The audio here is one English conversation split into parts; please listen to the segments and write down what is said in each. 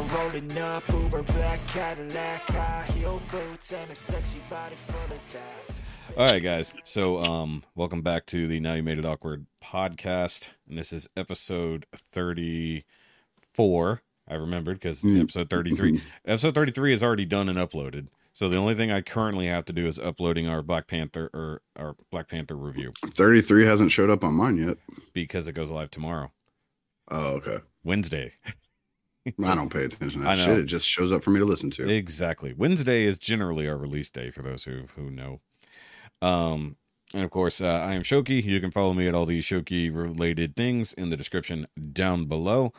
window rolling up, Uber black Cadillac, high heel boots, and a sexy body full of tats. All right, guys. So, um, welcome back to the Now You Made It Awkward podcast, and this is episode thirty-four. I remembered because Mm. episode thirty-three, episode thirty-three is already done and uploaded. So the only thing I currently have to do is uploading our Black Panther or our Black Panther review 33 hasn't showed up on mine yet. because it goes live tomorrow, Oh, okay. Wednesday. I don't pay attention to that shit. It just shows up for me to listen to. Exactly. Wednesday is generally our release day for those who who know. Um, and of course, uh, I am Shoky. You can follow me at all these Shoky related things in the description down below.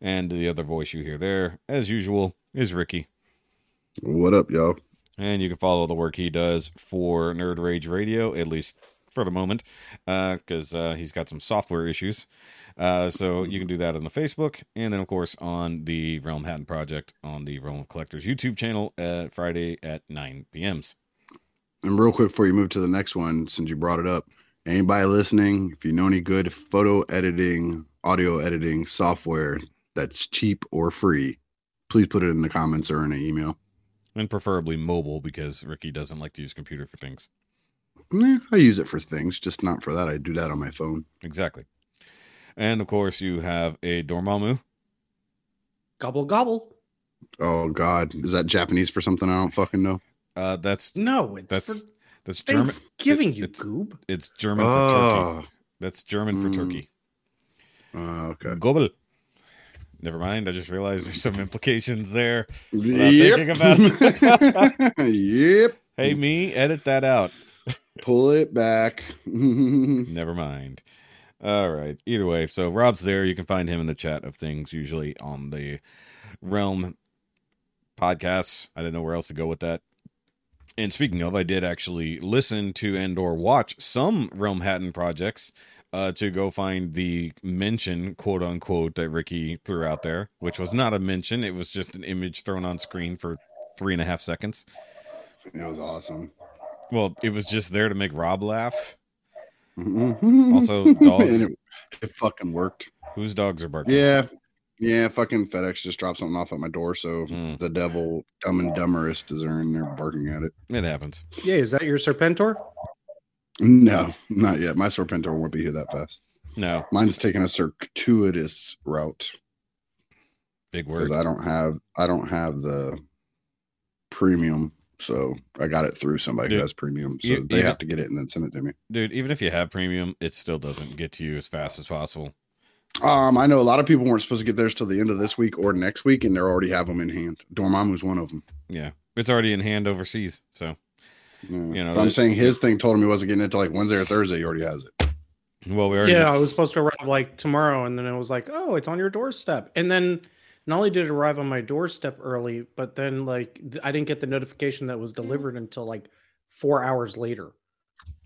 And the other voice you hear there, as usual, is Rikki. What up, y'all? And you can follow the work he does for Nerd Rage Radio, at least for the moment, because uh, he's got some software issues. Uh, so you can do that on the Facebook, and then of course on the Realm Hatton Project on the Realm of Collectors YouTube channel at Friday at 9 p.m.s. And real quick before you move to the next one, since you brought it up, anybody listening, if you know any good photo editing, audio editing software that's cheap or free, please put it in the comments or in an email. and preferably mobile because Rikki doesn't like to use computer for things. I use it for things, just not for that. I do that on my phone. Exactly. And of course, you have a Dormammu. Gobble gobble. Oh God, is that Japanese for something I don't fucking know? Uh, that's No, it's that's for that's German. Thanksgiving, it- you it's- goob. It's German for turkey. Oh, That's German for Mm. turkey. uh, okay. Gobble. Never mind. I just realized there's some implications there. thinking about Yep. yep. Hey, me, edit that out. Pull it back. Never mind. All right. Either way, so Rob's there. You can find him in the chat of things, usually on the Realm podcasts. I didn't know where else to go with that. And speaking of, I did actually listen to and or watch some Realm Hatton projects uh, to go find the mention, quote unquote, that Rikki threw out there, which was not a mention. It was just an image thrown on screen for three and a half seconds. it was awesome. Well, it was just there to make Rob laugh. Also, Also, dogs. it, it fucking worked. Whose dogs are barking? Yeah. Yeah, fucking FedEx just dropped something off at my door, so Mm, the devil, dumb and dumberest, is in there, and they're barking at it. it happens. Yeah, is that your Serpentor? No, not yet. My Serpentor won't be here that fast. No, Mine's taking a circuitous route big word. because I don't have I don't have the premium, so I got it through somebody Dude, who has premium, so you- they you- have to get it and then send it to me. Dude, even if you have premium, it still doesn't get to you as fast as possible. Um, I know a lot of people weren't supposed to get theirs till the end of this week or next week, and they already have them in hand. Dormammu's one of them. Yeah. It's already in hand overseas. So, Yeah. You know, But I'm saying his thing told him he wasn't getting it till like Wednesday or Thursday. He already has it. well, we already. Yeah, I was supposed to arrive like tomorrow, and then it was like, oh, it's on your doorstep. And then not only did it arrive on my doorstep early, but then like th- I didn't get the notification that it was delivered until like four hours later.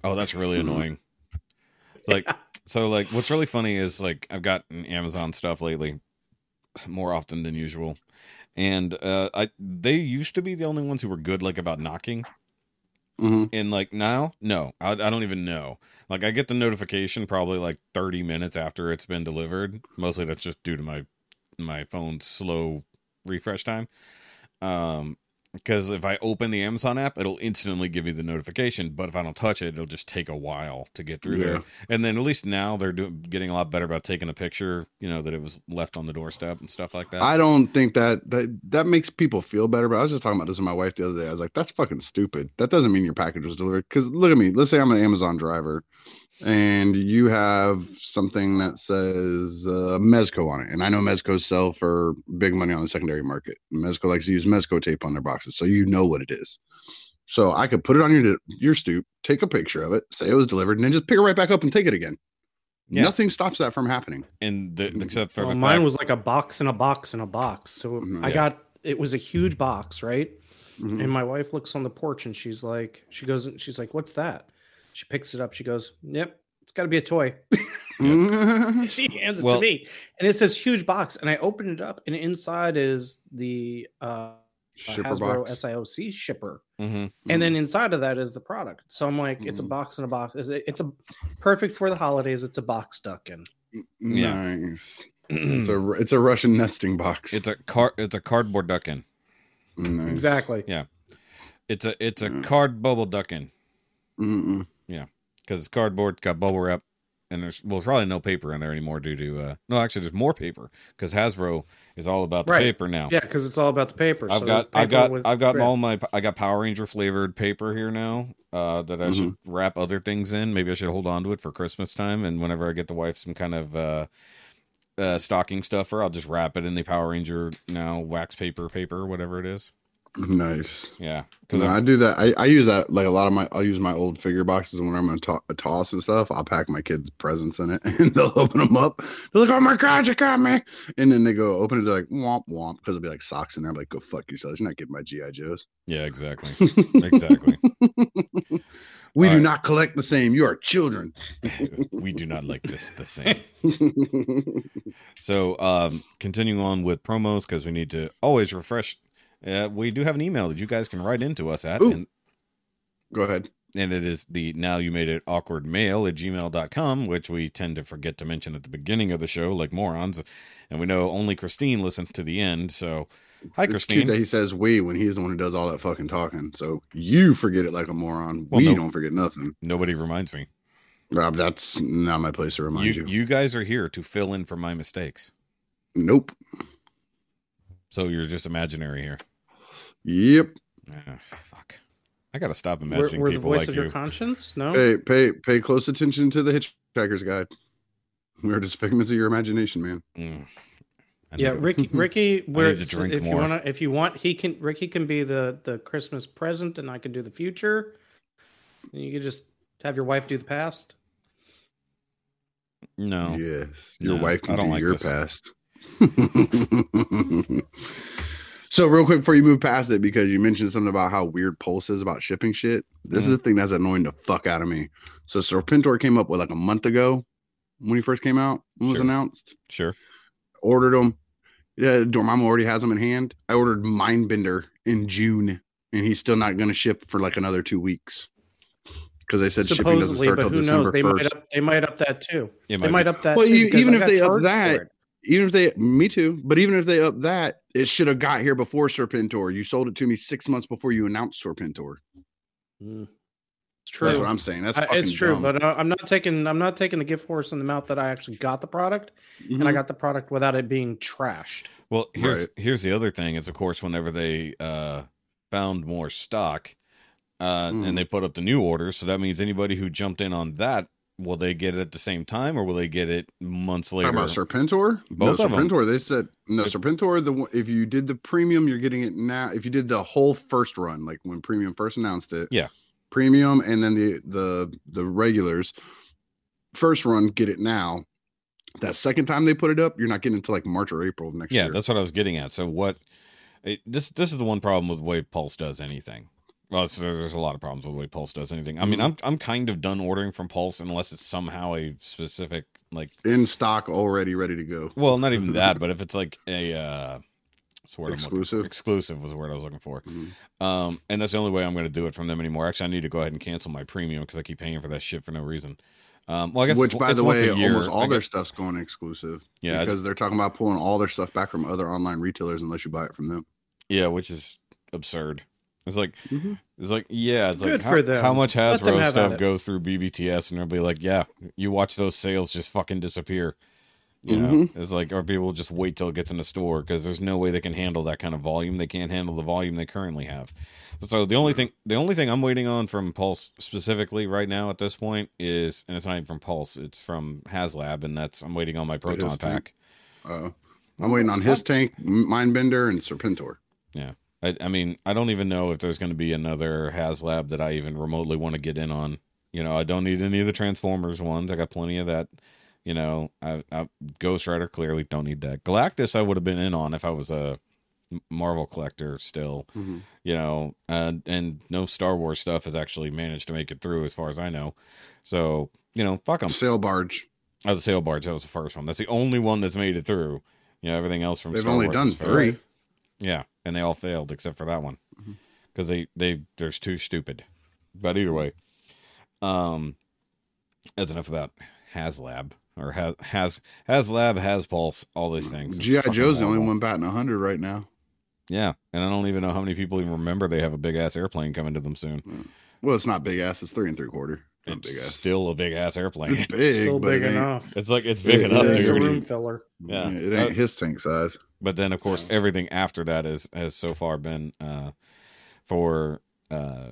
Oh, that's really annoying. Like, so, like, what's really funny is, like, I've gotten Amazon stuff lately more often than usual. And uh, I they used to be the only ones who were good, like, about knocking. hmm And, like, now, no, I, I don't even know. Like, I get the notification probably like 30 minutes after it's been delivered. Mostly that's just due to my my phone's slow refresh time. Um, because if I open the Amazon app, it'll instantly give you the notification. But if I don't touch it, it'll just take a while to get through Yeah. there. And then at least now they're doing getting a lot better about taking a picture, you know, that it was left on the doorstep and stuff like that. I don't think that that that makes people feel better. But I was just talking about this with my wife the other day. I was like, "That's fucking stupid. That doesn't mean your package was delivered." Because look at me. Let's say I'm an Amazon driver, and you have something that says uh, Mezco on it, and I know Mezco sell for big money on the secondary market. Mezco likes to use Mezco tape on their boxes, so you know what it is. So I could put it on your your stoop, take a picture of it, say it was delivered, and then just pick it right back up and take it again. Yeah. Nothing stops that from happening. and the, except for Well, the mine fact, was like a box in a box in a box. So Mhm, I yeah. got it was a huge box, right? Mhm. And my wife looks on the porch and she's like, she goes, she's like, what's that? She picks it up. She goes, yep, it's got to be a toy. she hands it Well- to me, and it's this huge box. And I open it up, and inside is the uh, Shipper Hasbro box. SIOC shipper, Mhm. and then inside of that is the product. So I'm like, it's a Mhm. box in a box. It's a, it's a perfect for the holidays. It's a box stuck in. Yeah. Nice. It's a it's a Russian nesting box. it's a car. It's a cardboard ducking. Nice. Exactly. Yeah. It's a it's a Mm. card bubble ducking Mm-mm. Because it's cardboard, got bubble wrap, and there's well there's probably no paper in there anymore due to uh no actually there's more paper because Hasbro is all about the Right. paper now. Yeah, because it's all about the paper. I've So got there's I've got with I've got grid. all my I got Power Ranger flavored paper here now uh, that I should wrap other things in. Maybe I should hold on to it for Christmas time, and whenever I get the wife some kind of uh, uh, stocking stuffer, I'll just wrap it in the Power Ranger now wax paper paper whatever it is. Nice. Yeah, because No, I do that. I, I use that like a lot of my. I'll use my old figure boxes when I'm gonna to- toss and stuff. I'll pack my kids' presents in it, and they'll open them up. They're like, "Oh my god, you got me!" And then they go open it. They're like, "Womp womp," because there'll be like socks in there. I'm like, "Go fuck yourselves! You're not getting my GI Joes." yeah, exactly, exactly. we All do right. not collect the same. You are children. we do not like this the same. So, um, continuing on with promos because we need to always refresh. Uh, we do have an email that you guys can write into us at, Ooh. and, go ahead. and it is the now you made it awkward mail at gmail.com, which we tend to forget to mention at the beginning of the show like morons. And we know only Christine listens to the end. So, hi, It's cute Christine. that he says "we" when he's the one who does all that fucking talking. So you forget it like a moron. Well, we no- don't forget nothing. Nobody reminds me. Rob, that's not my place to remind You, you. you guys are here to fill in for my mistakes. Nope. So, you're just imaginary here. Yep. Ah, fuck. I got to stop We're, imagining we're the people voice like of you. your conscience. No. Hey, pay pay close attention to the Hitchhiker's Guide. We're just figments of your imagination, man. Mm. Yeah, need to- Rikki. Rikki, where to drink if more. you want to, if you want, he can. Rikki can be the the Christmas present, and I can do the future. And you can just have your wife do the past. No. Yes, your No, wife I can don't do like your this. past. so, real quick before you move past it, because you mentioned something about how weird Pulse is about shipping shit. This Mm-hmm. is the thing that's annoying the fuck out of me. So, Serpentor came up with like a month ago when he first came out, when it was announced. Sure. ordered them. Yeah, Dormammu already has them in hand. I ordered Mindbender in June, and he's still not going to ship for like another two weeks because they said shipping doesn't start but till December knows? They might first. up. They might up that too. Yeah, They might up that. Well, too, even if they up that. Even if they, me too, but even if they up that, it should have got here before Serpentor. You sold it to me six months before you announced Serpentor. Mm. it's true. That's what I'm saying. That's I- fucking it's true, dumb. but uh, I'm not taking. I'm not taking the gift horse in the mouth that I actually got the product, and I Mhm. got the product without it being trashed. Well, here's Right. here's the other thing. Is of course whenever they uh, found more stock, uh, Mm. and they put up the new orders, so that means anybody who jumped in on that, will they get it at the same time, or will they get it months later? Talking about Serpentor? Both no, of. Serpentor. They said no. It- Serpentor. The one- if you did the premium, you're getting it now. If you did the whole first run, like when premium first announced it, Yeah. premium, and then the the the regulars first run, get it now. That second time they put it up, you're not getting until like March or April of next yeah, year. Yeah, that's what I was getting at. So what? It, this this is the one problem with the way Pulse does anything. Well, it's, there's a lot of problems with the way Pulse does anything. I mean, Mhm. I'm I'm kind of done ordering from Pulse unless it's somehow a specific like in stock already, ready to go. Well, not even that, but if it's like a uh word looking- Exclusive? exclusive was the word I was looking for. Mhm. Um, and that's the only way I'm going to do it from them anymore. Actually, I need to go ahead and cancel my premium because I keep paying for that shit for no reason. Um, well, I guess Which, by the way, year. almost all their stuff's going exclusive. Yeah, because they're talking about pulling all their stuff back from other online retailers unless you buy it from them. yeah, which is absurd. It's like Mhm. it's like yeah, it's like Good how, them. how much Let them Hasbro stuff goes through BBTS, and they'll be like, yeah, you watch those sales just fucking disappear. You know, Mhm. it's like, or people just wait till it gets in the store because there's no way they can handle that kind of volume. They can't handle the volume they currently have. So the only thing, the only thing I'm waiting on from Pulse specifically right now at this point is, and it's not even from Pulse, it's from HasLab, and that's I'm waiting on my Proton pack. Uh, I'm waiting on his tank, Mindbender, and Serpentor. I, I mean, I don't even know if there's going to be another HasLab that I even remotely want to get in on. You know, I don't need any of the Transformers ones. I got plenty of that. You know, I, I Ghost Rider clearly don't need that. Galactus I would have been in on if I was a Marvel collector still. Mhm. You know, and and no Star Wars stuff has actually managed to make it through as far as I know. So you know, fuck them. Sail barge. Oh, the sail barge that was the first one. That's the only one that's made it through. You know, everything else from They've Star only Wars done three. Yeah, and they all failed except for that one because they they they're too stupid. But either way, um, that's enough about HasLab. or has has has lab has pulse all these things. GI fucking Joe's the only one batting hundred right now. Yeah, and I don't even know how many people even remember they have a big ass airplane coming to them soon. Well, it's not big ass. It's three and three quarter. Not It's big ass. still a big ass airplane. It's big, Still but big it enough. It's like it's big Yeah, enough, yeah, It's a dude. room filler. Yeah. it ain't Uh, his tank size. But then, of course, everything after that is has so far been uh, for uh,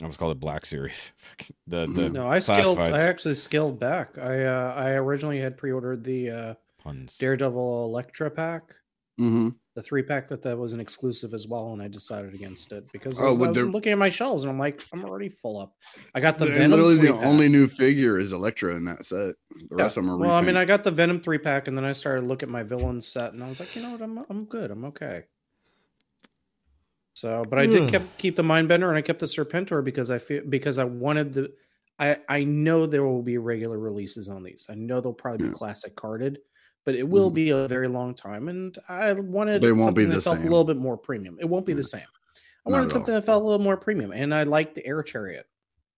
I was called it Black Series. the the No, I scaled. I actually scaled back. I uh, I originally had pre-ordered the uh, puns. Daredevil Elektra pack, Mm-hmm. The three pack that that was an exclusive as well, and I decided against it because I Oh, was, but I was they're- looking at my shelves and I'm like, I'm already full up. I got the Venom. literally, the three-pack. only new figure is Elektra in that set. The Yeah. rest of them are. Well, I mean, I got the Venom three pack, and then I started looking at my villain set, and I was like, you know what, I'm I'm good, I'm okay. So, but I did hmm. Ugh. keep keep the Mindbender, and I kept the Serpentor because I feel because I wanted the. I I know there will be regular releases on these. I know they'll probably be Yeah. classic carded, but it will Mhm. be a very long time, and I wanted They won't be something the that felt same. a little bit more premium. It won't be Yeah. the same. I Not wanted something all. that felt a little more premium, and I like the Air Chariot.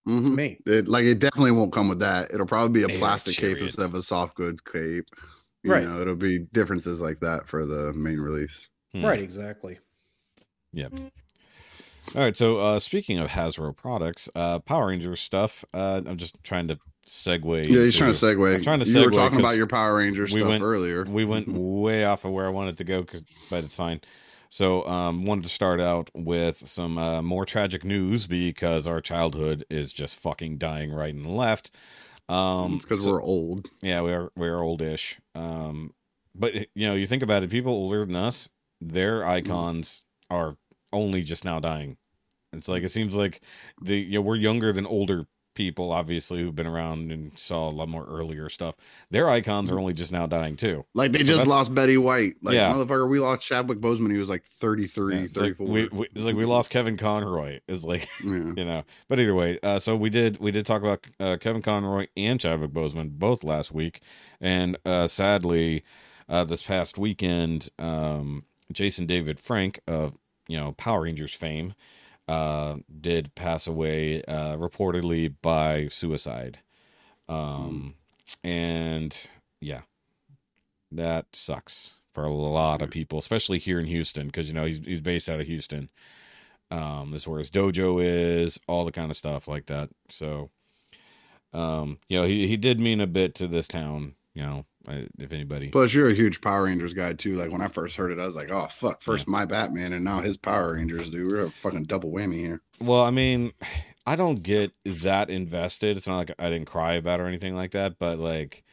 It's Mhm. me. It, like it definitely won't come with that. It'll probably be a Air plastic cape instead of a soft good cape. You Right. know, it'll be differences like that for the main release. Hmm. Right, exactly. Yeah. All right. So uh, speaking of Hasbro products, uh, Power Rangers stuff. Uh, I'm just trying to segue. Yeah, he's trying to segue. I'm trying to you were segue talking about your Power Ranger we stuff went- earlier. we went way off of where I wanted to go, but it's fine. So, um, wanted to start out with some uh, more tragic news because our childhood is just fucking dying right and left. Um, because so- we're old. yeah, we are we are oldish. Um, but you know, you think about it, people older than us, their icons are only just now dying. It's like it seems like the you know, we're younger than older people, obviously, who've been around and saw a lot more earlier stuff. Their icons are only just now dying too. Like they So just lost Betty White. Like Yeah. motherfucker, we lost Chadwick Boseman. He was like 33, Yeah, it's like 34. we, we, it's like we lost Kevin Conroy. Is like yeah. you know but either way uh so we did we did talk about uh, kevin conroy and chadwick boseman both last week and uh sadly uh this past weekend um jason david frank of you know power rangers fame uh did pass away uh reportedly by suicide. Um and yeah that sucks for a lot of people especially here in houston because you know he's, he's based out of houston. Um this is where his dojo is all the kind of stuff like that. So um you know he, he did mean a bit to this town you know I- if anybody Plus, you're a huge Power Rangers guy too. Like when I first heard it, I was like, "Oh fuck!" First my Batman, and now his Power Rangers, dude. We're a fucking double whammy here. well i mean i don't get that invested it's not like i didn't cry about it or anything like that but like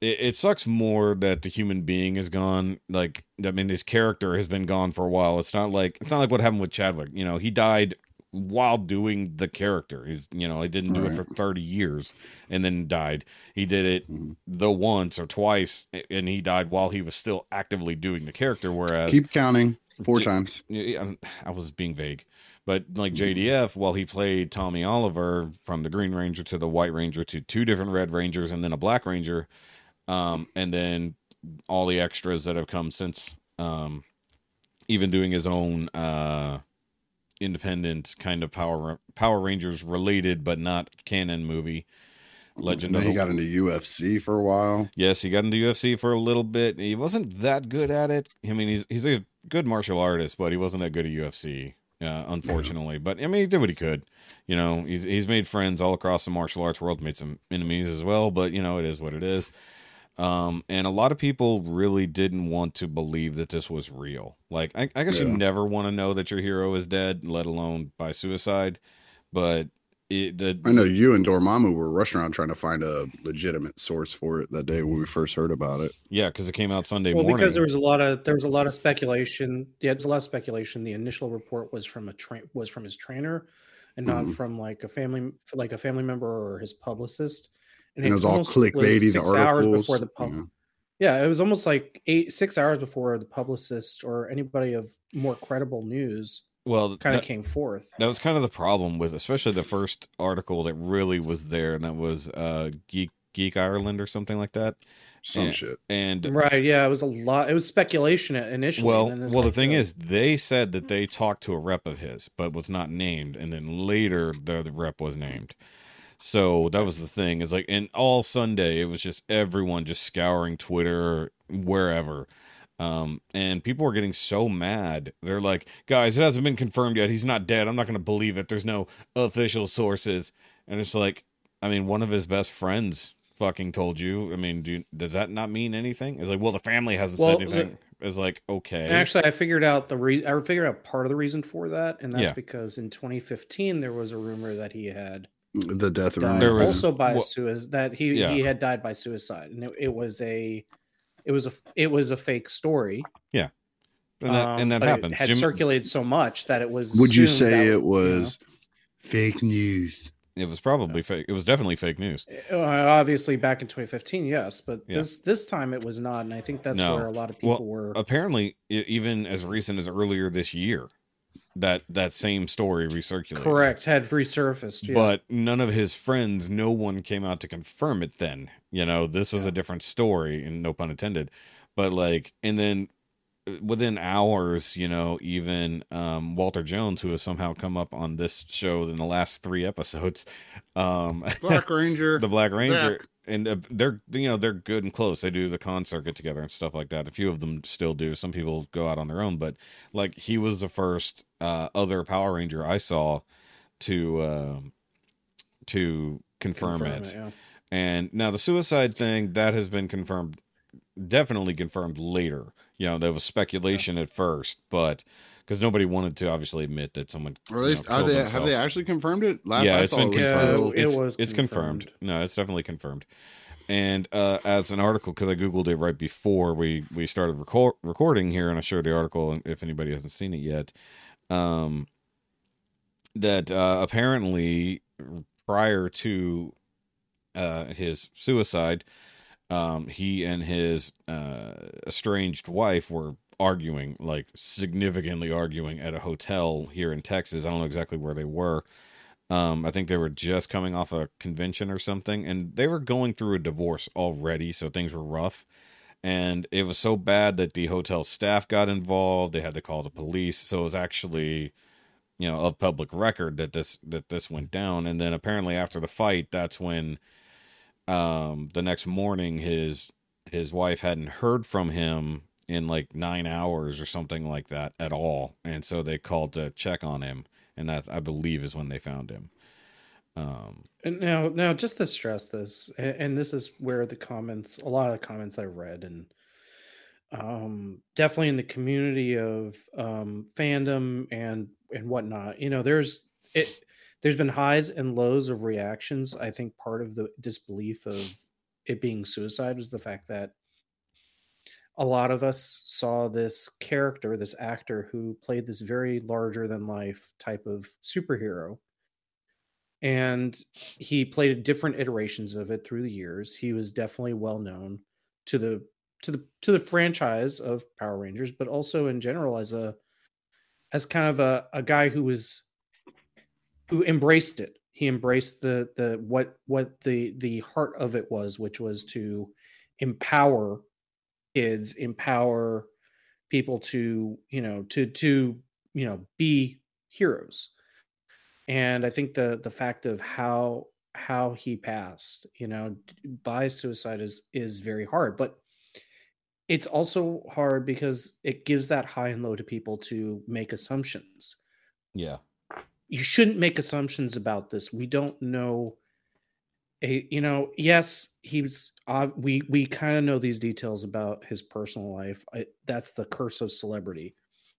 it, it sucks more that the human being is gone like i mean his character has been gone for a while it's not like it's not like what happened with chadwick you know he died while doing the character he's you know he didn't do it for 30 years and then died he did it Mhm. the once or twice and he died while he was still actively doing the character whereas Keep counting four J- times. I'm- was being vague, but like Mhm. JDF, while he played Tommy Oliver from the Green Ranger to the White Ranger to two different Red Rangers and then a Black Ranger, um, and then all the extras that have come since, um, even doing his own uh, independent kind of Power Power Rangers related but not canon movie. Legend of then he the got into UFC for a while. Yes, he got into UFC for a little bit. He wasn't that good at it. I mean, he's he's a good martial artist, but he wasn't that good at UFC, uh, unfortunately. But I mean, he did what he could. You know, he's he's made friends all across the martial arts world, made some enemies as well. But you know, it is what it is. Um, and a lot of people really didn't want to believe that this was real. Like, I, I guess you never want to know that your hero is dead, let alone by suicide. But it, the I know you and Dormammu were rushing around trying to find a legitimate source for it that day when we first heard about it. yeah, because it came out Sunday well, morning. because there was a lot of there was a lot of speculation. Yeah, there's a lot of speculation. The initial report was from a train was from his trainer, and not Mhm. from like a family like a family member or his publicist. And it was all almost was clickbaity, the six hours articles. before the pub- yeah. Yeah, it was almost like eight six hours before the publicist or anybody of more credible news well, kind of came forth. That was kind of the problem with, especially the first article that really was there, and that was uh, Geek Geek Ireland or something like that. Some Yeah. shit. And Right? Yeah, it was a lot. It was speculation initially. well, and then it's well, the thing uh, is, they said that they talked to a rep of his, but was not named, and then later the, the rep was named. So that was the thing. Is like, and all Sunday it was just everyone just scouring Twitter, wherever. Um, and people were getting so mad. They're like, guys, it hasn't been confirmed yet. He's not dead. I'm not going to believe it. There's no official sources. And it's like, I mean, one of his best friends fucking told you. I mean, do does that not mean anything? It's like, well, the family hasn't Well, said anything. It's like, okay. Actually, I figured out the re- I figured out part of the reason for that, and that's Yeah. because in 2015 there was a rumor that he had The death of There was- also by well- suicide. That he Yeah. he had died by suicide, and it, it was a it was a it was a fake story. and that, um, and that but it happened. had Jim- circulated so much that it was. Would you say that, it you was fake news? it was probably fake. It was definitely fake news. uh, obviously back in 2015, yes, but Yeah. this this time it was not, and I think that's No. where a lot of Well, people were. Apparently, even as recent as earlier this year, that that same story recirculated. Correct, had resurfaced. Yeah. But none of his friends, no one came out to confirm it then. You know, this was a different story, and no pun intended. But like, and then uh, within hours, you know, even um, Walter Jones, who has somehow come up on this show in the last three episodes, um, Black Ranger. the Black Ranger, Zach. And uh, they're you know they're good and close. They do the con circuit together and stuff like that. A few of them still do. Some people go out on their own, but like he was the first uh, other Power Ranger I saw to um to confirm, confirm it. yeah. And now the suicide thing that has been confirmed, definitely confirmed later. You know, there was speculation at first, but because nobody wanted to obviously admit that someone Are they? you know, are killed they? Have they actually confirmed it? Last yeah, I it's saw been it was Yeah, confirmed. filled. it it's, was it's confirmed. confirmed. No, it's definitely confirmed. And uh, as an article, because I googled it right before we we started record, recording here, and I shared the article if anybody hasn't seen it yet. Um, that uh, apparently prior to uh, his suicide, um, he and his uh, estranged wife were arguing, like significantly arguing at a hotel here in Texas. I don't know exactly where they were. Um, I think they were just coming off a convention or something, and they were going through a divorce already, so things were rough. And it was so bad that the hotel staff got involved. They had to call the police, so it was actually, you know, of public record that this that this went down. And then apparently after the fight, that's when, um, the next morning his his wife hadn't heard from him in like nine hours or something like that at all, and so they called to check on him and that I believe is when they found him. Um, And now, now, just to stress this, a- and this is where the comments, a lot of the comments I read, and um, definitely in the community of um, fandom and and whatnot, you know, there's it. There's been highs and lows of reactions. I think part of the disbelief of it being suicide was the fact that a lot of us saw this character, this actor who played this very larger than life type of superhero and he played different iterations of it through the years. He was definitely well known to the to the to the franchise of Power Rangers, but also in general as a as kind of a, a guy who was who embraced it. He embraced the the what what the the heart of it was, which was to empower kids, empower people to you know to to you know be heroes. And i think the the fact of how how he passed you know by suicide is is very hard. But it's also hard because it gives that high and low to people to make assumptions. Yeah, you shouldn't make assumptions about this. We don't know a, you know yes he's uh, we we kind of know these details about his personal life I, that's the curse of celebrity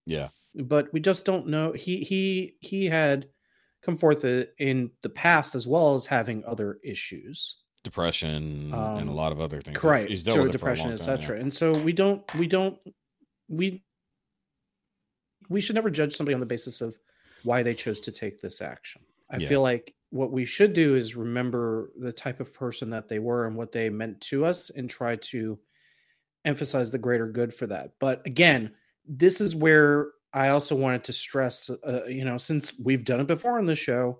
yeah, but we just don't know he he he had come forth in the past as well as having other issues depression and a Um, lot of other things. He's- correct He's dealt with depression time, yeah. etc and so we don't we don't we we should never judge somebody on the basis of why they chose to take this action i Yeah. feel like what we should do is remember the type of person that they were and what they meant to us and try to emphasize the greater good for that. But again this is where i also wanted to stress uh, you know since we've done it before on the show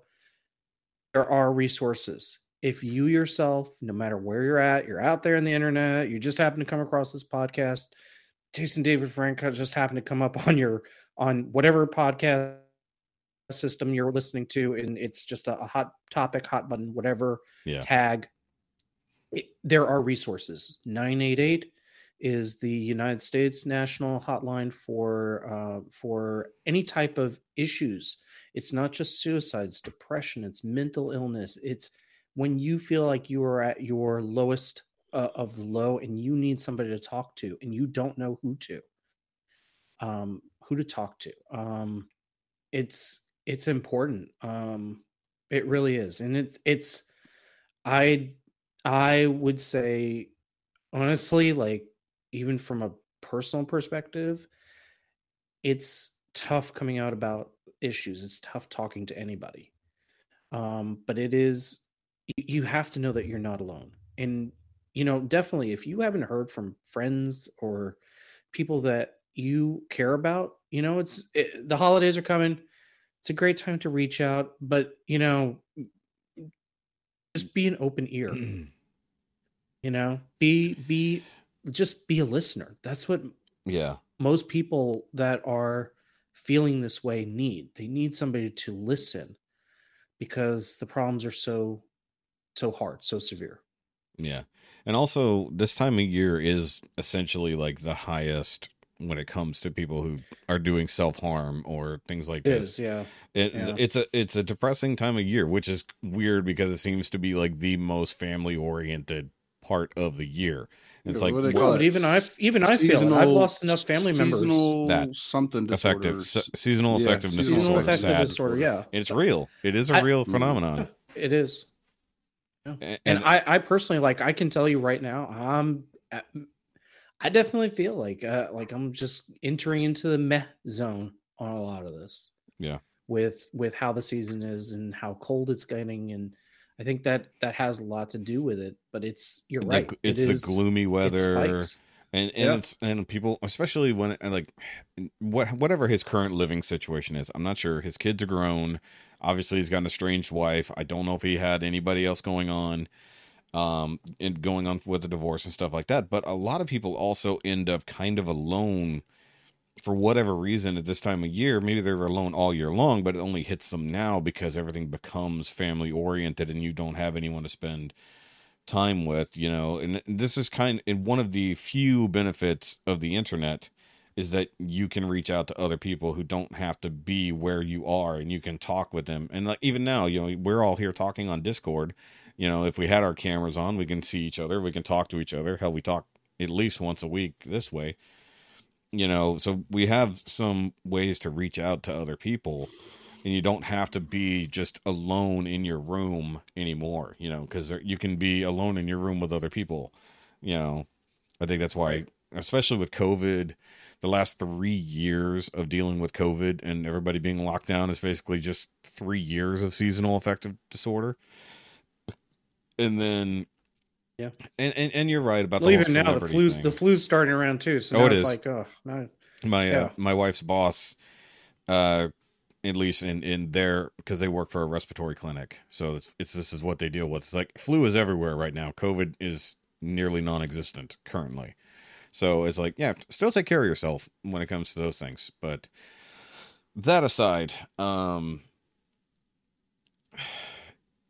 there are resources. If you yourself no matter where you're at you're out there in the internet you just happen to come across this podcast jason david frank just happened to come up on your on whatever podcast system you're listening to and it's just a, a hot topic, hot button, whatever Yeah. tag, it, there are resources. 988 is the United States national hotline for uh, for any type of issues. It's not just suicides, depression, it's mental illness. It's when you feel like you are at your lowest uh, of the low and you need somebody to talk to and you don't know who to um who to talk to um it's it's important um it really is and it's it's i i would say honestly like even from a personal perspective it's tough coming out about issues it's tough talking to anybody um but it is you have to know that you're not alone and you know definitely if you haven't heard from friends or people that you care about you know it's it, the holidays are coming it's a great time to reach out but you know just be an open ear. Mm. You know be be just be a listener. That's what yeah. most people that are feeling this way need. They need somebody to listen because the problems are so so hard so severe. Yeah. And also, this time of year is essentially like the highest when it comes to people who are doing self harm or things like it this. is yeah It, Yeah. It's a it's a depressing time of year, which is weird because it seems to be like the most family oriented part of the year. It's Yeah, like what do they well, call it? even I even I feel it. I've lost enough family members. That something effective se- seasonal Yeah, effectiveness seasonal seasonal disorder. affective Sad. disorder. Yeah, It's real. It is a I- real Mm. phenomenon. it is. A- And, And, I, I personally like. I can tell you right now, I'm. At, I definitely feel like uh, like I'm just entering into the meh zone on a lot of this. Yeah. With with how the season is and how cold it's getting, and I think that that has a lot to do with it. But it's you're the, right. it it's is- the gloomy weather. and and Yeah. it's and people especially when like what whatever his current living situation is i'm not sure his kids are grown obviously he's got an estranged wife i don't know if he had anybody else going on um and going on with the divorce and stuff like that. But a lot of people also end up kind of alone for whatever reason at this time of year. Maybe they're alone all year long but it only hits them now because everything becomes family oriented and you don't have anyone to spend time with you know? And this is kind and one of the few benefits of the internet is that you can reach out to other people who don't have to be where you are and you can talk with them. And like even now you know we're all here talking on discord you know if we had our cameras on we can see each other we can talk to each other. Hell we talk at least once a week this way. You know so we have some ways to reach out to other people and you don't have to be just alone in your room anymore you know because you can be alone in your room with other people you know. I think that's why especially with covid the last three years of dealing with covid and everybody being locked down is basically just three years of seasonal affective disorder and then Yeah. and and, and you're right about Well, the even now the flu's thing. the flu's starting around too. So Oh, it it's is. like, oh, no. my uh, my wife's boss uh at least in in their because they work for a respiratory clinic so it's, it's this is what they deal with it's like flu is everywhere right now covid is nearly non-existent currently so it's like yeah still take care of yourself when it comes to those things but that aside um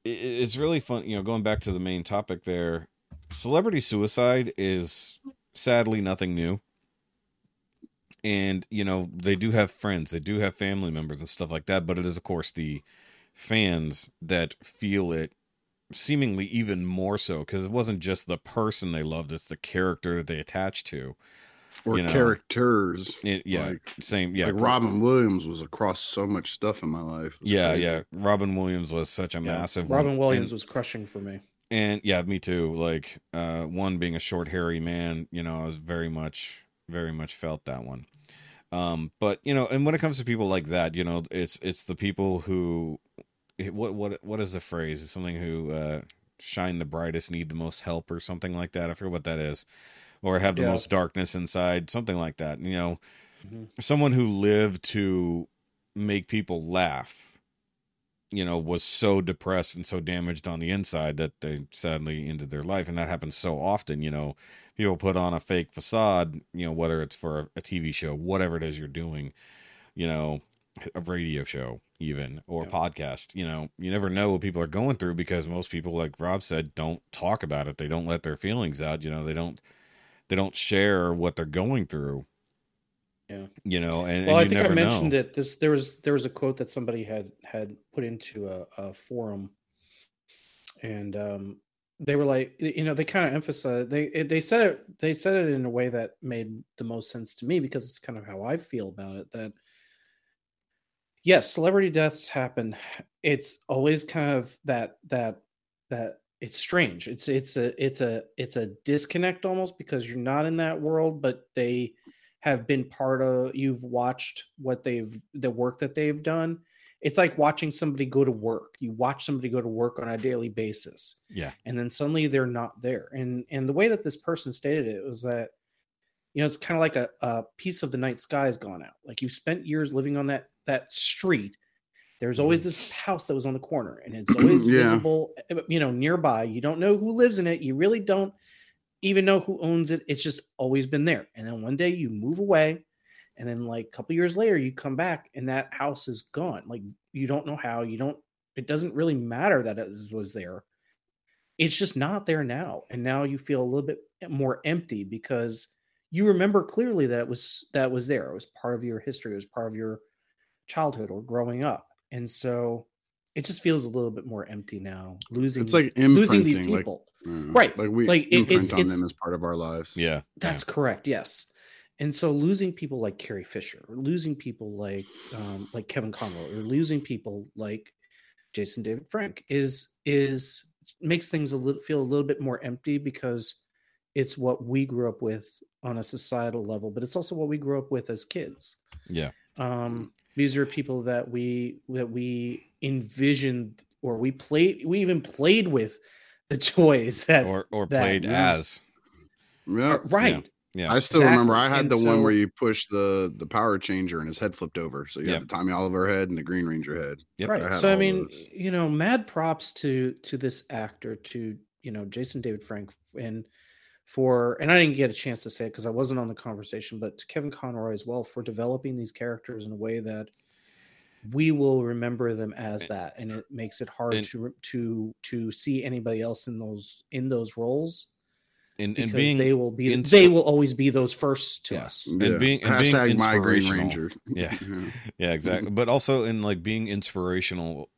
it's really fun you know going back to the main topic there celebrity suicide is sadly nothing new. And you know they do have friends they do have family members and stuff like that but it is of course the fans that feel it seemingly even more so because it wasn't just the person they loved it's the character that they attached to or you know, characters. It- yeah Like- same yeah like Robin Williams was across so much stuff in my life. Yeah crazy. yeah robin williams was such a Yeah. massive Robin one. Williams and, was crushing for me. and yeah me too like uh one being a short hairy man you know i was very much very much felt that one um but you know and when it comes to people like that you know it's it's the people who what what what is the phrase it's something who uh shine the brightest need the most help or something like that i forget what that is or have the Yeah. most darkness inside something like that you know Mhm. someone who lived to make people laugh you know was so depressed and so damaged on the inside that they sadly ended their life and that happens so often you know people put on a fake facade you know whether it's for a, a tv show whatever it is you're doing you know a radio show even or Yeah. podcast you know you never know what people are going through because most people like rob said don't talk about it they don't let their feelings out you know they don't they don't share what they're going through Yeah. you know and, well, and I think I mentioned know. it. This there was there was a quote that somebody had had put into a, a forum, and um, they were like, you know, they kind of emphasized they it- they said it they said it in a way that made the most sense to me because it's kind of how I feel about it. That yes, celebrity deaths happen. It's always kind of that that that it's strange. It's it's a it's a it's a disconnect almost because you're not in that world, but they have been part of you've watched what they've the work that they've done. It's like watching somebody go to work. You watch somebody go to work on a daily basis yeah. and then suddenly they're not there. And and the way that this person stated it was that you know it's kind of like a, a piece of the night sky has gone out. Like you've spent years living on that that street there's always this house that was on the corner and it's always Yeah. visible eh, you know nearby. You don't know who lives in it. You really don't even know who owns it. It's just always been there. And then one day you move away and then like a couple years later you come back and that house is gone. Like you don't know how. You don't it doesn't really matter that it was there. It's just not there now. And now you feel a little bit more empty because you remember clearly that it was that was there. It was part of your history. It was part of your childhood or growing up and so it just feels a little bit more empty now losing It's like losing these imprinting, like- people Yeah. Right. Like we Like, it- it- imprint on it's- them as part of our lives. yeah that's correct. Yes. And so losing people like Carrie Fisher, or losing people like um, like Kevin Conroy, or losing people like Jason David Frank is is makes things a little feel a little bit more empty because it's what we grew up with on a societal level, but it's also what we grew up with as kids. yeah Um, these are people that we that we envisioned or we played we even played with the toys that or or that- played yeah. as Yeah. right. yeah I still remember I had And the one where you push the the power changer and his head flipped over. So you Yep. had the Tommy Oliver head and the Green Ranger head. Yep. right I so i mean those. you know mad props to to this actor to you know jason david frank and for and i didn't get a chance to say it because i wasn't on the conversation but to kevin conroy as well for developing these characters in a way that we will remember them as And- that and it makes it hard and- to to to see anybody else in those in those roles and because and being they will be insp- they will always be those first to Yeah. us And being- and being my Green inspirational. Ranger. Yeah. Yeah, exactly. But also in like being inspirational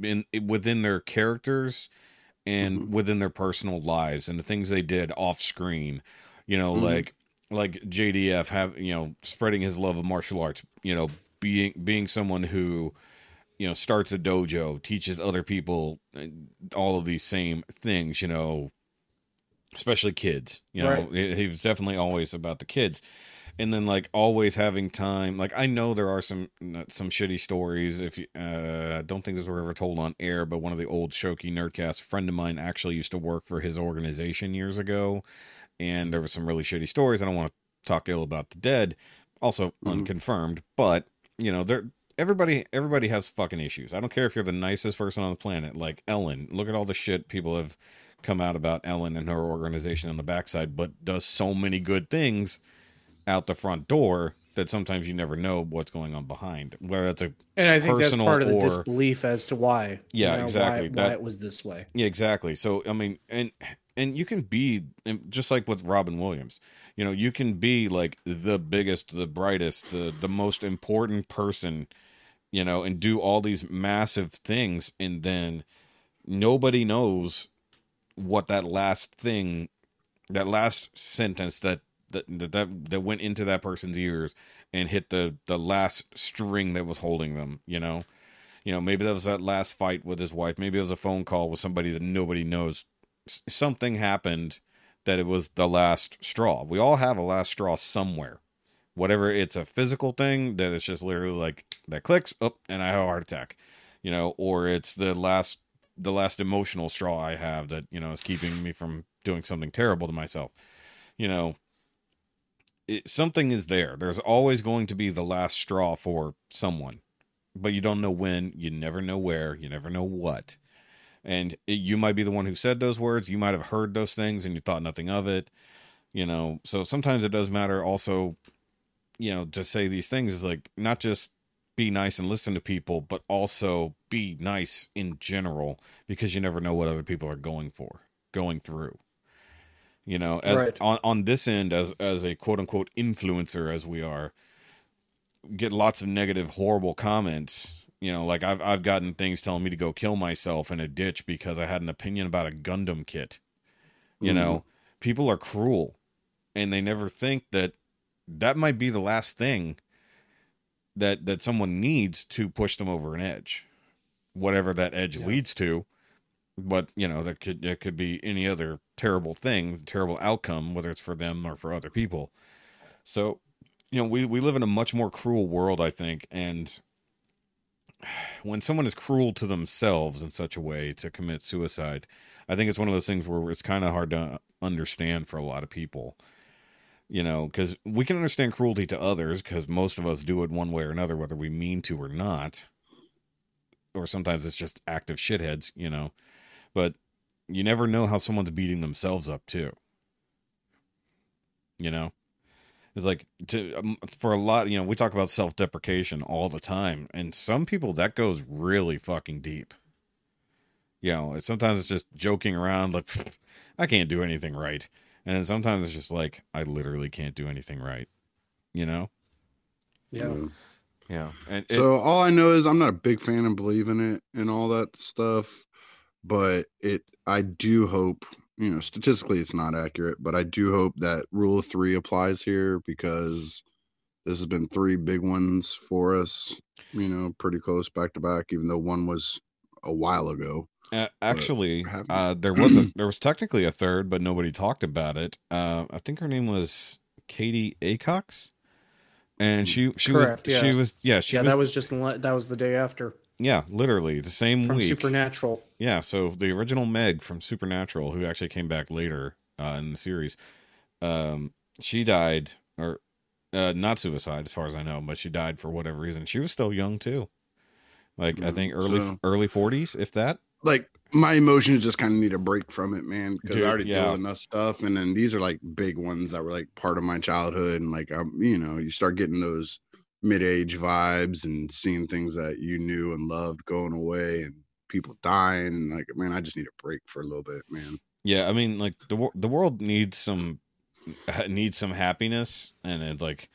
in within their characters and Mhm. within their personal lives and the things they did off screen. You know, Mhm. like like JDF have you know spreading his love of martial arts. You know, being being someone who you know starts a dojo, teaches other people uh, all of these same things. You know, especially kids. You know, Right. he was definitely always about the kids and then like always having time like i know there are some some shitty stories if you uh I don't think these were ever told on air but one of the old shoky nerdcast friend of mine actually used to work for his organization years ago and there were some really shitty stories. I don't want to talk ill about the dead also Mhm. unconfirmed but you know there everybody everybody has fucking issues. I don't care if you're the nicest person on the planet like ellen. Look at all the shit people have come out about ellen and her organization on the backside but does so many good things out the front door that sometimes you never know what's going on behind. Whether that's a and i think that's part of the or- disbelief as to why Yeah, you know, exactly. why, That- why it was this way yeah, exactly. So I mean, and and you can be just like with Robin Williams, you know, you can be like the biggest, the brightest, the the most important person, you know, and do all these massive things, and then nobody knows what that last thing, that last sentence that that that that, went into that person's ears and hit the the last string that was holding them, you know? You know maybe that was that last fight with his wife. Maybe it was a phone call with somebody that nobody knows. S- something happened that it was the last straw. We all have a last straw somewhere. Whatever it's a physical thing that it's just literally like that clicks up and i have a heart attack you know? Or it's the last the last emotional straw i have that you know is keeping me from doing something terrible to myself you know it, something is there there's always going to be the last straw for someone but you don't know when, you never know where, you never know what. And it, you might be the one who said those words, you might have heard those things and you thought nothing of it. You know, so sometimes it does matter also, you know, to say these things is like not just be nice and listen to people, but also be nice in general because you never know what other people are going for, going through. You know, as Right. on on this end, as as a quote unquote influencer as we are, get lots of negative, horrible comments. You know, like I've I've gotten things telling me to go kill myself in a ditch because I had an opinion about a Gundam kit. You mm-hmm. know, people are cruel, and they never think that that might be the last thing that that someone needs to push them over an edge, whatever that edge Yeah. leads to. But you know, that could that could be any other terrible thing, terrible outcome, whether it's for them or for other people. So, you know, we we live in a much more cruel world, I think, and when someone is cruel to themselves in such a way to commit suicide, I think it's one of those things where it's kind of hard to understand for a lot of people. You know, because we can understand cruelty to others because most of us do it one way or another, whether we mean to or not. Or sometimes it's just active shitheads, you know. But you never know how someone's beating themselves up, too. You know? It's like to um, for a lot, you know, we talk about self-deprecation all the time, and some people that goes really fucking deep. You know, it's- sometimes it's just joking around, like I can't do anything right, and then sometimes it's just like I literally can't do anything right. You know? Yeah. Yeah. And it, So all I know is I'm not a big fan of believing it and all that stuff, but it I do hope you know statistically it's not accurate, but I do hope that rule of three applies here because this has been three big ones for us. You know, pretty close back to back, even though one was a while ago. Uh, actually, uh, there was a there was technically a third, but nobody talked about it. Uh, I think her name was Katie Aycox, and she she Correct, was yeah. she was yeah she yeah, was, that was just that was the day after yeah literally the same from week. Supernatural. Yeah, so the original Meg from Supernatural, who actually came back later uh, in the series, um, she died or uh, not suicide as far as I know, but she died for whatever reason. She was still young too, like I Mm, think early so- early forties, if that. Like my emotions just kind of need a break from it, man, because I Dude, already deal yeah. with enough stuff, and then these are like big ones that were like part of my childhood, and like I'm, you know, you start getting those mid-age vibes and seeing things that you knew and loved going away, and people dying, and like, man, I just need a break for a little bit, man. Yeah, I mean, like the the world needs some needs some happiness, and it's like,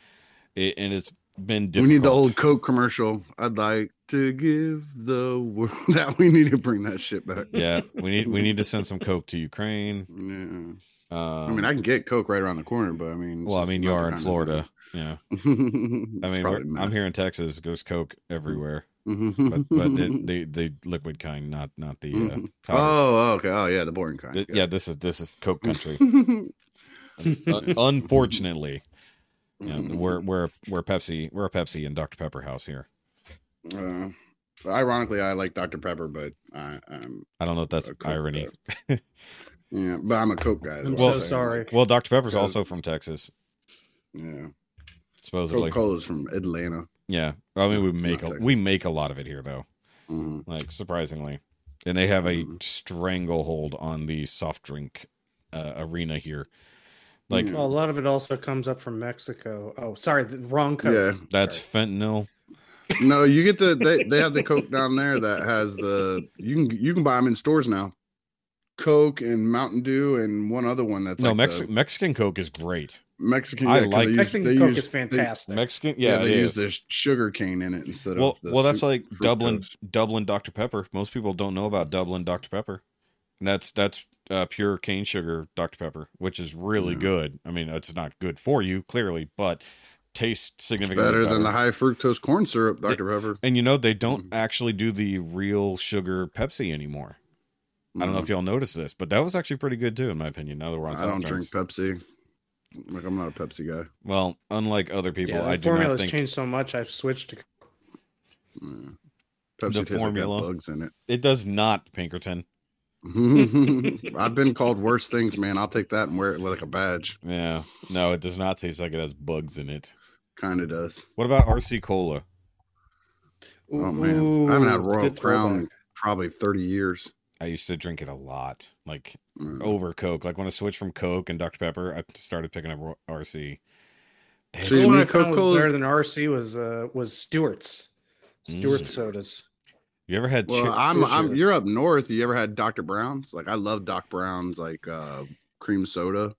it, and it's been difficult. We need the old Coke commercial. I'd like to give the world that we need to bring that shit back. Yeah, we need we need to send some coke to Ukraine. Yeah. Um, I mean, I can get Coke right around the corner, but I mean, well, I mean, you are in Florida. Yeah. I mean, probably we're- meth. I'm here in Texas. Goes coke everywhere, but Mhm. but it, the the liquid kind, not not the uh, Mhm. powder. oh, okay. Oh, yeah, the boring kind. Th- yeah, this is this is coke country. Un- unfortunately, you know, we're we're we're Pepsi. We're a Pepsi and Dr Pepper house here. Uh, ironically, I like Dr Pepper, but I, I'm I don't know if that's a Coke irony. yeah, but I'm a Coke guy. I'm what so sorry. Well, Dr Pepper's also from Texas, yeah, supposedly. Coca Cola's from Atlanta. Yeah, I mean we Not make a, Texas. we make a lot of it here though, Mhm. like surprisingly, and they have a Mhm. stranglehold on the soft drink uh, arena here. Like Yeah. Well, a lot of it also comes up from Mexico. Oh, sorry, the wrong Coke. Yeah. that's Sorry. fentanyl. No, you get the they, they have the Coke down there that has the you can you can buy them in stores now. Coke and Mountain Dew and one other one that's no, like Mex- the Mexican Coke is great. Mexican. I yeah, 'cause like- they use- Mexican they Coke use- is they- fantastic. Mexican, yeah, yeah, they use is. the sugar cane in it instead Well, of the well, that's su- like Dublin, fructose. Dublin Dr Pepper. Most people don't know about Dublin Dr Pepper. And that's that's uh, pure cane sugar Dr Pepper, which is really Yeah. good. I mean, it's not good for you clearly, but tastes significantly better better, than the high fructose corn syrup, Dr Pepper. And you know they don't Mhm. actually do the real sugar Pepsi anymore. I don't know if y'all noticed this, but that was actually pretty good too, in my opinion. Now that we're on, Mm-hmm. I don't soft drink. Pepsi. Like I'm not a Pepsi guy. Well, unlike other people, yeah, I the do not formula's think changed so much. I've switched to. Yeah. Pepsi tastes formula. like bugs in it It does not. Pinkerton. I've been called worse things, man. I'll take that and wear it like a badge. Yeah, no, it does not taste like it has bugs in it. Kind of does. What about RC Cola? Oh man, I haven't had Royal Crown in throwback. probably 30 years. I used to drink it a lot, like Mm. over Coke. Like when I switched from Coke and Dr Pepper, I started picking up RC. They So had- you The one I found was Coca-Cola's- better than RC was uh was Stewart's. Stewart Mm. sodas. You ever had? Well, chi- I'm, I'm you're up north. You ever had Dr. Brown's? Like I love Doc Brown's like uh cream soda.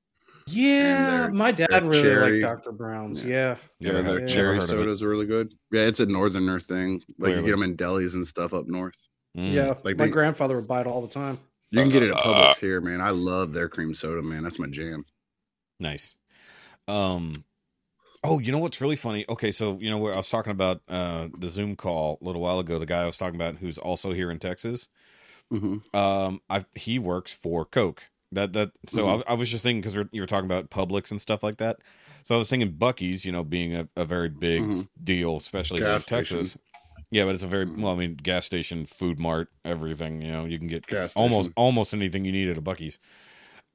Yeah, my dad really cherry- liked Dr. Brown's. Yeah. Yeah. You yeah, their never cherry heard of it. sodas are really good. Yeah, it's a northerner thing. Like you get them in delis and stuff up north. Mm. Yeah. Like my they- grandfather would buy it all the time. You can get it at Uh, Publix here, man. I love their cream soda, man. That's my jam. Nice. Um. Oh, you know what's really funny? Okay, so you know where I was talking about uh the Zoom call a little while ago. The guy I was talking about, who's also here in Texas. hmm Um, I he works for Coke. That that. So Mhm. I, I was just thinking because you were talking about Publix and stuff like that. So I was thinking Buc-ee's, you know, being a, a very big Mhm. deal, especially here in Texas. station. Yeah, but it's a very well. I mean, gas station, food mart, everything. You know, you can get Gas almost station. almost anything you need at a Buc-ee's.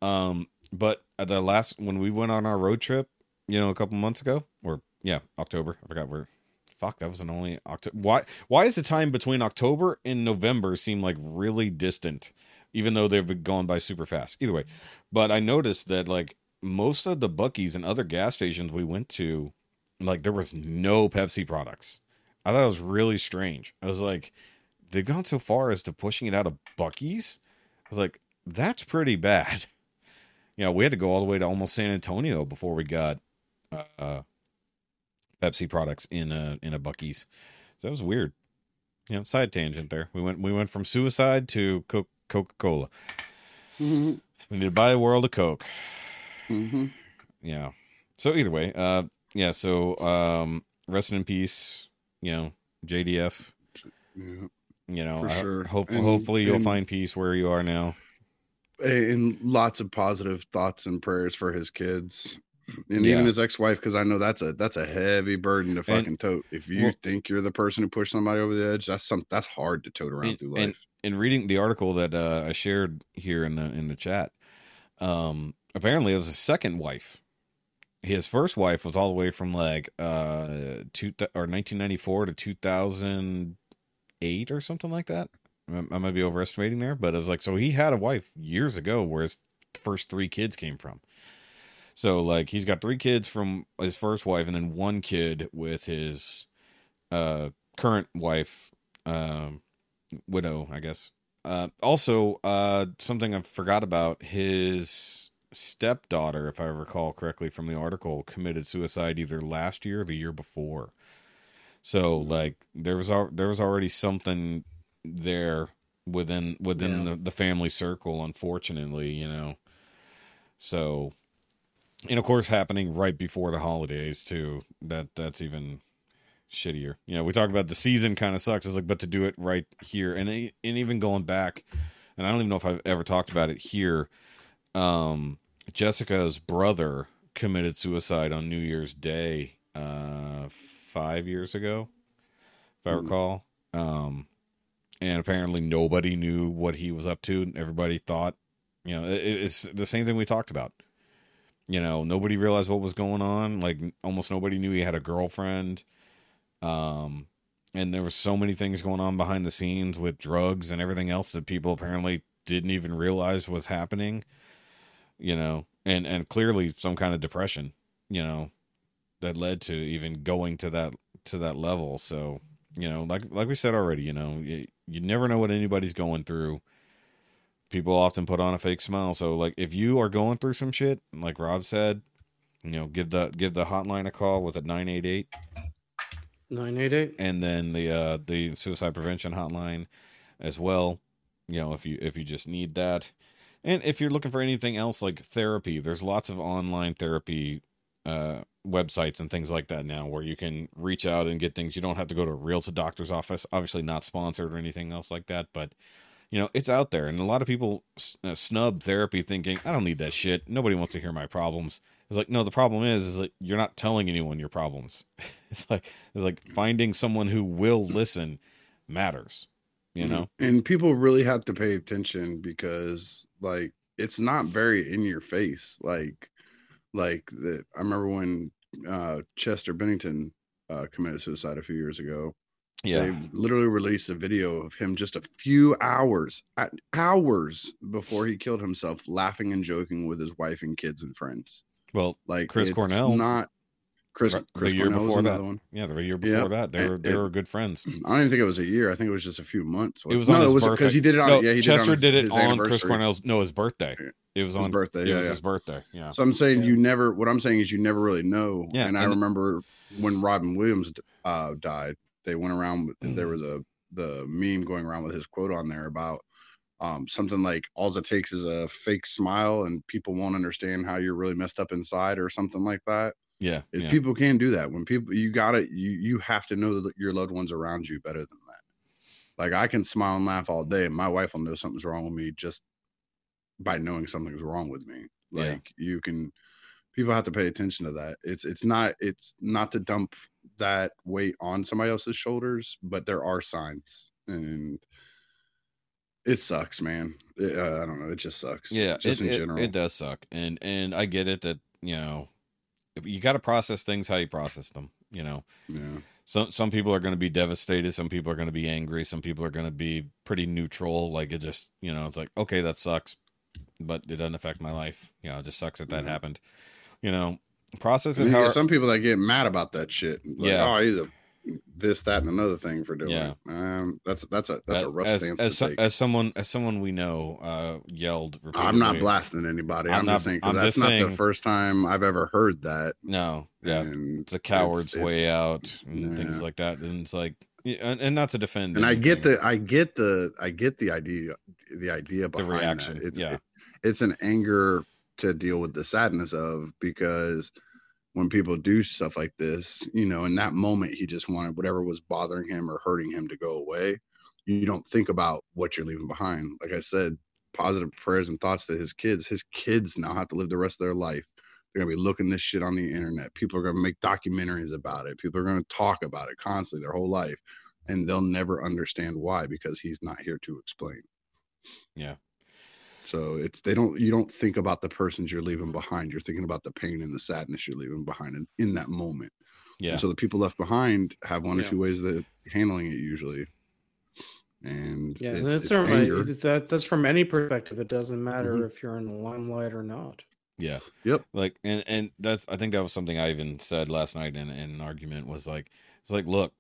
Um, but at the last when we went on our road trip, you know, a couple months ago, or yeah, October. I forgot where. Fuck, that was an only October. Why? Why is the time between October and November seem like really distant, even though they've been going by super fast? Either way, but I noticed that like most of the Buc-ee's and other gas stations we went to, like there was no Pepsi products. I thought it was really strange. I was like, they've gone so far as to pushing it out of Buc-ee's. I was like, that's pretty bad. You know, we had to go all the way to almost San Antonio before we got uh, Pepsi products in a in a Buc-ee's. So that was weird. You know, side tangent there. We went we went from suicide to Co- Coca Cola. hmm We need to buy a world of Coke. hmm Yeah. So either way, uh, yeah. So um, rest in peace. You know, JDF. Yeah. You know, I- sure. hope- And- hopefully you'll and- find peace where you are now. And lots of positive thoughts and prayers for his kids. And Yeah. even his ex-wife, because I know that's a that's a heavy burden to fucking tote. If you well- think you're the person who pushed somebody over the edge, that's some that's hard to tote around And- through and- life. in reading the article that uh, I shared here in the in the chat, um, apparently it was his second wife. His first wife was all the way from like uh two or 1994 to 2008 or something like that. I I might be overestimating there, but it was like so he had a wife years ago where his first three kids came from. So like he's got three kids from his first wife and then one kid with his uh current wife um widow, I guess. Uh, also, uh, something I forgot about his stepdaughter, if I recall correctly from the article, committed suicide either last year or the year before. So, like, there was al- there was already something there within within Yeah. the, the family circle, unfortunately, you know. So, and of course, happening right before the holidays too. That that's even shittier. You know, we talk about the season kind of sucks. It's like, but to do it right here, and and even going back, and I don't even know if I've ever talked about it here. Um, Jessica's brother committed suicide on New Year's Day, uh, five years ago, if I Hmm. recall. Um, and apparently nobody knew what he was up to. Everybody thought, you know, it, it's the same thing we talked about. You know, nobody realized what was going on. Like almost nobody knew he had a girlfriend um and there were so many things going on behind the scenes with drugs and everything else that people apparently didn't even realize was happening you know and and clearly some kind of depression you know that led to even going to that to that level. So you know like like we said already you know you, you never know what anybody's going through. People often put on a fake smile. So like if you are going through some shit like rob said you know give the give the hotline a call with a 988 Nine eight eight. and then the uh the suicide prevention hotline as well. You know if you if you just need that and if you're looking for anything else like therapy there's lots of online therapy uh websites and things like that now where you can reach out and get things. You don't have to go to a real to doctor's office obviously not sponsored or anything else like that but you know it's out there. And a lot of people s- uh, snub therapy thinking i don't need that shit. Nobody wants to hear my problems. It's like no the problem is is like you're not telling anyone your problems. It's like it's like finding someone who will listen matters you know? And people really have to pay attention because like it's not very in your face like like that i remember when uh chester bennington uh committed suicide a few years ago yeah they literally released a video of him just a few hours at hours before he killed himself laughing and joking with his wife and kids and friends well like Chris Cornell. not Chris, The year Cornell was before another that. one. Yeah, the year before Yeah. that, they And- were they and- were good friends. I don't even think it was a year. I think it was just a few months. It was no, on his it was birthday. because he did it on. no, yeah, he Chester did it did it his on Chris. Cornell's. No, his birthday. It was His on birthday, It yeah, was yeah. his birthday. Yeah. So I'm saying Yeah. you never. What I'm saying is you never really know. Yeah, and I and- remember when Robin Williams uh, died, they went around. with There was a the meme going around with his quote on there about um, something like "All it takes is a fake smile, and people won't understand how you're really messed up inside," or something like that. Yeah. If yeah. People can't do that when people you got it. You you have to know that your loved ones around you better than that. Like I can smile and laugh all day, and my wife will know something's wrong with me just by knowing something's wrong with me. Yeah. Like you can, people have to pay attention to that. It's it's not it's not to dump that weight on somebody else's shoulders, but there are signs, and it sucks, man. It, uh, I don't know. It just sucks. yeah just it, in it- general. it does suck and and i get it that you know you got to process things how you process them you know yeah. some some people are going to be devastated some people are going to be angry some people are going to be pretty neutral like it just you know it's like okay that sucks but it doesn't affect my life you know it just sucks that that Mhm. happened you know process it how some people that get mad about that shit. Like, Yeah. oh, he's a this, that, and another thing for doing Yeah. it. Um, that's that's a that's a rough as, stance as, to take. as someone as someone we know uh yelled I'm not blasting anybody. I'm I'm, not- just saying because that's just not saying- the first time I've ever heard that. no yeah and it's a coward's it's- way it's- out and things like that and it's like and, and not to defend And I get the I get the I get the idea the idea behind reaction, that. It's yeah. it- it's an anger to deal with the sadness of because when people do stuff like this, you know, in that moment he just wanted whatever was bothering him or hurting him to go away. You don't think about what you're leaving behind. Like I said, positive prayers and thoughts to his kids. His kids now have to live the rest of their life. They're gonna be looking this shit on the internet. People are gonna make documentaries about it. People are gonna talk about it constantly their whole life, and they'll never understand why because he's not here to explain. Yeah. So it's they don't you don't think about the persons you're leaving behind. You're thinking about the pain and the sadness you're leaving behind in, in that moment. yeah And so the people left behind have one or Yeah. two ways that handling it usually. And Yeah, it's, that's it's from anger. that, that's from any perspective. It doesn't matter Mhm. if you're in the limelight or not. Yeah. Yep. Like and and that's I think that was something I even said last night in, in an argument was like it's like look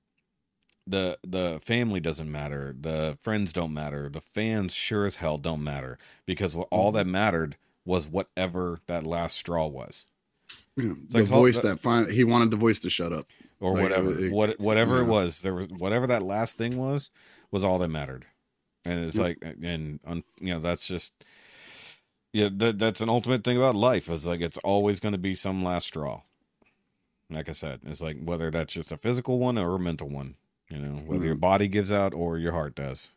the the family doesn't matter the friends don't matter the fans sure as hell don't matter because what all Mm-hmm. that mattered was whatever that last straw was Yeah, the like, voice that finally he wanted the voice to shut up. or Like, whatever it- what whatever it was there was whatever that last thing was was all that mattered and it's Yep. like and you know that's just yeah that, that's an ultimate thing about life is like it's always going to be some last straw like i said it's like whether that's just a physical one or a mental one you know whether your Mhm. body gives out or your heart does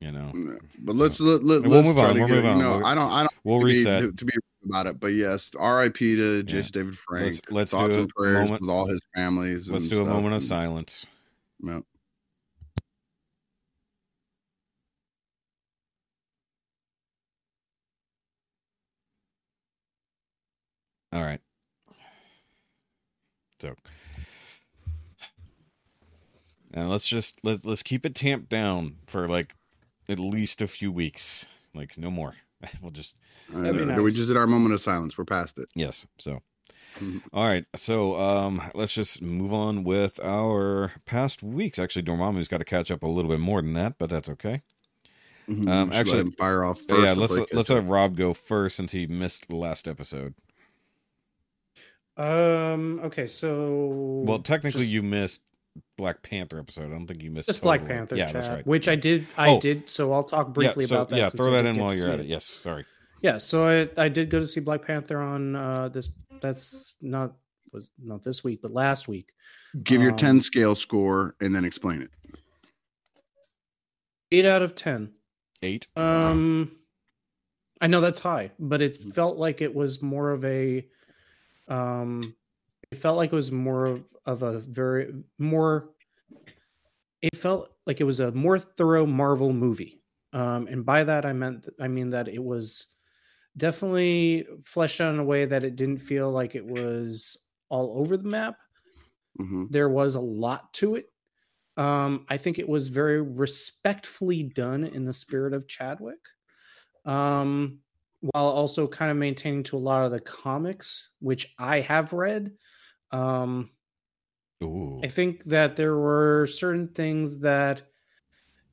you know But let's let, let, We'll let's move on, to we'll move on. know, We'll- I don't I don't we'll to be, reset to, to be about it, but yes, R.I.P. to Jason David Frank. Let's- let's thoughts do and a prayers moment- with all his families. let's do a moment of and- silence Yep. all right so and let's just let's let's keep it tamped down for like at least a few weeks like no more we'll just Uh, That'd We just did our moment of silence. We're past it. yes so Mhm. all right so um let's just move on with our past weeks actually dormammu's got to catch up a little bit more than that but that's okay Mhm. Um, actually- let him fire off first. yeah let's before let's catches have rob go first since he missed the last episode Um. Okay. So well technically just- you missed black panther episode i don't think you missed just Black Panther. yeah that's right Which I did. I Oh. did. So I'll talk briefly yeah, so, about that. yeah throw that in while you're at it yes sorry Yeah, so I, I did go to see Black Panther on uh this that's not was not this week, but last week. Give your um, 10 scale score and then explain it. Eight out of ten. eight Um I know that's high, but it felt like it was more of a um it felt like it was more of, of a very more it felt like it was a more thorough Marvel movie. Um and by that I meant I mean that it was definitely fleshed out in a way that it didn't feel like it was all over the map hmm there was a lot to it. Um, I think it was very respectfully done in the spirit of Chadwick, um, while also kind of maintaining to a lot of the comics, which I have read. Um, Ooh. I think that there were certain things that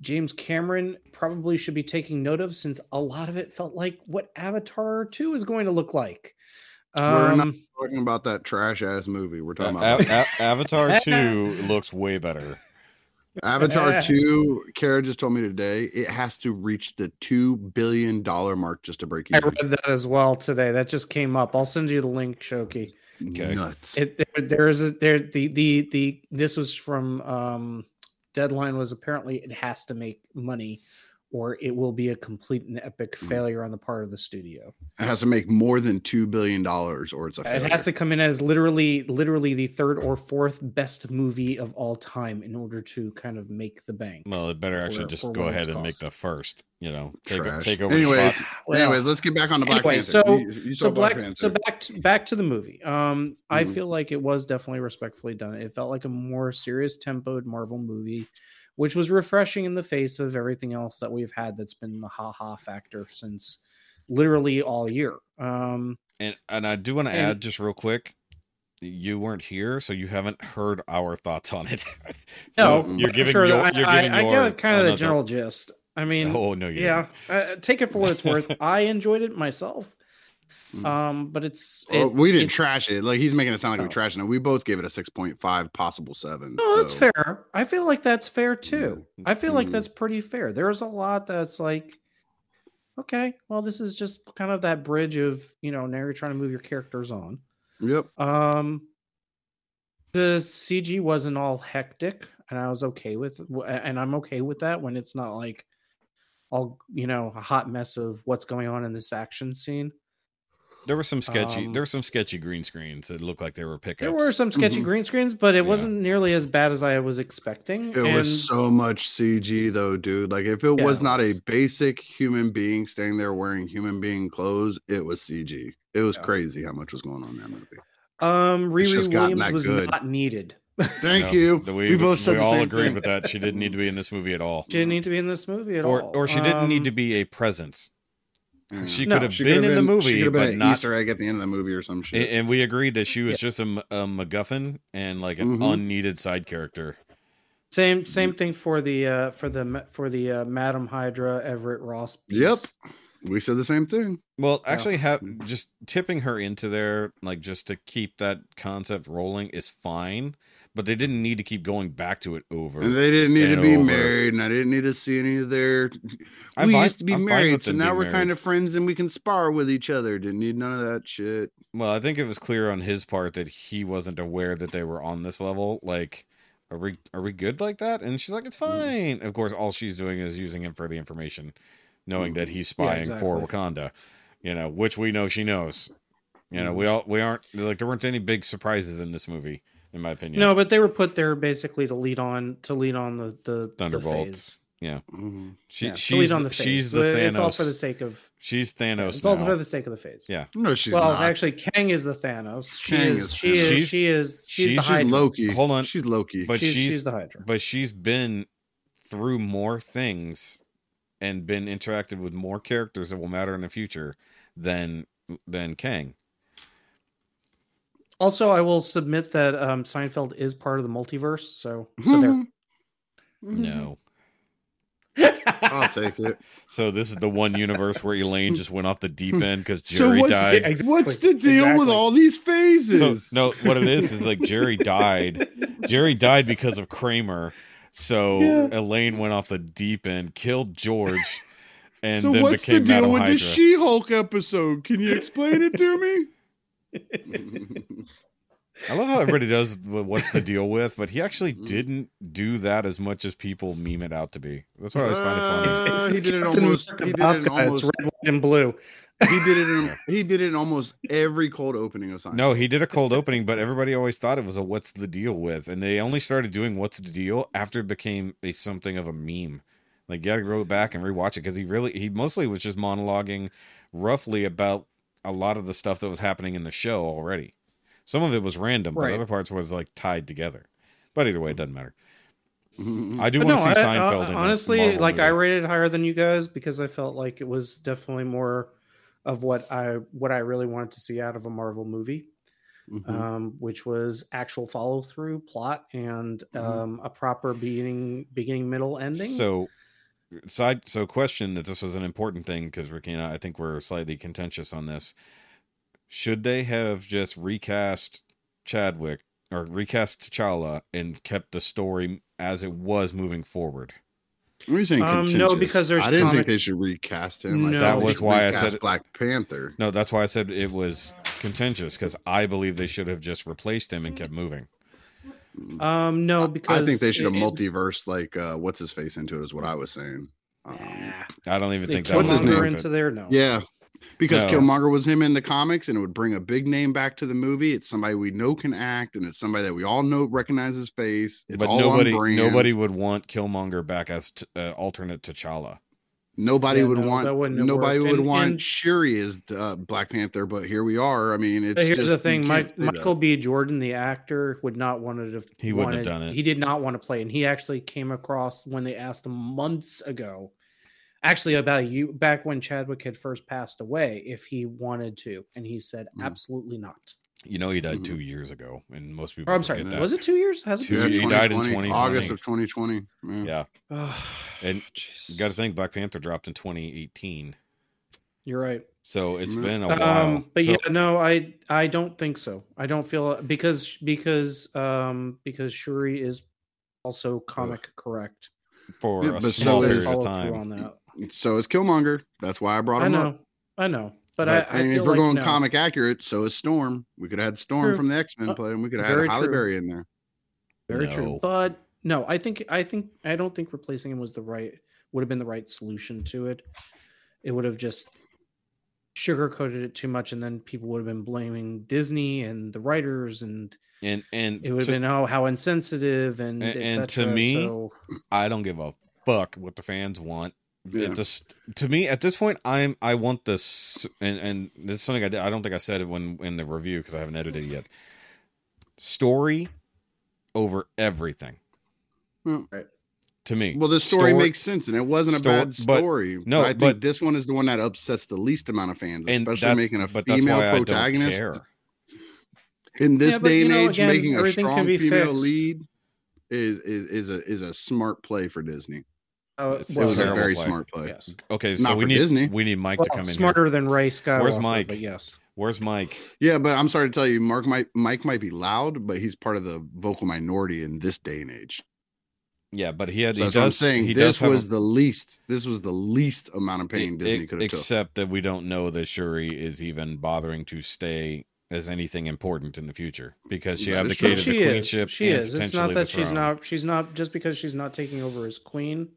James Cameron probably should be taking note of since a lot of it felt like what Avatar 2 is going to look like. We're not Um, talking about that trash ass movie. We're talking about A- A- Avatar 2 looks way better. Avatar 2. Kara just told me today it has to reach the $2 billion mark just to break even. I read that as well today. That just came up. I'll send you the link, Shoky. Okay. Nuts. It there, there is a there the the the this was from um deadline was apparently it has to make money or it will be a complete and epic Mm. failure on the part of the studio. It has to make more than $2 billion or it's a failure. It has to come in as literally literally the third or fourth best movie of all time in order to kind of make the bank. Well, it better For- actually just for go ahead it's and make the first, you know, take, a, take over Anyways, spot. Well, Anyways, let's get back on the Black anyway, Panther. so You- you so saw black Panther. so back to, back to the movie. Um, I Mhm. feel like it was definitely respectfully done. It felt like a more serious tempoed Marvel movie, which was refreshing in the face of everything else that we've had that's been the ha ha factor since literally all year. Um, And and I do want to add just real quick, you weren't here, so you haven't heard our thoughts on it. no, you're giving sure your, you're I, giving I, your I kind of the general gist. I mean, Oh no, you yeah, uh, take it for what it's worth. I enjoyed it myself. Mm. Um, but it's Well, we didn't it's- trash it. Like he's making it sound like No. we trashed it. We both gave it a 6.5, possible seven. No, that's fair. I feel like that's fair too. I feel like that's pretty fair. There's a lot that's like, okay, well, this is just kind of that bridge of you know now you're trying to move your characters on. Yep. Um, the CG wasn't all hectic, and I was okay with, and I'm okay with that when it's not like all you know a hot mess of what's going on in this action scene. There were some sketchy. Um, there were some sketchy green screens that looked like they were pickups. There were some sketchy Mhm. green screens, but it Yeah. wasn't nearly as bad as I was expecting. It and- was so much CG though, dude. Like if it Yeah, was not a basic human being standing there wearing human being clothes, it was CG. It was Yeah. crazy how much was going on in that movie. Um, It's Riri Williams that was good. not needed. Thank No, you. that We, both said we the all same agreed with that. She didn't need to be in this movie at all, She didn't need to be in this movie at or all. or she didn't need to Um, be a presence. Mm. She No, could have She been could've in the been- she movie, could have been but an not. Easter egg at the end of the movie or some shit. And we agreed that she was Yeah. just a MacGuffin and like an Mhm. unneeded side character. Same same thing for the uh for the for the uh, Madam Hydra Everett Ross. Yep. we said the same thing. Well, Yeah. actually, have just tipping her into there, like just to keep that concept rolling, is fine. But they didn't need to keep going back to it over. And they didn't need to be over. married, and I didn't need to see any of their. I'm we fine- used to be I'm married, so now we're kind of friends and we can spar with each other. Didn't need none of that shit. Well, I think it was clear on his part that he wasn't aware that they were on this level. Like, are we are we good like that? And she's like, it's Mm. fine. Of course, all she's doing is using him for the information, knowing that he's spying for exactly. Wakanda. You know, which we know she knows. You Mm. know, we all we aren't like there weren't any big surprises in this movie, in my opinion. No, but they were put there basically to lead on to lead on the the the Thunderbolts. phase. Mhm. She Yeah, she's on the the, phase. she's So the It's all for the sake of. she's Thanos It's all for the sake of the phase. Yeah. No, she's well, not. actually, Kang is the Thanos. She Kang is. is She is. She's- she is. She's, the she's Hydra. Loki. Hold on. she's Loki. But she's, she's she's the Hydra. but she's been through more things and been interacted with more characters that will matter in the future than than Kang. Also, I will submit that um, Seinfeld is part of the multiverse. So, so there. Mm-hmm. No. I'll take it. So this is the one universe where Elaine just went off the deep end because So Jerry what's died. the, Exactly. what's the deal with all these phases? So no, what it is is like Jerry died. Jerry died because of Kramer. So Yeah. Elaine went off the deep end, killed George, and So then what's the deal Madam with Hydra. the She-Hulk episode? Can you explain it to me? I love how everybody does what's the deal with, but he actually Mm. didn't do that as much as people meme it out to be. That's what I was finding it funny. Uh, It's- he did it almost. He did it in vodka. It's almost. red, white, and blue. He did it. In, he did it in almost every cold opening of Seinfeld. No, he did a cold opening, but everybody always thought it was a what's the deal with, and they only started doing what's the deal after it became a something of a meme. Like you got to go back and rewatch it because he really he mostly was just monologuing roughly about a lot of the stuff that was happening in the show already. Some of it was random, but other parts was like tied together. But either way, it doesn't matter. I do But want to see I- I- Seinfeld. in honestly, Marvel like I movie. rated higher than you guys because I felt like it was definitely more of what I what I really wanted to see out of a Marvel movie. Mhm. um, which was actual follow through plot and Mhm. um, a proper beginning, beginning, middle, ending. So, side so question that this was an important thing because Rikki and I, I think we're slightly contentious on this. Should they have just recast Chadwick or recast T'Challa and kept the story as it was moving forward? What are you saying? Um, no, because there's I didn't comic- think they should recast him. No. That was why I said- Black Panther. No, that's why I said it was contentious because I believe they should have just replaced him and kept moving. Um, no, because I think they should have it- it- multiverse like uh, what's his face into it is what I was saying. Um, Nah, I don't even think that What's his name? Into there. No, yeah, because No. Killmonger was him in the comics, and it would bring a big name back to the movie. It's somebody we know can act, and it's somebody that we all know recognize his face. It's But all nobody, on brand. nobody would want Killmonger back as t- uh, alternate T'Challa. Nobody Yeah, would no, want that wouldn't nobody worked. would And- want and- Shuri as uh, Black Panther, but here we are. I mean, it's But here's just, the thing: can't Mike, say that. Michael B. Jordan, the actor, would not wanted to. He wouldn't have done it. He did not want to play, and he actually came across when they asked him months ago, actually about a year back when Chadwick had first passed away, if he wanted to, and he said Mm. absolutely not. You know, he died Mhm. two years ago, and most people. Or I'm sorry, that. was it two years? Has it? Two- Yeah, he died in 2020, 2020. August of 2020. Yeah. Yeah, Oh, And jeez. you got to think Black Panther dropped in 2018, You're right. so it's Mhm. been a while. Um, but So- yeah, no, I I don't think so. I don't feel because because um because Shuri is also comic correct. for Yeah, a but so period of time. on that. So is Killmonger. That's why I brought him I him know, up. I know, but, But, I, I and feel if we're like going no. comic accurate, so is Storm. We could have had Storm True. from the X Men Uh, play, and we could have had very Halle. Berry in there. Very No. true. But no, I think I think I don't think replacing him was the right would have been the right solution to it. It would have just sugarcoated it too much, and then people would have been blaming Disney and the writers, and And and it would have been oh how insensitive and And- and to me, so, I don't give a fuck what the fans want. Yeah. It just to me at this point, I'm I want this, and and this is something I did. I don't think I said it when in the review because I haven't edited it yet. Story over everything. Well, Right. To me, Well, the story, Story- makes sense, and it wasn't a Sto- bad but- story. no, but I think but- this one is the one that upsets the least amount of fans, and especially making a but that's female why I don't protagonist. care. In this Yeah, but, day and know, age, again, making a strong female fixed. lead is is is a is a smart play for Disney. Oh, It's It was a very play. smart play. yes. Okay, so Not we need Disney. we need Mike Well, to come in. Here. smarter than Rey Skywalker. Where's Mike? But yes. Where's Mike? Yeah, but I'm sorry to tell you, Mark might Mike might be loud, but he's part of the vocal minority in this day and age. Yeah, but he had. So he that's does, what I'm saying. He This have was a- the least. This was the least amount of pain e- Disney could have took. except that we don't know that Shuri is even bothering to stay as anything important in the future because she That is true. abdicated she the is. She is. It's not that she's throne. not. She's not just because she's not taking over as queen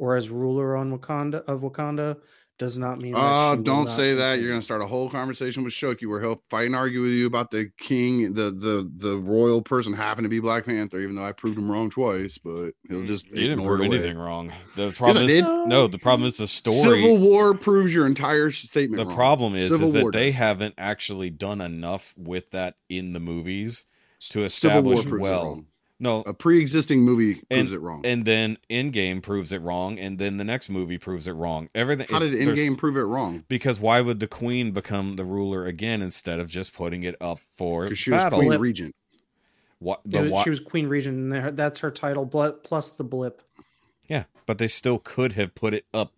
or as ruler on Wakanda of Wakanda does not mean. Oh, she don't not say that. continue. You're gonna start a whole conversation with Shoky where he'll fight and argue with you about the king, the the the royal person having to be Black Panther, even though I proved him wrong twice, but he'll mm, just You didn't prove anything wrong. The problem I is no. The problem is the story. Civil War proves your entire statement. the wrong. problem is, Civil is that War they haven't actually done enough with that in the movies to Civil War establish proves it well. Wrong. No, A pre-existing movie proves And- it wrong. and then Endgame proves it wrong, and then the next movie proves it wrong. Everything. How it- did there's- Endgame prove it wrong? Because why would the queen become the ruler again instead of just putting it up for Because she was battle? Queen Blip. Regent. What? It But was- why, she was Queen Regent, and there- that's her title. bl- Plus the blip. yeah, but they still could have put it up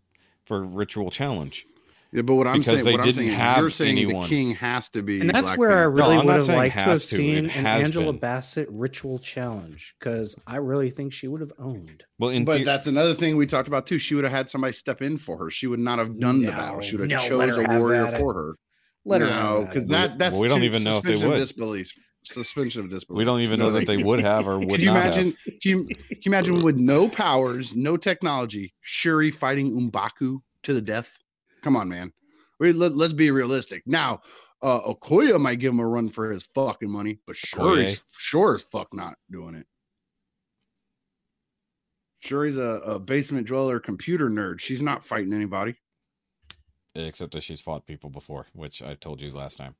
for ritual challenge. Yeah, but what I'm Because saying, they what I'm saying, have you're saying anyone. the king has to be. And that's Black where I really No, would have liked to have to, seen an Angela been. Bassett ritual challenge because I really think she would have owned. Well, in But the- that's another thing we talked about too. She would have had somebody step in for her. She would not have done the battle. She would have let chose a warrior that. for her. Let her no, have because that. that that's we don't even know if they suspension of would. disbelief. Suspension of disbelief. we don't even No, know that they would have or would Could you not imagine? have. Can you, can you imagine with no powers, no technology, Shuri fighting M'Baku to the death? Come on, man. We, let, us be realistic. Now, uh, Okoye might give him a run for his fucking money, but sure, Okoye? sure as fuck not doing it. Shuri's a, a basement dweller computer nerd. She's not fighting anybody. Except that she's fought people before, which I told you last time.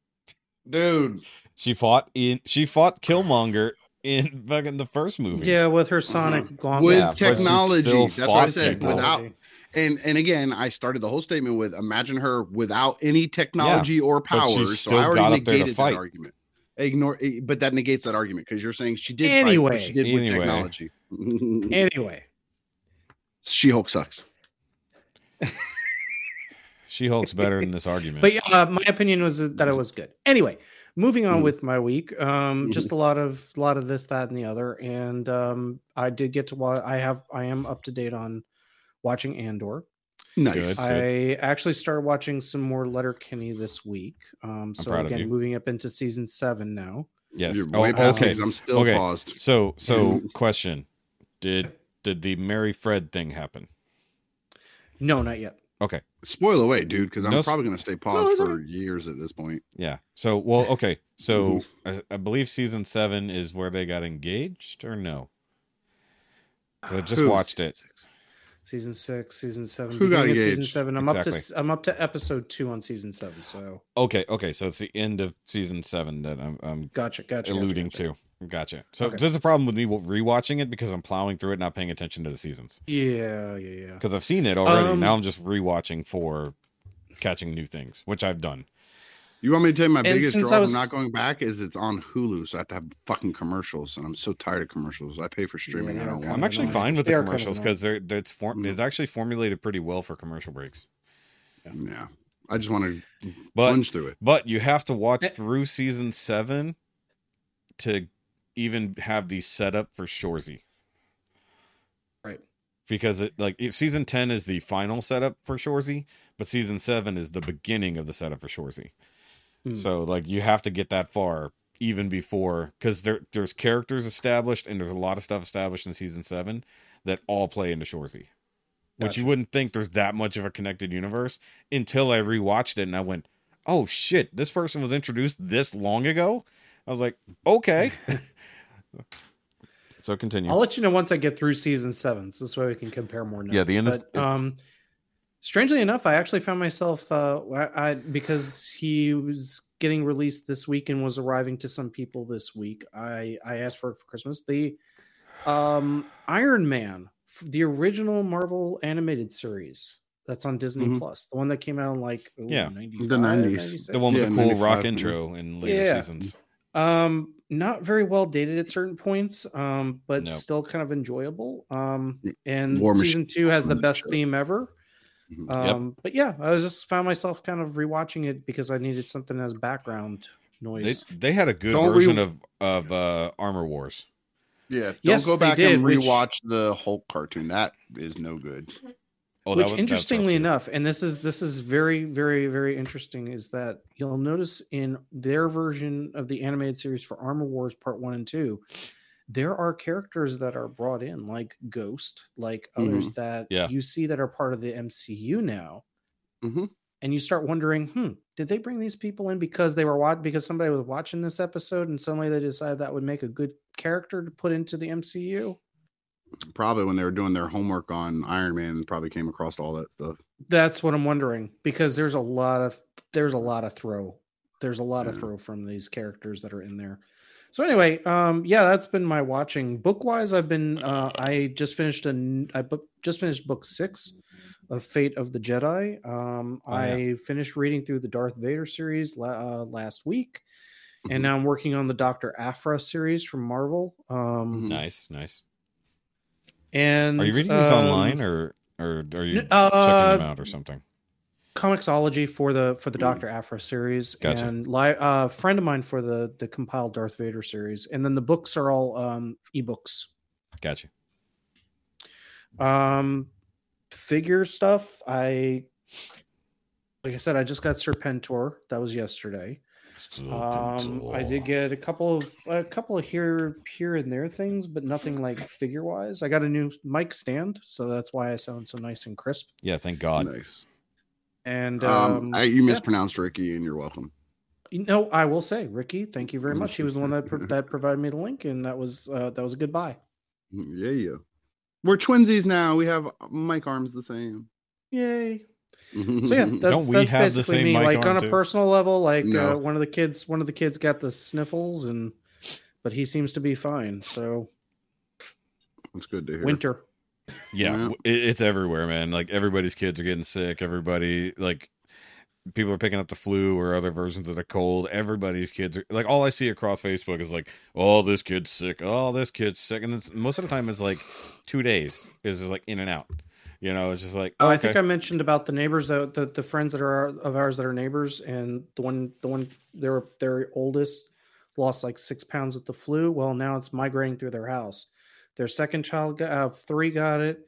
Dude, She fought in. She fought Killmonger in fucking the first movie. Yeah, with her Sonic gauntlet. with Yeah, technology. That's what I said. people. Without and and again, I started the whole statement with imagine her without any technology or but powers. So I already got up there to negated fight. that argument. Ignore, eh, but that negates that argument because you're saying she did. Anyway. but she did with technology. Anyway, she Hulk sucks. She Hulk's better in this argument. but uh, my opinion was that it was good. Anyway, moving on Mhm. with my week. Um, just a lot of a lot of this, that, and the other, and um, I did get to watch. I have I am up to date on watching Andor. Nice. Good. I actually started watching some more Letterkenny this week. Um, so proud of again, you. moving up into season seven now. yes. You're Oh, way past me I'm still Okay. paused. So, so question: Did did the Mary Fred thing happen? No, not yet. Okay. Spoil away, dude, because I'm No, probably going to stay paused it's for years at this point. Yeah. So, well, okay. So, Mm-hmm. I, I believe season seven is where they got engaged, or no? 'Cause I just Who? watched it. Six. Season six, season seven. Who got of Season seven. I'm up to I'm up to episode two on season seven. So Okay. Okay. So it's the end of season seven that I'm, I'm gotcha, gotcha. alluding gotcha, gotcha. to. Gotcha. So Okay. there's a problem with me rewatching it because I'm plowing through it, not paying attention to the seasons. Yeah, yeah, yeah. Because I've seen it already. Um, now I'm just rewatching for catching new things, which I've done. You want me to tell you my And biggest since draw I of was- not going back is it's on Hulu, so I have to have fucking commercials, and I'm so tired of commercials. I pay for streaming. Yeah, I don't okay. want. I'm actually fine with They the are kind of commercials because they're, they're it's form, Mhm. it's actually formulated pretty well for commercial breaks. Yeah, I just want to But plunge through it. But you have to watch Eh. through season seven to even have the setup for Shorzy. Right. Because it like it, season ten is the final setup for Shorzy, but season seven is the beginning of the setup for Shorzy. Hmm. So like you have to get that far even before because there there's characters established and there's a lot of stuff established in season seven that all play into Shorzy. Which you wouldn't think there's that much of a connected universe until I rewatched it and I went, oh shit, this person was introduced this long ago. I was like, okay. so continue. I'll let you know once I get through season seven. So this way we can compare more notes. Yeah, the end is- But, um, strangely enough, I actually found myself uh, I, I because he was getting released this week and was arriving to some people this week. I I asked for it for Christmas. The um, Iron Man, the original Marvel animated series that's on Disney Mhm. Plus, the one that came out in like ooh, Yeah. The 90s. 96? the one with Yeah, the cool 95, rock intro in later Yeah. seasons. Um, not very well dated at certain points, um, but No. still kind of enjoyable. Um, and War season two has the best show. theme ever. Mhm. Yep. Um, but yeah, I was just found myself kind of rewatching it because I needed something as background noise. they had a good Don't re- version of of uh, Armor Wars. Yeah, don't Yes, go back did, and which- rewatch the Hulk cartoon. That is no good. Oh, Which, was- interestingly enough, and this is this is very very very interesting, is that you'll notice in their version of the animated series for Armor Wars Part One and Two, there are characters that are brought in, like Ghost, like others that Yeah. you see that are part of the MCU now, Mhm. and you start wondering, hmm, did they bring these people in because they were watch because somebody was watching this episode and suddenly they decided that would make a good character to put into the MCU? Probably when they were doing their homework on Iron Man, probably came across all that stuff. That's what I'm wondering because there's a lot of there's a lot of throw. There's a lot of throw from these characters that are in there. So anyway, um yeah, that's been my watching. Book wise, I've been uh I just finished an I book just finished book 6 of Fate of the Jedi. Um Oh, yeah. I finished reading through the Darth Vader series la- uh, last week. And now I'm working on the Dr. Aphra series from Marvel. Um Mhm. Nice, nice. and Are you reading these um, online or or are you uh, checking them out or something? Comixology for the for the Mm. Doctor Aphra series, Gotcha. and li- uh, friend of mine for the the compiled Darth Vader series, and then the books are all um, ebooks. Gotcha. Um, figure stuff. I like I said, I just got Serpentor. That was yesterday. Um, I did get a couple of a couple of here here and there things, but nothing like figure wise. I got a new mic stand, so that's why I sound so nice and crisp. Yeah, thank God. nice. And Um, um, I, you yeah. mispronounced Rikki, and you're welcome. You know, I will say, Rikki, thank you very much. He was the one that pro- that provided me the link, and that was uh, that was a good buy. Yeah, yeah. We're twinsies now. We have mic arms the same. Yay! So yeah, that's, Don't we that's have the same me. mic Like arm, on a too? personal level, like No. uh, one of the kids, one of the kids got the sniffles, and but he seems to be fine. So That's good to hear. winter, Yeah, Yeah. it, it's everywhere, man. Like everybody's kids are getting sick. Everybody like people are picking up the flu or other versions of the cold. Everybody's kids are like all I see across Facebook is like, oh, this kid's sick. Oh, this kid's sick, and it's, most of the time it's like two days. It's just like in and out. You know, it's just like Oh, okay. I think I mentioned about the neighbors that the, the friends that are of ours that are neighbors, and the one the one their their oldest lost like six pounds with the flu. Well, now it's migrating through their house. Their second child got out of three got it,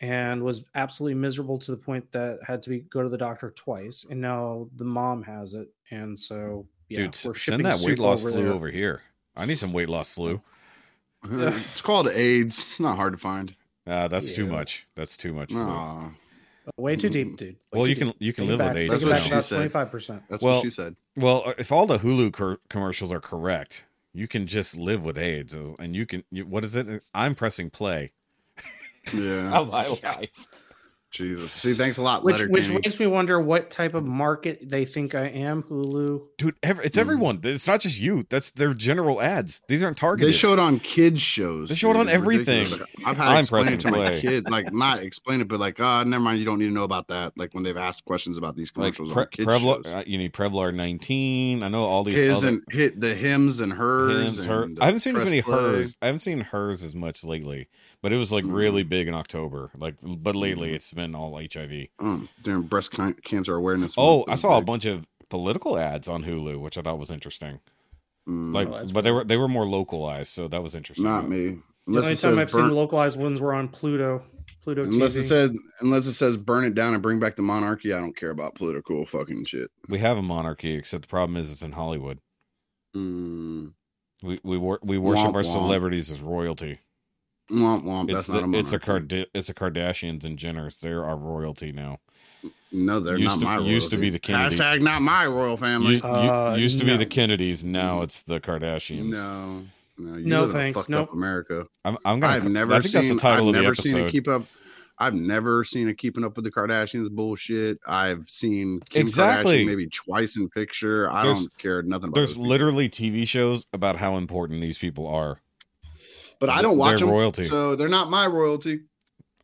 and was absolutely miserable to the point that had to be go to the doctor twice. And now the mom has it, and so yeah, dude, s- we're send that weight soup loss over flu there. over here. I need some weight loss flu. it's called AIDS. It's not hard to find. Uh, that's too much. That's too much. flu. Nah, Way too deep, dude. Way Well, you can deep. you can Take it live with. AIDS. That's what she about said. twenty five percent. that's Well- what she said. Well, if all the Hulu cor- commercials are correct, you can just live with AIDS, and you can. You, what is it? I'm pressing play. Yeah, oh my life. Jesus. See, thanks a lot, Which Letter which Kenny. makes me wonder what type of market they think I am. Hulu. Dude, ev- it's Mm. everyone. It's not just you. That's their general ads. These aren't targeted. They show it on kids shows. They show it on dude. Ridiculous. everything. I've had to explain it pressing to my play. kid, like not explain it, but like, uh, never mind. You don't need to know about that. Like when they've asked questions about these like commercials Pre- on kids Prevnar, shows. uh, you need Prevnar 19. I know all these His other and hit the Hims and hers. Hims, her- I haven't seen as many play. hers. I haven't seen hers as much lately, but it was like really Mm. big in October. Like, but lately Mhm. it's been all HIV. Um, during breast can- cancer awareness. Oh, month, I was saw a bunch of political ads on Hulu, which I thought was interesting. Mm, Like, Oh, but they were they were more localized, so that was interesting. not me. The only time I've seen localized ones were on Pluto. Pluto unless TV. it says unless it says burn it down and bring back the monarchy. I don't care about political fucking shit. We have a monarchy, except the problem is it's in Hollywood. Mm, We we wor- we worship Womp our womp. celebrities as royalty. Womp womp. It's That's not a the, it's the monarchy. Card it's the Kardashians and Jenners. They're our royalty now. No, they're Used not to- my used to be the Kennedy- Hashtag not my royal family. Used, Uh, used to be the Kennedys. Now it's the Kardashians. no, no, you No, live in a thanks, fucked nope. America. I'm, I'm gonna. I've never I think seen. that's the title I've of the never seen a keep up. I've never seen a keeping up with the Kardashians bullshit. I've seen Kim Exactly. Kardashian maybe twice in picture. I There's- don't care nothing about. There's those literally TV shows about how important these people are. But I don't watch they're them, royalty. so they're not my royalty.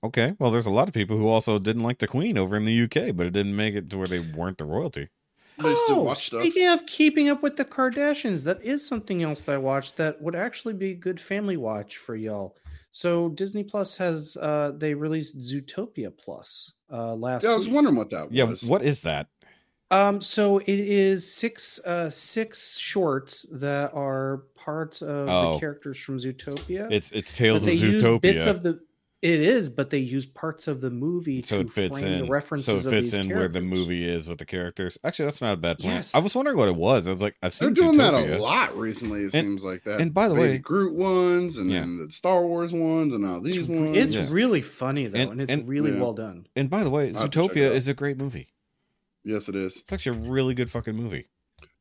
Okay, well, there's a lot of people who also didn't like the Queen over in the UK, but it didn't make it to where they weren't the royalty. They still Oh, watch stuff. speaking of keeping up with the Kardashians, that is something else that I watched that would actually be a good family watch for y'all. So Disney Plus has uh they released Zootopia Plus uh last Yeah, I was week. wondering what that was. Yeah, what is that? Um, so it is six uh six shorts that are parts of Oh. the characters from Zootopia. It's it's But Tales of they use bits of the it is, but they use parts of the movie so to it fits frame in. the references So it of fits these in where the movie is with the characters. Actually, that's not a bad plan. Yes. I was wondering what it was. I was like, I've They're seen doing that Zootopia. a lot recently. It And- seems like that. and by the Baby way- Groot ones, and Yeah. then the Star Wars ones, and now these It's, ones. it's Yeah. really funny though, And- and, it's and- really Yeah. well done. And by the way, I'll have to check it Zootopia is a great movie. Yes, it is. It's actually a really good fucking movie.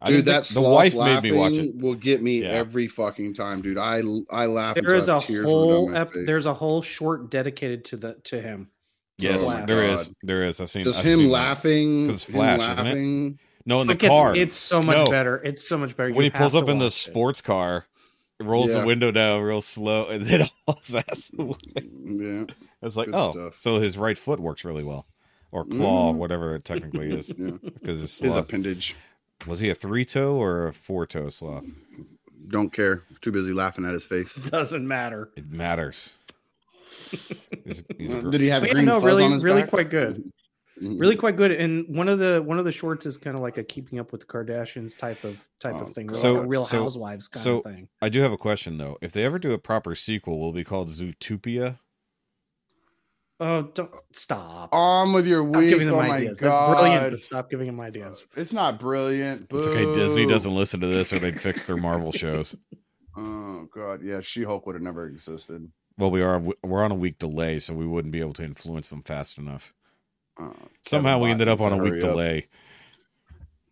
Dude, didn't that think- the wife laughing made me watch it. will get me Yeah. every fucking time, dude. I I laugh. There until is I a have tears whole ep- there's a whole short dedicated to the to him. Oh yes, Oh my there is. God. There is. I've seen. just I've him seen that. laughing. 'Cause it's him Flash, isn't it? laughing. No, in the It gets- car. it's so much No. better. It's so much better. when You he pulls up in the it. sports car, rolls Yeah. the window down real slow, and then hauls ass away. Yeah, It's like, Good oh, stuff. so his right foot works really well, or claw, Mhm. whatever it technically is, yeah. because his His appendage. Was he a three toe or a four toe sloth? Don't care. Too busy laughing at his face. doesn't matter. It matters. He's, he's a gr- Did he have But yeah, green no, fuzz really, on his really back? quite good. Mhm. Really quite good. And one of the one of the shorts is kind of like a keeping up with the Kardashians type of type Oh, of thing, So- like a Real so- Housewives kind so- of thing. I do have a question though. If they ever do a proper sequel, will it be called Zootopia? Oh, don't stop! On with your Stop week. giving them Oh my ideas. That's brilliant. But stop giving them ideas. It's not brilliant. It's okay. Disney doesn't listen to this, or they'd fix their Marvel shows. Oh god, yeah. She Hulk would have never existed. Well, we are we're on a week delay, so we wouldn't be able to influence them fast enough. Uh, Somehow Kevin we ended up on a week up. delay.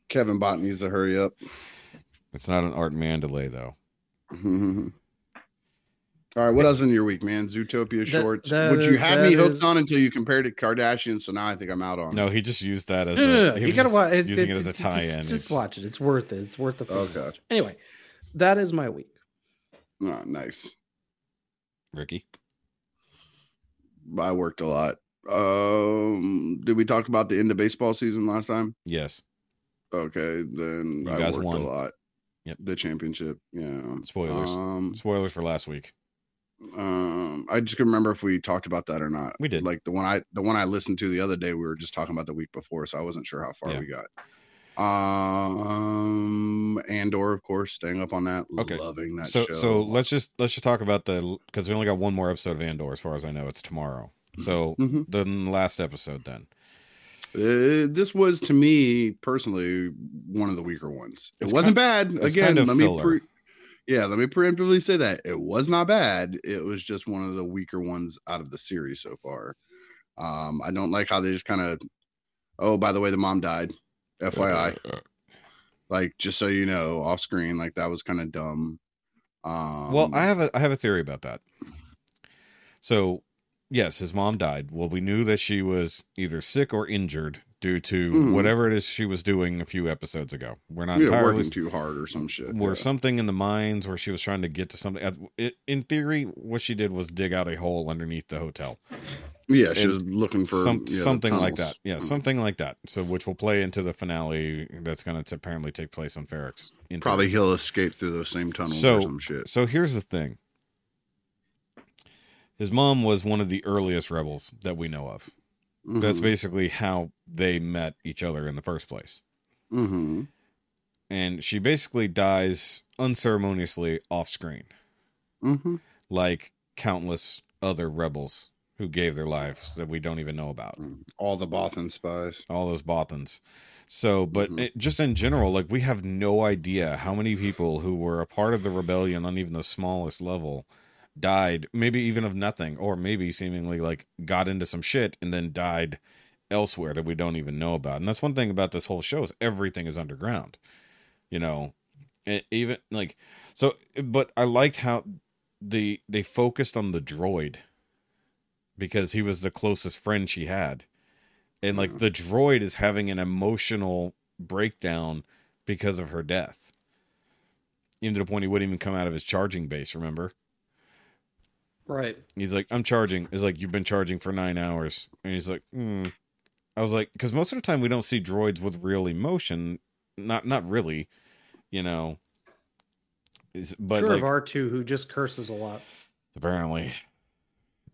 Kevin Bott needs to hurry up. It's not an art man delay though. All right, what else in your week, man? Zootopia shorts, that which you is- had me hooked is- on until you compared it to Kardashian. So now I think I'm out on. No, he just used that as No, no, a, no, he You was gotta watch it. using it it- as a it- tie-in. Just, It's- just watch it. It's worth it. It's worth the. fucking Okay. watch. Anyway, that is my week. Oh, nice. Ricky. I worked a lot. Um, did we talk about the end of baseball season last time? Yes. Okay, then You I guys worked won. a lot. Yep. The championship. Yeah. Spoilers. Um, Spoilers for last week. Um, I just can remember if we talked about that or not. We did. Like the one I the one I listened to the other day, we were just talking about the week before, so I wasn't sure how far Yeah. we got. Um, Andor, of course, staying up on that. Okay. Loving that so show. so let's just let's just talk about the because we only got one more episode of Andor as far as I know. It's tomorrow. So Mhm. the last episode then. Uh, this was to me personally one of the weaker ones. It It's wasn't kind- bad. Again, kind of let me pre- yeah, let me preemptively say that it was not bad. It was just one of the weaker ones out of the series so far. Um, I don't like how they just kind of, oh, by the way, the mom died. FYI, like just so you know, off screen, like that was kind of dumb. Um, well, I have a I have a theory about that. So, yes, his mom died. Well, we knew that she was either sick or injured due to Mhm. whatever it is she was doing a few episodes ago. We're not yeah, entirely working too hard or some shit. were yeah. something in the mines where she was trying to get to something. In theory, what she did was dig out a hole underneath the hotel. yeah, she and was looking for Some, yeah, something like that. Yeah, Mm. something like that. So, which will play into the finale that's going to apparently take place on Ferrex. Probably theory. he'll escape through those same tunnels So- or some shit. So here's the thing. His mom was one of the earliest rebels that we know of. That's Mhm. basically how they met each other in the first place. Mhm. And she basically dies unceremoniously off screen, Mhm. like countless other rebels who gave their lives that we don't even know about. All the Bothan spies. All those Bothans. So, but Mhm. it, just in general, like we have no idea how many people who were a part of the rebellion on even the smallest level died, maybe even of nothing, or maybe seemingly like got into some shit and then died elsewhere that we don't even know about. And that's one thing about this whole show is everything is underground. You know, even like so. But I liked how the they focused on the droid because he was the closest friend she had, and like Mhm. the droid is having an emotional breakdown because of her death. Even to the point he wouldn't even come out of his charging base. Remember? Right. He's like, I'm charging. It's like you've been charging for nine hours, and he's like, hmm. I was like, because most of the time we don't see droids with real emotion. Not, not really, you know. Is but sure like of R two who just curses a lot. apparently,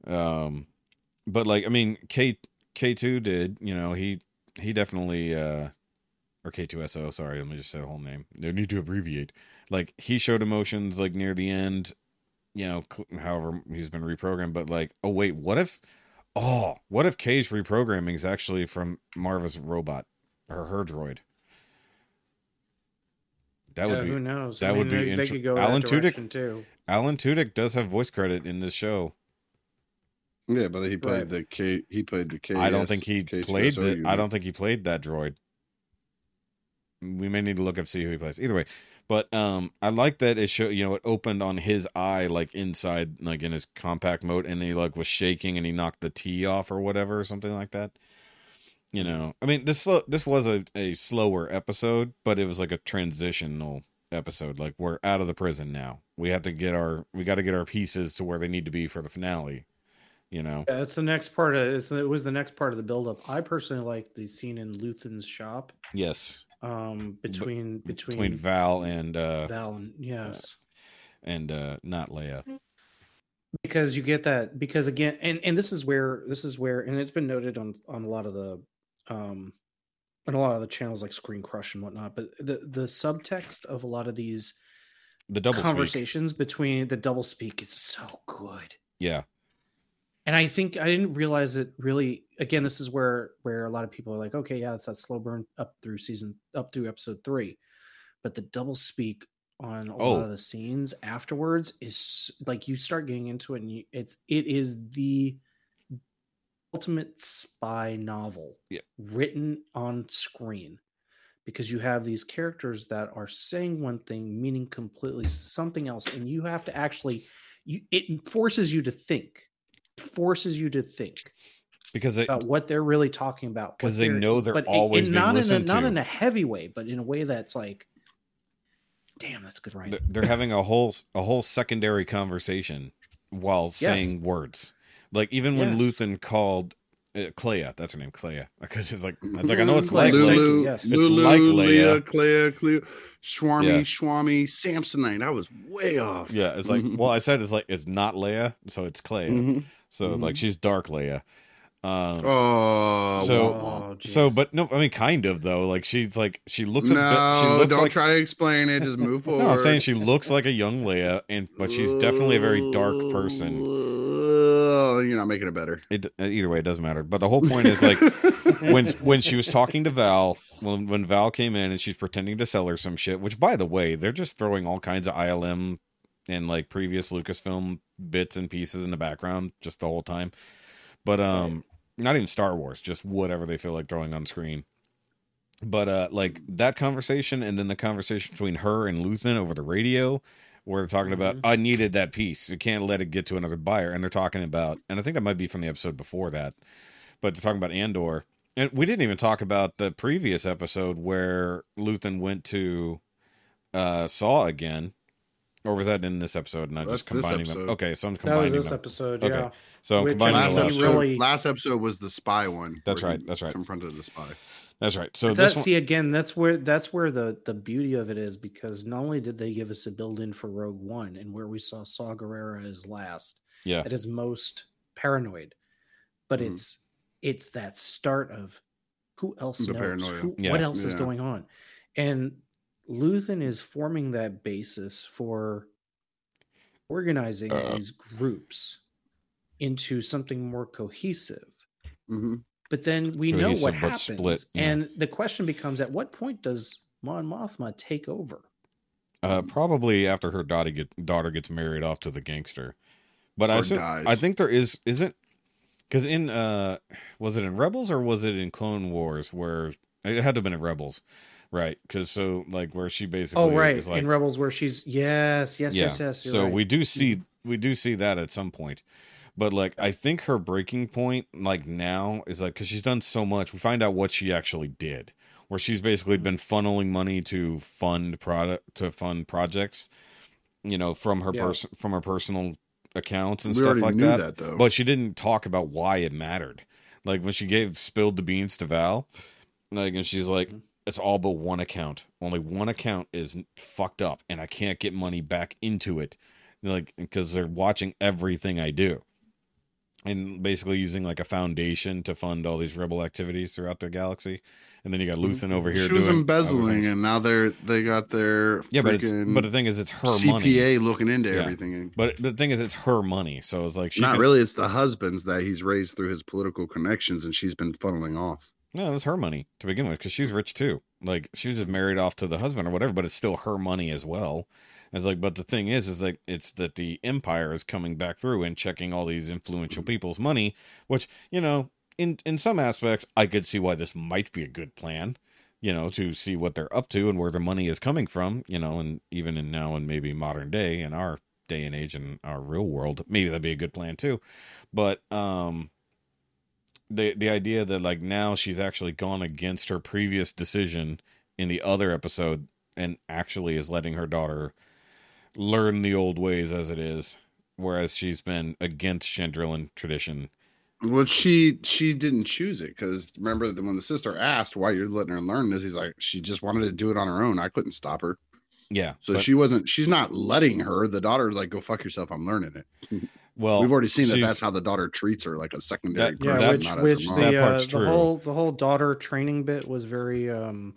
um, but like I mean, K K two did, you know, he he definitely uh, or K two SO. Sorry, let me just say the whole name. No need to abbreviate. Like he showed emotions like near the end you know, cl- however he's been reprogrammed, but like, oh wait, what if, oh, what if K's reprogramming is actually from Maarva's robot or her droid? That would be who knows? that would be they, they inter- could go Alan Alan Tudyk- too. Alan Tudyk does have voice credit in this show. Yeah, but he played Right. the K. He played the K. I don't think he K2SO played the. I don't think he played that droid. We may need to look up see who he plays. Either way, but um, I like that it showed. You know, it opened on his eye, like inside, like in his compact mode, and he like was shaking, and he knocked the T off or whatever, or something like that. You know, I mean, this this was a a slower episode, but it was like a transitional episode. Like we're out of the prison now. We have to get our we got to get our pieces to where they need to be for the finale. You know. Yeah, it's the next part of it's, it was the next part of the buildup. I personally like the scene in Luthen's shop Yes. Um between between, between Val and uh Val and yes. and uh not Leia. because you get that because again and and this is where this is where and it's been noted on on a lot of the um on a lot of the channels like screen crush and whatnot but the the subtext of a lot of these The double speak. conversations between the double speak is so good Yeah. And i think i didn't realize it really again this is where where a lot of people are like okay yeah it's that slow burn up through season up through episode three but the double speak on a lot Oh. of the scenes afterwards is like you start getting into it and you, it's it is the ultimate spy novel Yeah. written on screen because you have these characters that are saying one thing meaning completely something else and you have to actually you it forces you to think forces you to think Because it, about what they're really talking about what 'Cause they know they're but always it- being not in a, listened not in a heavy way but in a way that's like damn that's good writing they're- they're having a whole a whole secondary conversation while saying words. Like even when Yes. Luthen called uh, Kleya. That's her name, Kleya. Because it's like it's like I know it's like Lulu. Leia. Lulu, yes. It's Lulu, like Leia. Leia, Kleya, Kleya, Schwarmy, Yeah. Schwami, Samsonite. I was way off. Yeah, it's like well, I said it's like it's not Leia, so it's Kleya. Mhm. So Mhm. like she's dark Leia. Um, Oh, So- wah, wah. Oh, so, but no, I mean, kind of though. Like she's like she looks a no, bit. She looks don't like try to explain it. Just move forward. no. I'm saying she looks like a young Leia, and but she's definitely a very dark person. You're not making it better. It either way, it doesn't matter. But the whole point is like when when she was talking to Val, when when Val came in and she's pretending to sell her some shit. Which, by the way, they're just throwing all kinds of ILM and like previous Lucasfilm bits and pieces in the background just the whole time. But um, not even Star Wars, just whatever they feel like throwing on screen. But uh, like that conversation, and then the conversation between her and Luthen over the radio, where they're talking about, Mhm. I needed that piece. You can't let it get to another buyer. And they're talking about, and I think that might be from the episode before that, but they're talking about Andor. And we didn't even talk about the previous episode where Luthen went to uh Saw again. Or was that in this episode? And I'm just this combining them. Okay, so I'm combining that combining was this them. episode. Okay. Yeah. So I'm Which combining Last the last episode, really- last episode was the spy one. That's right, that's right. Confronted the spy. That's right. So But this that's one, see again. That's where that's where the the beauty of it is because not only did they give us a build in for Rogue One and where we saw Saw Gerrera as last yeah, at his most paranoid, but Mhm. it's it's that start of who else The knows paranoia. Who, Yeah. what else is going on, and Luthen is forming that basis for organizing Uh. these groups into something more cohesive. hmm But then we know what happens. split, yeah. And the question becomes at what point does Mon Mothma take over? uh, probably after her daughter get daughter gets married off to the gangster. But I assume, dies. I think there is isn't because in uh was it in Rebels or was it in Clone Wars where it had to have been in Rebels, right? Because so like where she basically Oh, right. is like In Rebels, where she's yes, yes, yes, yes. so right. we do see we do see that at some point. But like I think her breaking point like now is like cuz she's done so much. We find out what she actually did. Where she's basically been funneling money to fund product to fund projects, you know, from her Yeah. person from her personal accounts and We stuff like knew that. that, though. But she didn't talk about why it mattered. Like when she gave spilled the beans to Val, like and she's like, Mhm. It's all but one account. Only one account is fucked up, and I can't get money back into it, like because they're watching everything I do, and basically using like a foundation to fund all these rebel activities throughout the galaxy. And then you got Luthen over here she was doing embezzling, and now they're they got their yeah, but it's but the thing is, it's her CPA money. looking into Yeah. everything. But the thing is, it's her money, so it's like she Not can- really. It's the husband's that he's raised through his political connections, and she's been funneling off. No, it was her money to begin with because she's rich too. Like she was just married off to the husband or whatever, but it's still her money as well. It's like, but the thing is, is like it's that the empire is coming back through and checking all these influential people's money, which you know, in in some aspects, I could see why this might be a good plan. You know, to see what they're up to and where their money is coming from. You know, and even in now and maybe modern day in our day and age in our real world, maybe that'd be a good plan too. But um the the idea that like now she's actually gone against her previous decision in the other episode and actually is letting her daughter learn the old ways as it is whereas she's been against Chandrilan tradition Well, she she didn't choose it because remember that when the sister asked why you're letting her learn this, he's like she just wanted to do it on her own. I couldn't stop her, yeah so but- she wasn't. She's not letting her. The daughter's like, "Go fuck yourself. I'm learning it." well We've already seen that. That's how the daughter treats her, like a secondary That- yeah, person, that- which not as her mom. The uh, part's the whole the whole daughter training bit was very um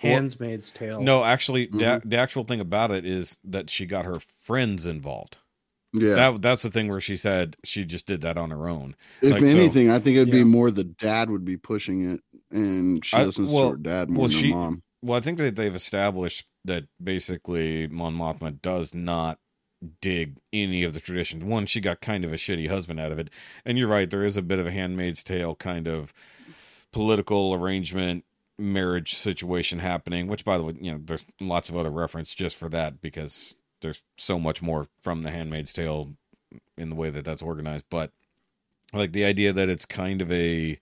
handsmaid's tale. no actually the, Mhm. the actual thing about it is that she got her friends involved yeah. that that's the thing where she said she just did that on her own if like, so- anything, I think it'd Yeah. be more the dad would be pushing it, and she I- listens well- to her dad more well, than she- her mom. Well, I think that they've established that basically Mon Mothma does not dig any of the traditions. One, she got kind of a shitty husband out of it, and you're right. There is a bit of a Handmaid's Tale kind of political arrangement marriage situation happening. Which, by the way, you know, there's lots of other reference just for that because there's so much more from the Handmaid's Tale in the way that that's organized. But like the idea that it's kind of a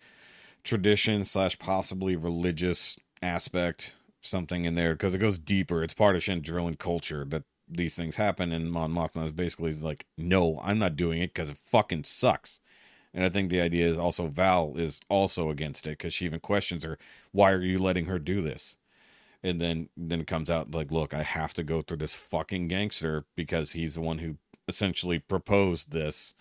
tradition slash possibly religious aspect something in there because it goes deeper it's part of Chandrilan culture that these things happen and Mon Mothma is basically like no I'm not doing it because it fucking sucks And I think the idea is also Val is also against it because she even questions her, "Why are you letting her do this?" And then then it comes out like, "Look, I have to go through this fucking gangster because he's the one who essentially proposed this."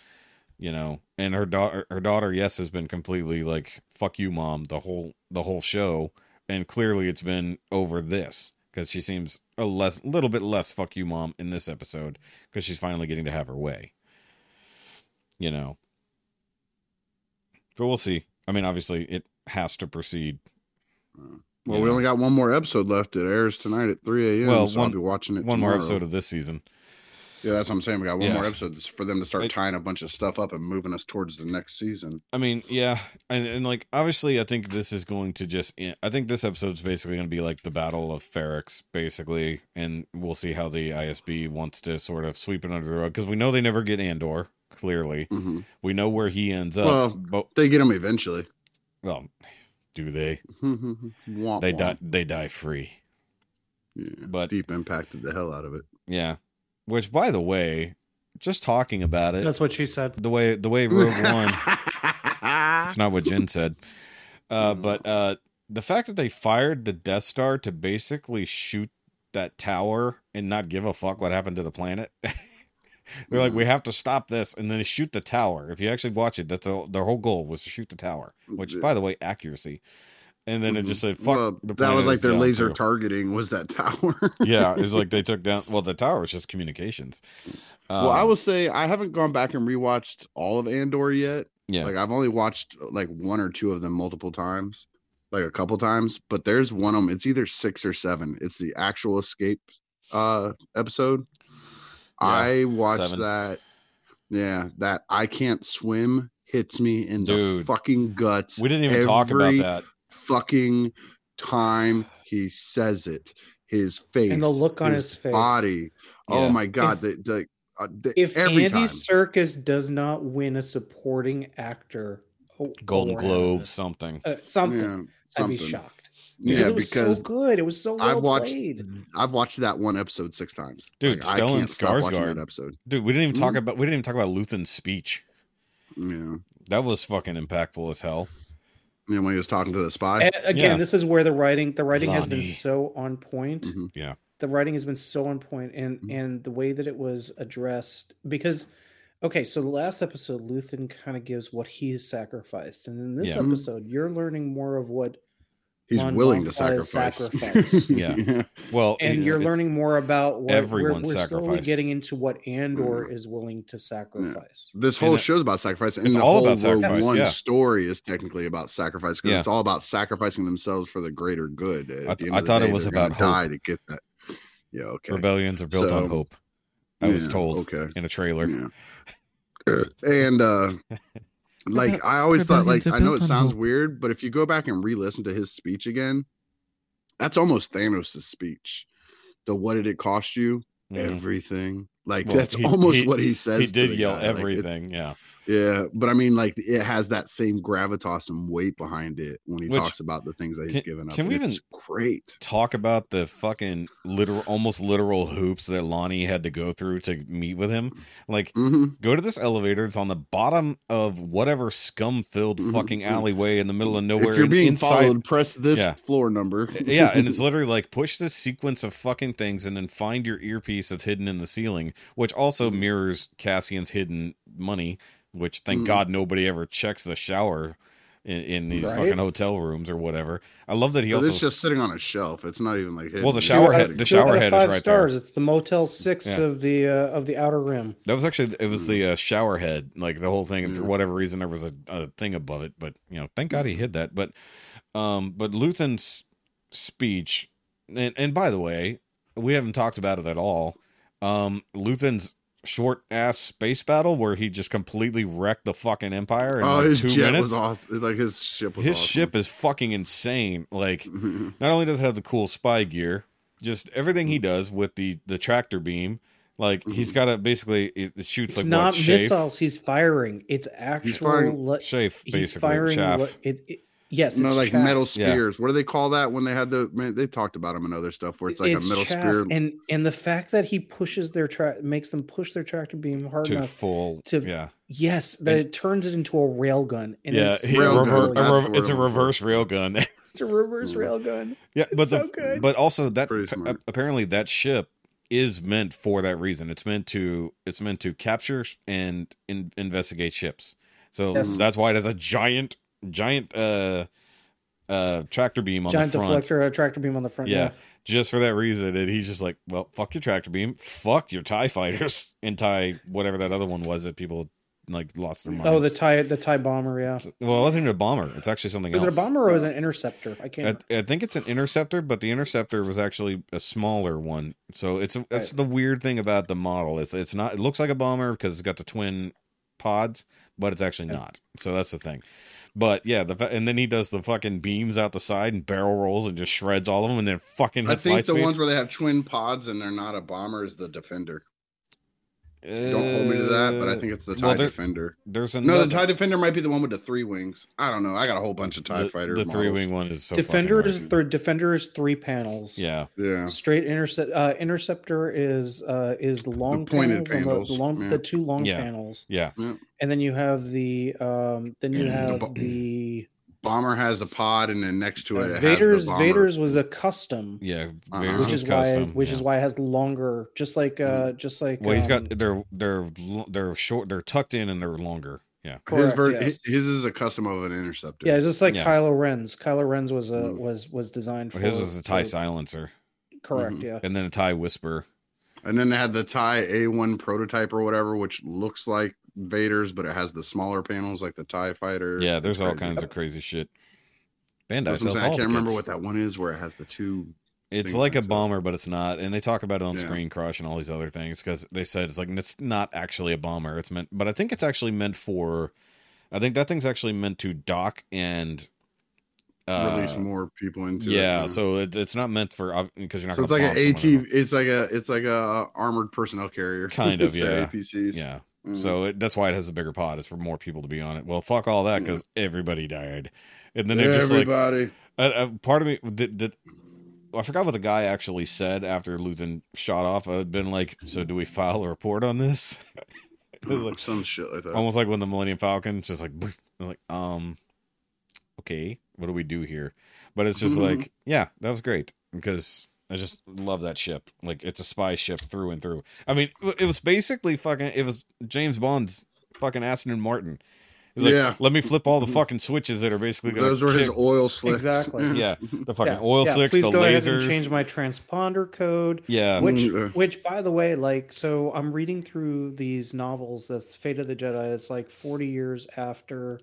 You know, and her daughter, her daughter, yes, has been completely like "fuck you, mom" the whole the whole show, and clearly it's been over this because she seems a less, little bit less "fuck you, mom" in this episode because she's finally getting to have her way. You know, but we'll see. I mean, obviously, it has to proceed. Mm. Well, You we know. only got one more episode left. It airs tonight at 3 a.m. Well, so one- I'll be watching it One more episode of this season. Yeah, that's what I'm saying. We got one Yeah. more episode for them to start tying a bunch of stuff up and moving us towards the next season. I mean, yeah, and, and like obviously, I think this is going to just. I think this episode's basically going to be like the Battle of Ferrex, basically, and we'll see how the ISB wants to sort of sweep it under the rug because we know they never get Andor. Clearly, hmm we know where he ends up. Well, but They get him eventually. well, do they? They die. They die free. Yeah, But deep impacted the hell out of it. yeah, which by the way, just talking about it, That's what she said. the way the way Rogue One. It's not what Jen said. Uh, but uh, the fact that they fired the Death Star to basically shoot that tower and not give a fuck what happened to the planet. They're like, we have to stop this, and then shoot the tower. If you actually watch it, that's a, their whole goal was to shoot the tower. Which, by the way, accuracy. And then it just said, "Fuck." Well, the that was like their laser too. targeting was that tower. yeah, it's like they took down. Well, the tower was just communications. well, I Um, will say I haven't gone back and rewatched all of Andor yet. yeah. Like I've only watched like one or two of them multiple times, like a couple times. But there's one of them. It's either six or seven. It's the actual escape uh episode. I watched seven. that. Yeah, that I can't swim hits me in the fucking guts. we didn't even talk about that. Fucking time he says it, his face And the look on his face. body. Oh my god! If- the, the, uh, the, If every Andy time. Circus does not win a supporting actor Golden award out of Globe, this, something. uh, something, yeah, I'd be something. shocked. Yeah, Because it was because so good. It was so well I've watched- played. I've watched that one episode six times. Dude, I Stellan can't stop watching Skarsgård. that episode. Dude, we didn't even talk Mhm. about we didn't even talk about Luthen's speech. Yeah, That was fucking impactful as hell. You know, when he was talking to the spy. A- Again, Yeah. this is where the writing the writing has been so on point. Mhm. Yeah. The writing has been so on point and Mhm. and the way that it was addressed because okay, so the last episode Luthen kind of gives what he's sacrificed. And in this Yeah. Mhm. episode, you're learning more of what He's Mon willing to sacrifice. sacrifice. Yeah. Well, and you you're know, learning more about what everyone's we're, we're slowly getting into what Andor is willing to sacrifice. this whole And it- show's about sacrifice, and it's the all whole about Rogue sacrifice, One yeah. story is technically about sacrifice because Yeah. it's all about sacrificing themselves for the greater good. At I- the end I of the thought it was about hope. die to get that. Yeah. Okay. rebellions are built on hope. I was told Okay. in a trailer. Yeah. and uh like I always thought like I know it sounds hope. weird, but if you go back and re-listen to his speech again, that's almost Thanos' speech. The what did it cost you? Mhm. Everything. Like Well, that's he- almost he- what he says. He did yell guy. Like, it- everything. yeah. Yeah, but I mean, like it has that same gravitas and weight behind it when he Which- talks about the things that he's can- given up. can we it's even- great? Talk about the fucking literal, almost literal hoops that Lonnie had to go through to meet with him. Like, hmm go to this elevator. It's on the bottom of whatever scum-filled Mhm. fucking alleyway in the middle of nowhere. If you're being inside, followed, press this Yeah. floor number. yeah, and it's literally like push this sequence of fucking things and then find your earpiece that's hidden in the ceiling, which also Mhm. mirrors Cassian's hidden money. Which thank Mhm. God nobody ever checks the shower in, in these Right. fucking hotel rooms or whatever. I love that he But also it's just sitting on a shelf. It's not even like Well, the shower head- the shower of head is five right stars. there. It's the Motel Six Yeah. of the uh, of the Outer Rim. that was actually it was the uh, shower head, like the whole thing. And for whatever reason, there was a, a thing above it, but you know, thank God he hid that. But um, but Luthen's speech, and and by the way, we haven't talked about it at all. Um, Luthen's short ass space battle where he just completely wrecked the fucking empire in Oh, like his two jet minutes. was awesome. Like his ship was His awesome. ship is fucking insane. Like not only does it have the cool spy gear, just everything he mm-hmm. does with the the tractor beam. Like mm-hmm. he's got to basically it, it shoots It's like not what shafe, missiles he's firing. It's actual. firing- le- shafe he's firing. shaft. le- it, it- yes, no, it's like chaff. metal Yeah. spears. What do they call that when they had the? Man, they talked about them and other stuff where it's like a metal chaff, spear. and and the fact that he pushes their track makes them push their tractor beam hard to enough full to- yeah Yes, that it turns it into a railgun. And yeah, it's, he- Railgun, a rever- a that's rev- the it's a word I'm looking reverse for. railgun. it's a reverse Mm. railgun. yeah, but the so good. but also that Pretty apparently that ship is meant for that reason. It's meant to it's meant to capture and in, investigate ships. So Yes. that's why it has a giant giant uh uh tractor beam on Giant the front. Giant deflector, a tractor beam on the front. Yeah. Yeah. Just for that reason, and he's just like, "Well, fuck your tractor beam, fuck your Tie fighters, and Tie whatever that other one was that people like lost their minds." Oh, the tie, the tie bomber. Yeah. well, it wasn't even a bomber. It's actually something Was else. it a bomber or was it an interceptor? I can't. I, I think it's an interceptor, but the interceptor was actually a smaller one. So it's that's the weird thing about the model is it's not. It looks like a bomber because it's got the twin pods, but it's actually not. So that's the thing. But yeah, the and then he does the fucking beams out the side and barrel rolls and just shreds all of them, and then fucking hits. I think the speed. ones where they have twin pods and they're not a bomber is the Defender. Don't hold me to that, but I think it's the TIE well, there- Defender. there's No, another, the TIE Defender might be the one with the three wings. I don't know. I got a whole bunch of TIE the, fighter. The three wing one is so Defender fucking is hard. th- Defender is three panels. yeah. Yeah. Straight intercept. Uh, interceptor is uh is the long pointed panels, on the, panels, the long yeah. the two long Yeah. panels, Yeah, and then you have the um then you The have bo- the Bomber has a pod, and then next to it, uh, it Vader's has the. Vader's was a custom, yeah. Uh-huh. Vader's which is custom, why which yeah. is why it has longer, just like uh just like Well, he's got they're they're they're short, they're tucked in, and they're longer. Yeah, his, correct, ver- yes. his is a custom of an interceptor. yeah, just like Yeah. Kylo Ren's. Kylo Ren's was a Mm. was was designed for Well, his is a tie for- silencer, Correct, Mhm. yeah. and then a tie whisper. And then they had the TIE A1 prototype or whatever, which looks like Vader's, but it has the smaller panels like the TIE fighter. Yeah, there's all kinds of crazy shit. Bandai sells saying. I can't remember what that one is where it has the two. It's like a bomber, but it's not. And they talk about it on Yeah. Screen Crush and all these other things because they said it's like it's not actually a bomber. It's meant, but I think it's actually meant for. I think that thing's actually meant to dock and uh, release more people into it. Yeah, so it, it's not meant for because you're not. so it's like an bomb someone AT. It's like a it's like a armored personnel carrier. Kind of, yeah. APCs. Yeah. Mhm. So it, that's why it has a bigger pod. Is for more people to be on it. Well, fuck all that because everybody died, and then it just like everybody. uh, uh, part of me did, did I forgot what the guy actually said after Luthen shot off. I'd been like, so do we file a report on this? Like, some shit like that. almost like when the Millennium Falcon just like, boof, like, um, okay, what do we do here? But it's just like, yeah, that was great because I just love that ship. Like it's a spy ship through and through. I mean, it was basically fucking. It was James Bond's fucking Aston Martin. Like, Yeah. let me flip all the fucking switches that are basically going Those were his oil slicks. Exactly. yeah, the fucking Yeah, oil yeah, slicks, Please the go ahead lasers. and change my transponder code. yeah, Which, Mm, which, by the way, like, so I'm reading through these novels. That's Fate of the Jedi. It's like 40 years after.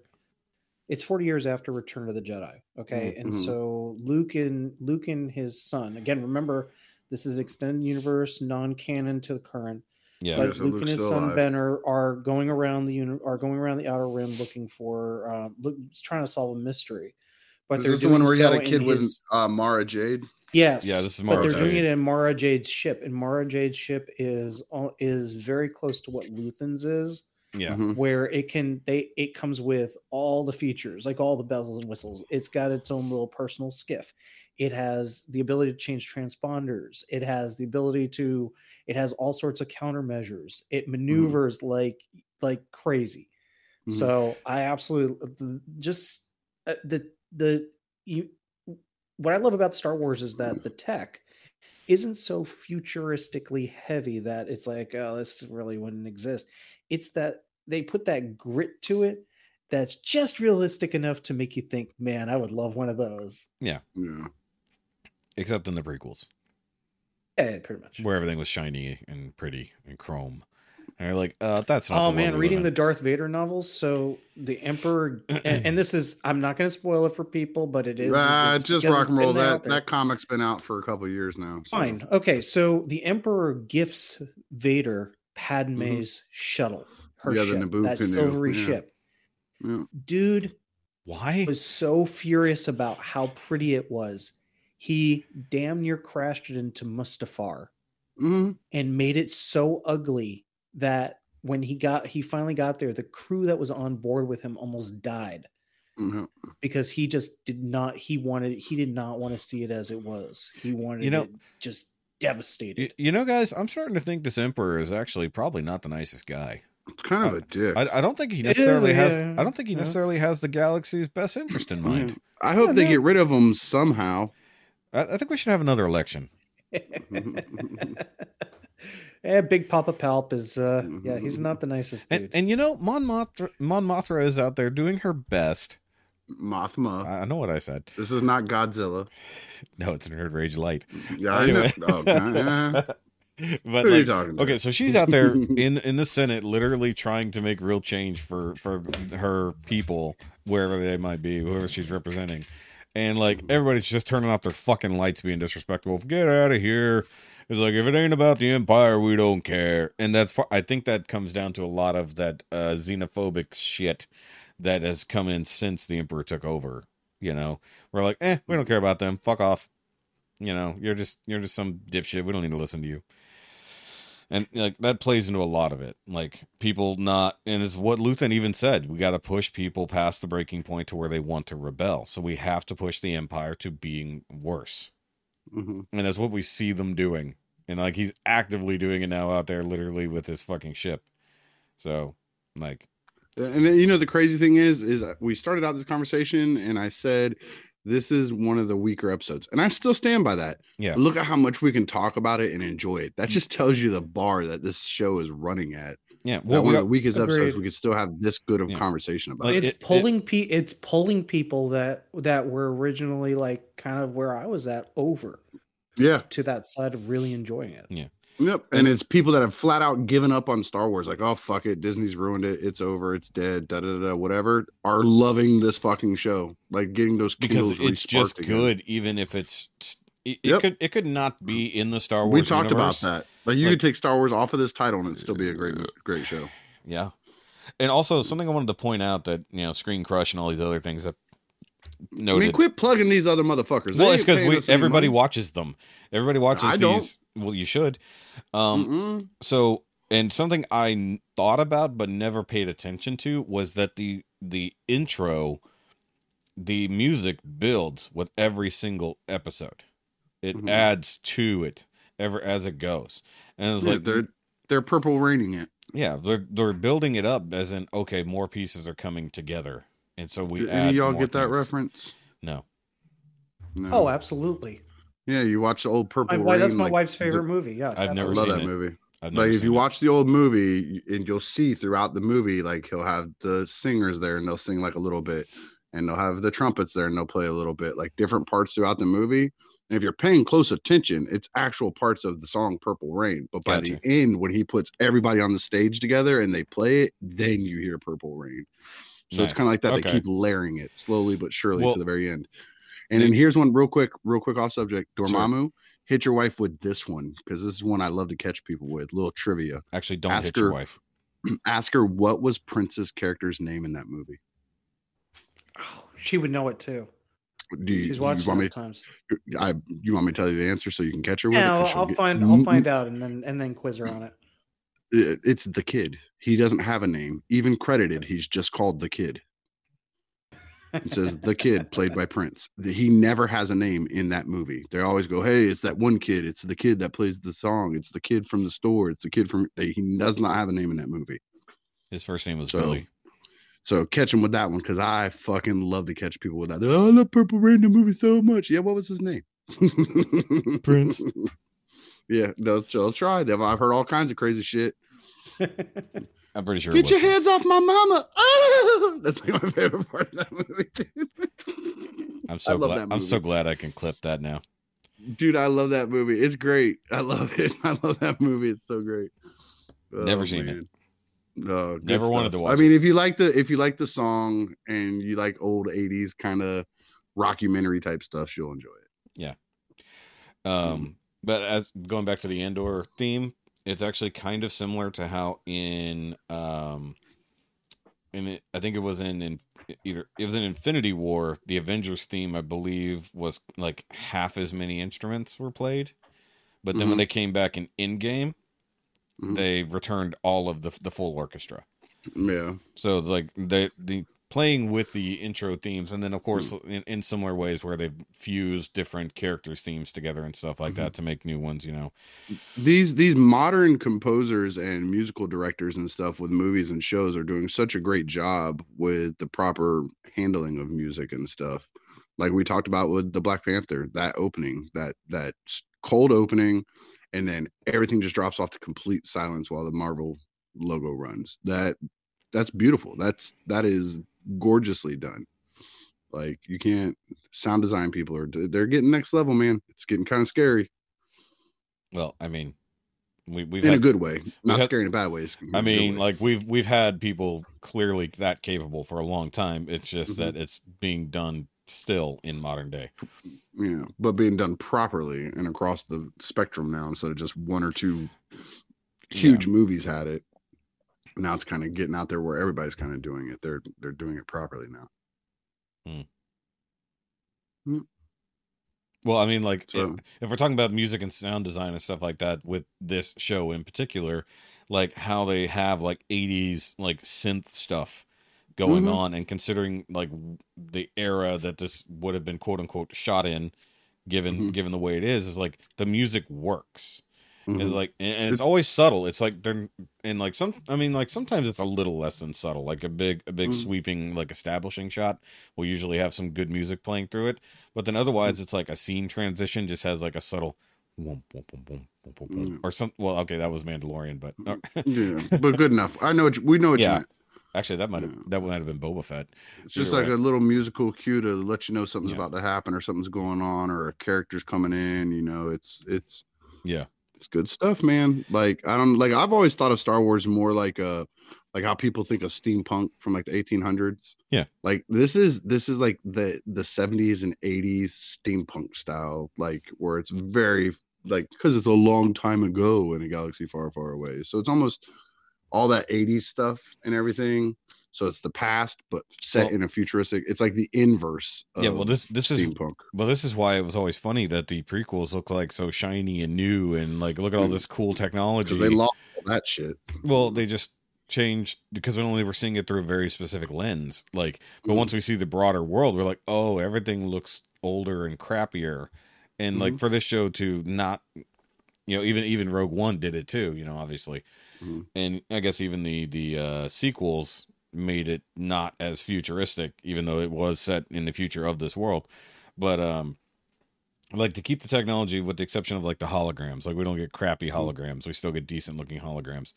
It's 40 years after Return of the Jedi. Okay, and Mhm. so Luke and Luke and his son. Again, remember, this is extended universe, non-canon to the current. yeah, But so Luke Luke's and his son alive. Ben are, are going around the uni- are going around the outer rim looking for uh, look, trying to solve a mystery. But Is they're this the one doing where he had a kid with his- uh, Mara Jade? Yes. Yeah, this is Mara. But they're doing it in Mara Jade's ship, and Mara Jade's ship is al- is very close to what Luthen's is, yeah, Mhm. where it can they it comes with all the features, like all the bells and whistles. It's got its own little personal skiff. It has the ability to change transponders. It has the ability to. It has all sorts of countermeasures. It maneuvers like like crazy. Mhm. So I absolutely the- just uh, the the you what I love about Star Wars is that the tech isn't so futuristically heavy that it's like oh this really wouldn't exist. It's that they put that grit to it that's just realistic enough to make you think, man, I would love one of those. Yeah. Yeah. Except in the prequels Yeah, pretty much. where everything was shiny and pretty and chrome. And you're like, uh, that's not. Oh the man, reading the. Darth Vader novels. So the Emperor, and, and this is I'm not going to spoil it for people, but it is Uh, it's just rock and roll. That that comic's been out for a couple years now. so- Fine. Okay, so the Emperor gifts Vader Padme's shuttle, her Mm-hmm. Yeah, the ship, Naboo that canoe, silvery yeah. ship. Yeah. Dude Why? was so furious about how pretty it was. He damn near crashed it into Mustafar Mhm. and made it so ugly that when he got he finally got there, the crew that was on board with him almost died Mhm. because he just did not he wanted he did not want to see it as it was. He wanted You know- it just devastated. Y- You know, guys, I'm starting to think this emperor is actually probably not the nicest guy. It's kind of a dick. I, I don't think he necessarily is, has. yeah, I don't think he necessarily has the galaxy's best interest in mind. I hope Yeah, they no. get rid of him somehow. I, I think we should have another election. yeah, Big Papa Palp is uh yeah, he's not the nicest dude. And and you know, Mon Mothra, Mon Mothra is out there doing her best. Mothma. I I know what I said. This is not Godzilla. No, it's Nerd Rage Light. Yeah, I Anyway. know. Oh, okay. but What are you like, talking about? okay, so she's out there in in the Senate, literally trying to make real change for for her people, wherever they might be, whoever she's representing, and like everybody's just turning off their fucking lights, being disrespectful. Get out of here! It's like if it ain't about the empire, we don't care. And that's part- I think that comes down to a lot of that uh, xenophobic shit that has come in since the emperor took over. You know, we're like, eh, we don't care about them. Fuck off. You know, you're just you're just some dipshit. We don't need to listen to you. And like that plays into a lot of it. Like people not and it's what Luthen even said. We gotta push people past the breaking point to where they want to rebel. So we have to push the Empire to being worse. Mhm. And that's what we see them doing. And like he's actively doing it now out there literally with his fucking ship. So like Uh, and then, you know the crazy thing is, is we started out this conversation, and I said this is one of the weaker episodes, and I still stand by that. Yeah. Look at how much we can talk about it and enjoy it. That just tells you the bar that this show is running at. yeah, That well, one we, of the weakest episodes, we could still have this good of Yeah. conversation about. Like, it. it's it- pulling pe it's pulling people that that were originally like kind of where I was at over Yeah, to that side of really enjoying it. Yep. And it's people that have flat out given up on Star Wars, like, oh fuck it, Disney's ruined it, it's over, it's dead, da da da, whatever, are loving this fucking show. Like getting those because it's just again. good even if it's it, it Yep. could it could not be mm. in the Star Wars We talked universe. about that. Like you Like- could take Star Wars off of this title and it'd still be a great uh, great show. Yeah. And also something I wanted to point out that, you know, Screen Crush and all these other things that I mean, quit plugging these other motherfuckers. They well, it's because paying we us any everybody watches them. Everybody watches I don't. these. Well, you should. Um so and something I thought about but never paid attention to was that the the intro the music builds with every single episode. It Mhm. adds to it ever as it goes. And it's Yeah, like they're they're purple raining it. Yeah, they're they're building it up as in okay, more pieces are coming together, and so we Did any of y'all get that things. reference? No, No. Oh, absolutely. yeah, you watch the old Purple My, Rain. that's my like, wife's the- favorite movie. Yes, I've I never love seen that it. movie. I've never Like if you it. watch the old movie and you'll see throughout the movie, like he'll have the singers there and they'll sing like a little bit, and they'll have the trumpets there and they'll play a little bit, like different parts throughout the movie. And if you're paying close attention, it's actual parts of the song Purple Rain. But by Gotcha. the end, when he puts everybody on the stage together and they play it, then you hear Purple Rain. So it's kind of like that. Okay. They keep layering it slowly but surely Well- to the very end. And then here's one real quick, real quick off subject. Sure. Dormammu, hit your wife with this one because this is one I love to catch people with. Little trivia Actually, don't Ask hit your her- wife. ask her what was Prince's character's name in that movie. Oh, she would know it too. Do you, She's you watched it want me? times. I you want me to tell you the answer so you can catch her with Yeah, it? 'Cause I'll, she'll I'll get- find. I'll find out and then and then quiz her on it. It- It's the kid. He doesn't have a name, even credited. He's just called the kid. It says the kid played by Prince. He never has a name in that movie. They always go, "Hey, it's that one kid. It's the kid that plays the song. It's the kid from the store. It's the kid from." He does not have a name in that movie. His first name was So, Billy. So catch him with that one because I fucking love to catch people with that. Oh, I love Purple Rain the movie so much. Yeah, what was his name? Prince. Yeah, they'll, they'll try. I've heard all kinds of crazy shit. I'm pretty sure. Get your hands off my mama! Ah! That's like my favorite part of that movie, dude. I'm I so glad. I'm so glad I can clip that now. Dude, I love that movie. It's great. I love it. I love that movie. It's so great. Never seen it. it. No, Never wanted stuff. to I watch mean, if you like the if you like the song and you like old '80s kind of rockumentary type stuff, you'll enjoy it. Yeah. Um, but as going back to the Andor theme, it's actually kind of similar to how in um, in it, I think it was in, in either it was in Infinity War, the Avengers theme, I believe, was like half as many instruments were played, but then when Mhm. they came back in Endgame, Mhm. they returned all of the the full orchestra. Yeah. So like the the playing with the intro themes, and then of course Hmm. in, in similar ways where they've fused different characters' themes together and stuff like Mm-hmm. that to make new ones. You know, these these modern composers and musical directors and stuff with movies and shows are doing such a great job with the proper handling of music and stuff like we talked about with the black panther that opening that that cold opening and then everything just drops off to complete silence while the marvel logo runs that that's beautiful that's that is gorgeously done like you can't sound design people are they're getting next level man it's getting kind of scary well, I mean, we we've in a good way, not had- scary in a bad ways. it's in a I mean, like we've we've had people clearly that capable for a long time. It's just Mm-hmm. that it's being done still in modern day. yeah, but being done properly and across the spectrum now instead of just one or two huge movies had it. Now it's kind of getting out there where everybody's kind of doing it. They're they're doing it properly now. Well, I mean, like So- if, if we're talking about music and sound design and stuff like that with this show in particular, like how they have like 80s like synth stuff going Mhm. on and considering like the era that this would have been quote unquote shot in given Mhm. given the way it is is like the music works Mhm. is like and, it's always subtle it's like they're and like some i mean like sometimes it's a little less than subtle like a big a big Mhm. sweeping like establishing shot will usually have some good music playing through it but then otherwise Mm. it's like a scene transition just has like a subtle Mm. or some well okay that was mandalorian but uh, yeah, but good enough. I know what you, we know what Yeah. you meant. actually that might have Yeah. that might have been boba fett It's just like way. a little musical cue to let you know something's Yeah. about to happen or something's going on or a character's coming in. You know, it's it's yeah it's good stuff, man. Like I don't like I've always thought of Star Wars more like a like how people think of steampunk from like the 1800s. Yeah. Like this is this is like the the 70s and 80s steampunk style like where it's very like cuz it's a long time ago in a galaxy far far away. So it's almost all that 80s stuff and everything. So it's the past but set Well- in a futuristic. It's like the inverse Yeah, well, this- this is- well this is why it was always funny that the prequels look like so shiny and new and like look at all Mm. this cool technology they lost all that shit. Well, they just changed because we only were seeing it through a very specific lens. Like, but Mhm. once we see the broader world, we're like, oh, everything looks older and crappier. And like Mhm. for this show to not, you know, even even Rogue One did it too. You know, obviously, Mhm. and I guess even the the uh, sequels made it not as futuristic, even though it was set in the future of this world. But um, like to keep the technology, with the exception of like the holograms, like we don't get crappy Mm-hmm. holograms. We still get decent looking holograms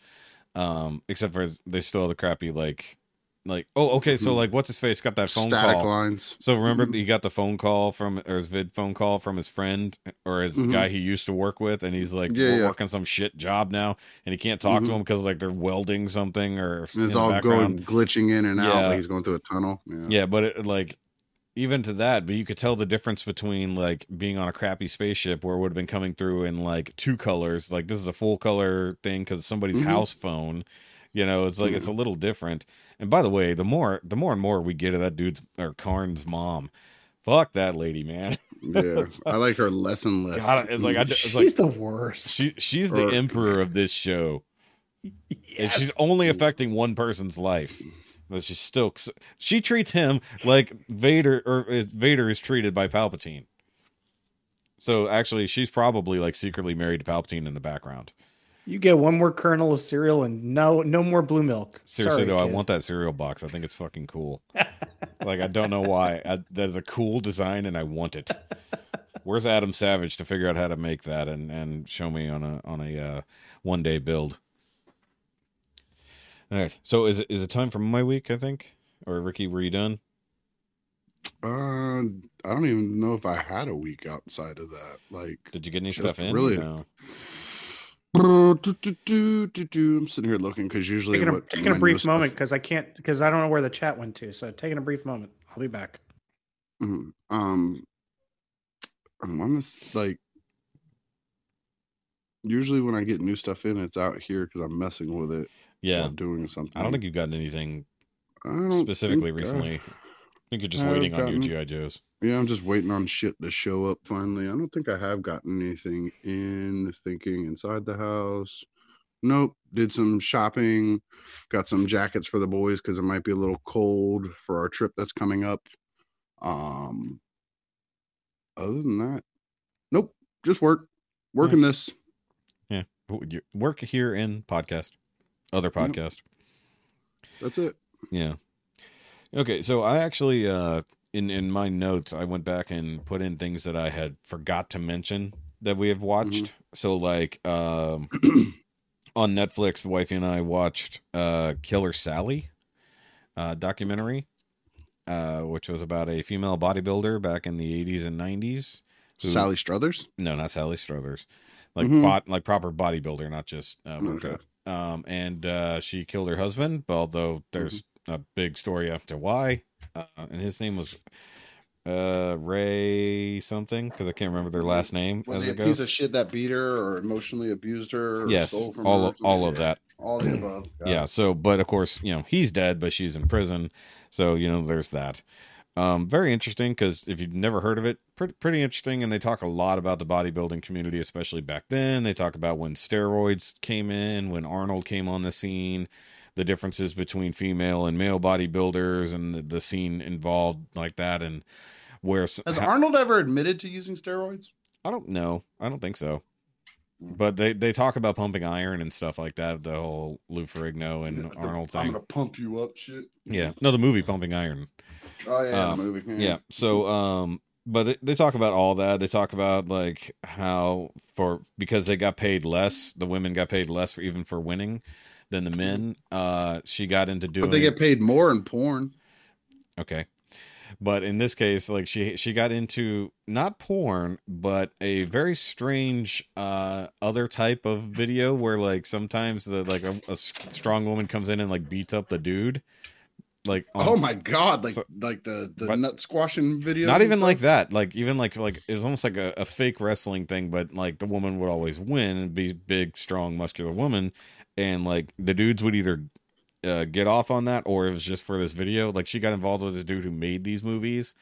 um except for they still have the crappy like like oh okay so Mhm. like what's his face got that phone Static call lines. so remember Mhm. he got the phone call from or his vid phone call from his friend or his Mhm. guy he used to work with and he's like Yeah, we're yeah. working some shit job now and he can't talk to Mhm. him because like they're welding something or it's all going glitching in and out like he's going through a tunnel. Yeah. Yeah, but it, like even to that, but you could tell the difference between like being on a crappy spaceship where it would have been coming through in like two colors. Like this is a full color thing because somebody's Mhm. house phone. You know, it's like it's a little different. And by the way, the more the more and more we get of that dude's or Karn's mom, fuck that lady, man. Yeah. I like her less and less. God, it's like I, it's She's like the worst. she she's the Or- emperor of this show, and she's only affecting one person's life. But she's still she treats him like Vader or uh, Vader is treated by Palpatine. So actually, she's probably like secretly married to Palpatine in the background. You get one more kernel of cereal and no no more blue milk. Seriously Sorry, though, I want that cereal box. I think it's fucking cool. like I don't know why. I, that is a cool design, and I want it. Where's Adam Savage to figure out how to make that and and show me on a on a uh, one day build? All right. So is it is it time for my week? I think. Or Rikki, were you done? Uh, I don't even know if I had a week outside of that. Like, Did you get any stuff in? really- No. do, do, do, do, do. I'm sitting here looking because usually taking a, what taking a brief moment because I can't because I don't know where the chat went to. So taking a brief moment. I'll be back. Mhm. Um, I'm on this like. Usually when I get new stuff in, it's out here because I'm messing with it Yeah. while doing something. I don't think you've gotten anything specifically recently. I think you're just I've waiting on your GI Joes. Yeah, I'm just waiting on shit to show up finally. I don't think I have gotten anything in thinking inside the house. Nope. Did some shopping. Got some jackets for the boys because it might be a little cold for our trip that's coming up. Um. Other than that, nope. Just work. Working this. Yeah, Work here in podcast, other Yep. podcast. That's it. Yeah. Okay, so I actually uh in in my notes I went back and put in things that I had forgot to mention that we have watched. So like um on Netflix, the wifey and I watched uh Killer Sally uh documentary uh which was about a female bodybuilder back in the 80s and 90s. Sally Struthers. No, not Sally Struthers. Like Mhm. bot like proper bodybuilder, not just uh, Okay. Um, and uh, she killed her husband, but although there's a big story after why. Uh, and his name was uh Ray something because I can't remember their last name Was as he a piece of shit that beat her or emotionally abused her? Or yes, stole from all her of, all of that. All the above. Got yeah it. so but of course you know he's dead but she's in prison so you know there's that um very interesting because if you've never heard of it pretty, pretty interesting and they talk a lot about the bodybuilding community especially back then they talk about when steroids came in when arnold came on the scene the differences between female and male bodybuilders and the, the scene involved like that and where Has ha- Arnold ever admitted to using steroids? i don't know. I don't think so. Hmm. but they they talk about pumping iron and stuff like that the whole lou ferrigno and Yeah, the- arnold I'm gonna pump you up, shit. yeah. No the movie pumping iron. Oh yeah, Um, the movie. yeah. So um but they, they talk about all that. They talk about like how for because they got paid less the women got paid less for even for winning than the men uh she got into doing but they get paid more in porn. okay. But in this case like she she got into not porn but a very strange uh other type of video where like sometimes the like a strong woman comes in and like beats up the dude. Like on- oh my god, like so- like the the nut squashing video not even like that. Like even like like it was almost like a, a fake wrestling thing but like the woman would always win and be big strong muscular woman and like the dudes would either uh, get off on that or it was just for this video. Like she got involved with this dude who made these movies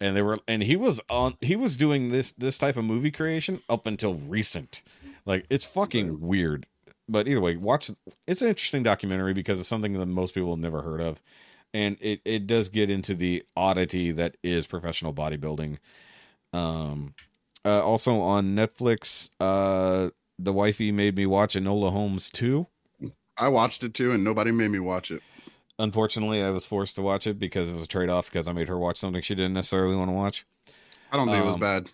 and they were and he was on he was doing this this type of movie creation up until recent. Like it's fucking weird. But either way watch it's an interesting documentary because it's something that most people have never heard of and it it does get into the oddity that is professional bodybuilding. Um uh, also on netflix uh the wifey made me watch enola holmes 2 I watched it too, and nobody made me watch it. unfortunately i was forced to watch it because it was a trade-off because i made her watch something she didn't necessarily want to watch I don't think it was Um, bad.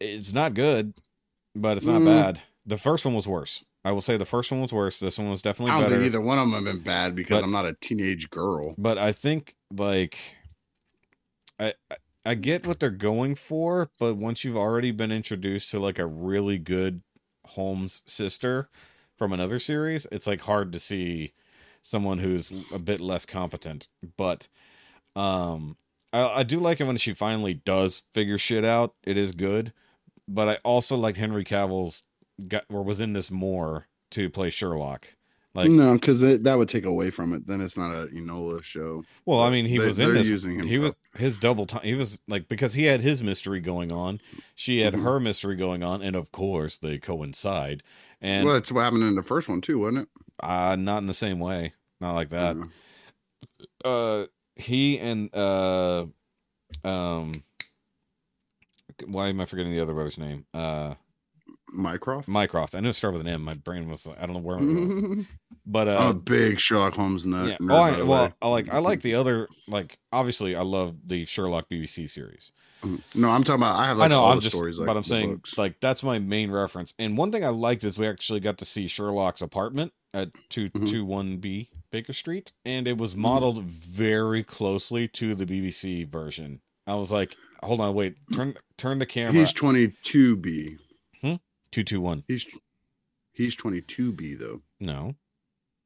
it's not good but it's not Mm. bad the first one was worse i will say the first one was worse this one was definitely. I don't better think either one of them have been bad because But- I'm not a teenage girl. but I think like I- I get what they're going for, but once you've already been introduced to like a really good Holmes sister from another series, it's like hard to see someone who's a bit less competent. But um I, I do like it when she finally does figure shit out. It is good. But I also liked Henry Cavill's got or was in this more to play Sherlock. Like no, because that would take away from it. Then it's not a Enola show. Well, I mean, he They- was in this. using him he was his double time. He was like because he had his mystery going on, she had Mhm. her mystery going on, and of course they coincide. And well, that's what happened in the first one too, wasn't it? uh, not in the same way, not like that. Uh, Uh, he and uh, um, why am I forgetting the other brother's name? Uh, Mycroft. Mycroft. I know it started with an M. My brain was I don't know where. it was. I'm But uh, a big Sherlock Holmes nut. yeah. nerd, Oh, I, well. I like I like the other like obviously I love the Sherlock BBC series. No, I'm talking about. I have like I know. I'm the just, stories, like but I'm saying books. like that's my main reference. And one thing I liked is we actually got to see Sherlock's apartment at two Mhm. two one B Baker Street, and it Mm-hmm. was modeled very closely to the BBC version. I was like, hold on, wait, turn turn the camera. he's 22B. two two one. He's he's 22B though. No,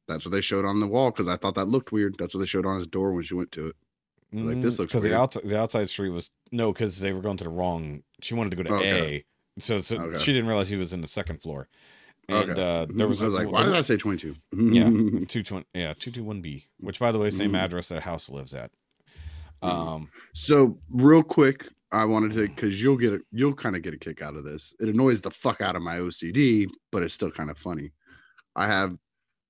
That's what they showed on the wall because I thought that looked weird. That's what they showed on his door when she went to it. Like, this looks because Mm, the outside the outside street was no because they were going to the wrong. She wanted to go to Okay. A, so, so Okay. she didn't realize he was in the second floor. And Okay. uh, there was, I was a- like, why did I say 22? Yeah, two twenty. Yeah, two two one B. Which, by the way, same Mhm. address that house lives at. Mhm. Um, So real quick, I wanted to because you'll get a you'll kind of get a kick out of this. It annoys the fuck out of my OCD, but it's still kind of funny. I have.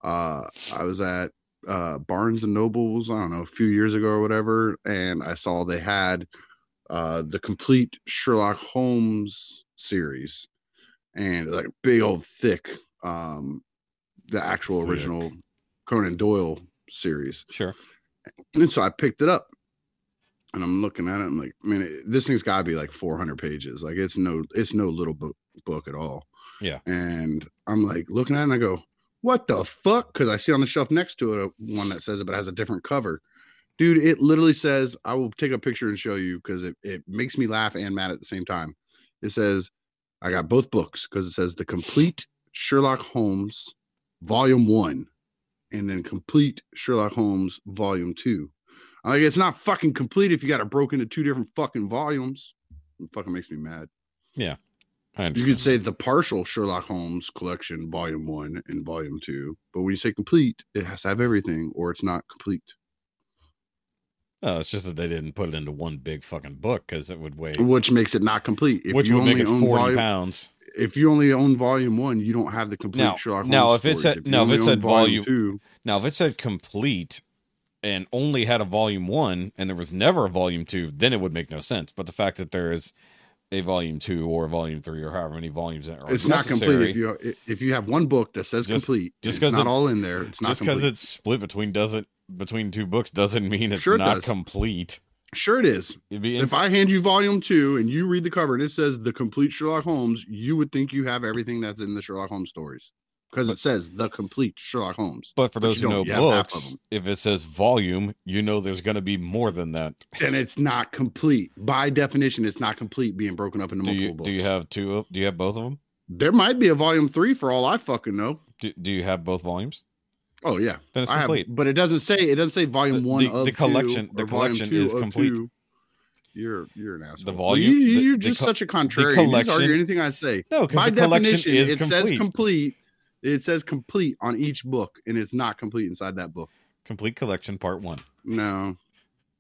Uh, I was at uh Barnes and Nobles. I don't know a few years ago or whatever, and I saw they had uh the complete Sherlock Holmes series, and like big old thick um the actual Thick. original Conan Doyle series. Sure. And so I picked it up and I'm looking at it. I'm like, man, it, this thing's got to be like 400 pages. Like it's no, it's no little book book at all. Yeah. And I'm like looking at it and I go, what the fuck? Because I see on the shelf next to it a, one that says it, but has a different cover. Dude, it literally says, I will take a picture and show you because it, it makes me laugh and mad at the same time. It says, I got both books because it says the complete Sherlock Holmes volume one and then complete Sherlock Holmes volume two. I'm like, it's not fucking complete if you got it broken into two different fucking volumes. It fucking makes me mad. I You could say the partial Sherlock Holmes collection, volume one and volume two. But when you say complete, it has to have everything or it's not complete. No, it's just that they didn't put it into one big fucking book because it would weigh, Which makes it not complete. If which you would make only it own forty volume, pounds. if you only own volume one, you don't have the complete Now- Sherlock Holmes. now, if it said- now, if only it said volume- two, Now, if it said complete and only had a volume one and there was never a volume two, then it would make no sense. But the fact that there is a volume two or a volume three or however many volumes are it's not complete. If you if you have one book that says Just- complete, just just 'cause because not it- all in there, it's not just because it's split between doesn't between two books doesn't mean it's Sure it not does. complete. Sure, it is. If I hand you volume two and you read the cover and it says the complete Sherlock Holmes, you would think you have everything that's in the Sherlock Holmes stories because it says the complete Sherlock Holmes. but for those you who know don't. You have half of books, if it says volume, you know there's going to be more than that. And it's not complete by definition. It's not complete being broken up into Do multiple you books. do you have two? of- Do you have both of them? there might be a volume three for all I fucking know. Do, do you have both volumes? Oh yeah, Then it's I have, complete. but it doesn't say it doesn't say volume The- one the- of the collection- the collection is complete. two. You're you're an asshole. The volume- you, you're the just co- such a contrarian. You just collection- argue anything I say. No, because the collection definition, is it complete. says complete. It says complete on each book, and it's not complete inside that book. complete collection, part one. No,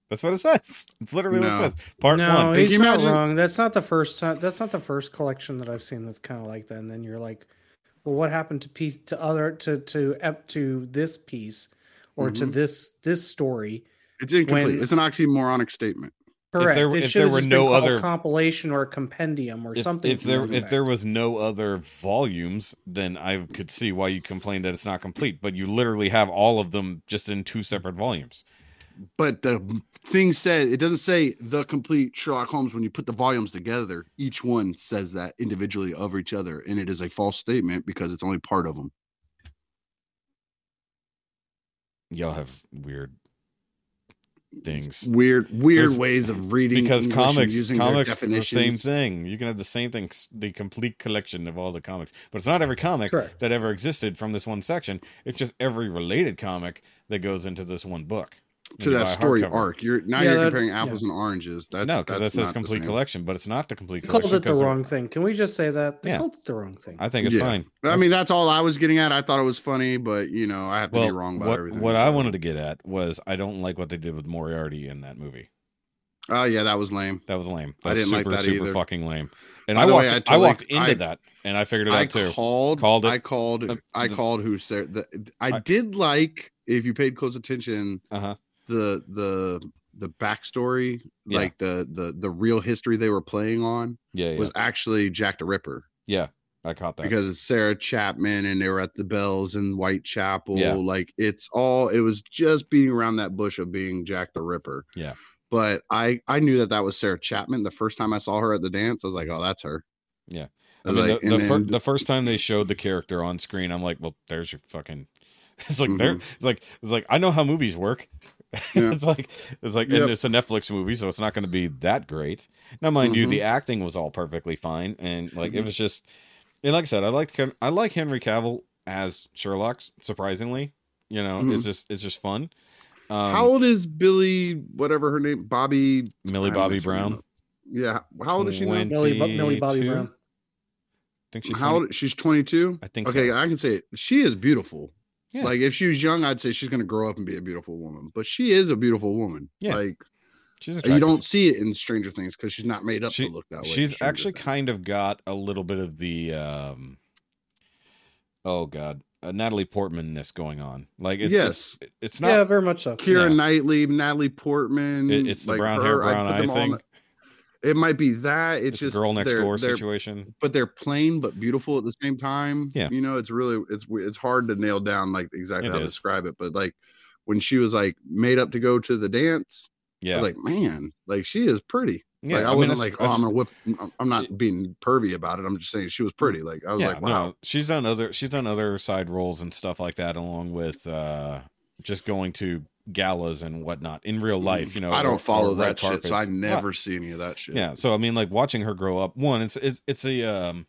That's what it says. It's literally what it says. Part no, one. Can he's you not imagine- wrong. That's not the first time. That's not the first collection that I've seen that's kind of like that. And then you're like, well, what happened to piece to other to to up to this piece or to Mhm. this this story? it's incomplete. When- it's an oxymoronic statement. Correct. there- if there were no other- compilation or compendium or If, something. if there that if there was no other volumes, then I could see why you complain that it's not complete. But you literally have all of them just in two separate volumes. But the thing said it doesn't say the complete Sherlock Holmes when you put the volumes together. Each one says that individually of each other, and it is a false statement because it's only part of them. Y'all have weird things. Weird, weird There's- ways of reading because English comics using comics are the same thing. You can have the same thing the complete collection of all the comics. But it's not every comic Correct. that ever existed from this one section. It's just every related comic that goes into this one book. when to that story hardcover. arc. You're now Yeah, you're that- comparing yeah. apples and oranges. That's no because that that's says not the complete collection but it's not the complete They called collection it the 'cause they're- wrong thing. Can we just say that they Yeah. called it the wrong thing? i think it's Yeah. fine I mean, that's all I was getting at. I thought it was funny, but you know, I have to well be wrong about what, everything. what i wanted to get at was i don't like what they did with moriarty in that movie Oh yeah, that was lame. that was lame that I was didn't like super that super either. fucking lame and i the way, walked I I, walked into I- that and i figured it I out too called. Called it. I called. Uh, I called who said that. I, I- did like if you paid close attention uh-huh the the the backstory, Yeah. like the the the real history they were playing on yeah yeah was actually Jack the Ripper yeah i caught that because it's Sarah Chapman and they were at the Bells in Whitechapel. Yeah. Like it's all it was just beating around that bush of being Jack the Ripper. Yeah. But I I knew that that was Sarah Chapman the first time I saw her at the dance. I was like, oh, that's her. Yeah. I I mean, like, the, the, fir- the first time they showed the character on screen, I'm like, well, there's your fucking. It's like there. Mhm. It's like it's like I know how movies work. Yeah. it's like it's like, Yep. and it's a Netflix movie, so it's not going to be that great. Now, mind you, Mhm. the acting was all perfectly fine, and like it Mhm. was just, and like I said, I liked Ken- I like Henry Cavill as Sherlock. Surprisingly, you know, Mhm. it's just it's just fun. Um, how old is Billy? Whatever her name, Bobby. Millie Bobby mix her name Brown? Yeah. How old is she now? Millie, Bo- Millie Bobby 22? Brown. I think she's How 20 old? She's 22. I think Okay, so. I can say it. She is beautiful. Yeah. Like if she was young, I'd say she's gonna grow up and be a beautiful woman. But she is a beautiful woman. Yeah. Like She's you don't see it in Stranger Things because she's not made up She- to look that way. She's actually Things. kind of got a little bit of the um oh god. a Natalie Portman-ness going on. Like it's Yes. it's, it's not yeah, very much so. Keira Yeah. Knightley, Natalie Portman. it- it's the like brown her, hair, brown put eye them all thing. It might be that. It's, It's, just a girl next door situation. but they're plain but beautiful at the same time. Yeah. you know, it's really it's it's hard to nail down like exactly It how to describe it. But like when she was like made up to go to the dance, I Yeah, was like, man, like she is pretty. yeah. like I, mean, wasn't that's- like, oh, I'm gonna whip. I'm- I'm not being pervy about it. I'm just saying she was pretty. Like I was yeah, like, wow. no, she's done other she's done other side roles and stuff like that, along with uh just going to galas and whatnot in real life. You know, I don't follow or red that shit, so I carpets. never see any of that shit. Yeah, so I mean, like watching her grow up. One, it's it's it's a um.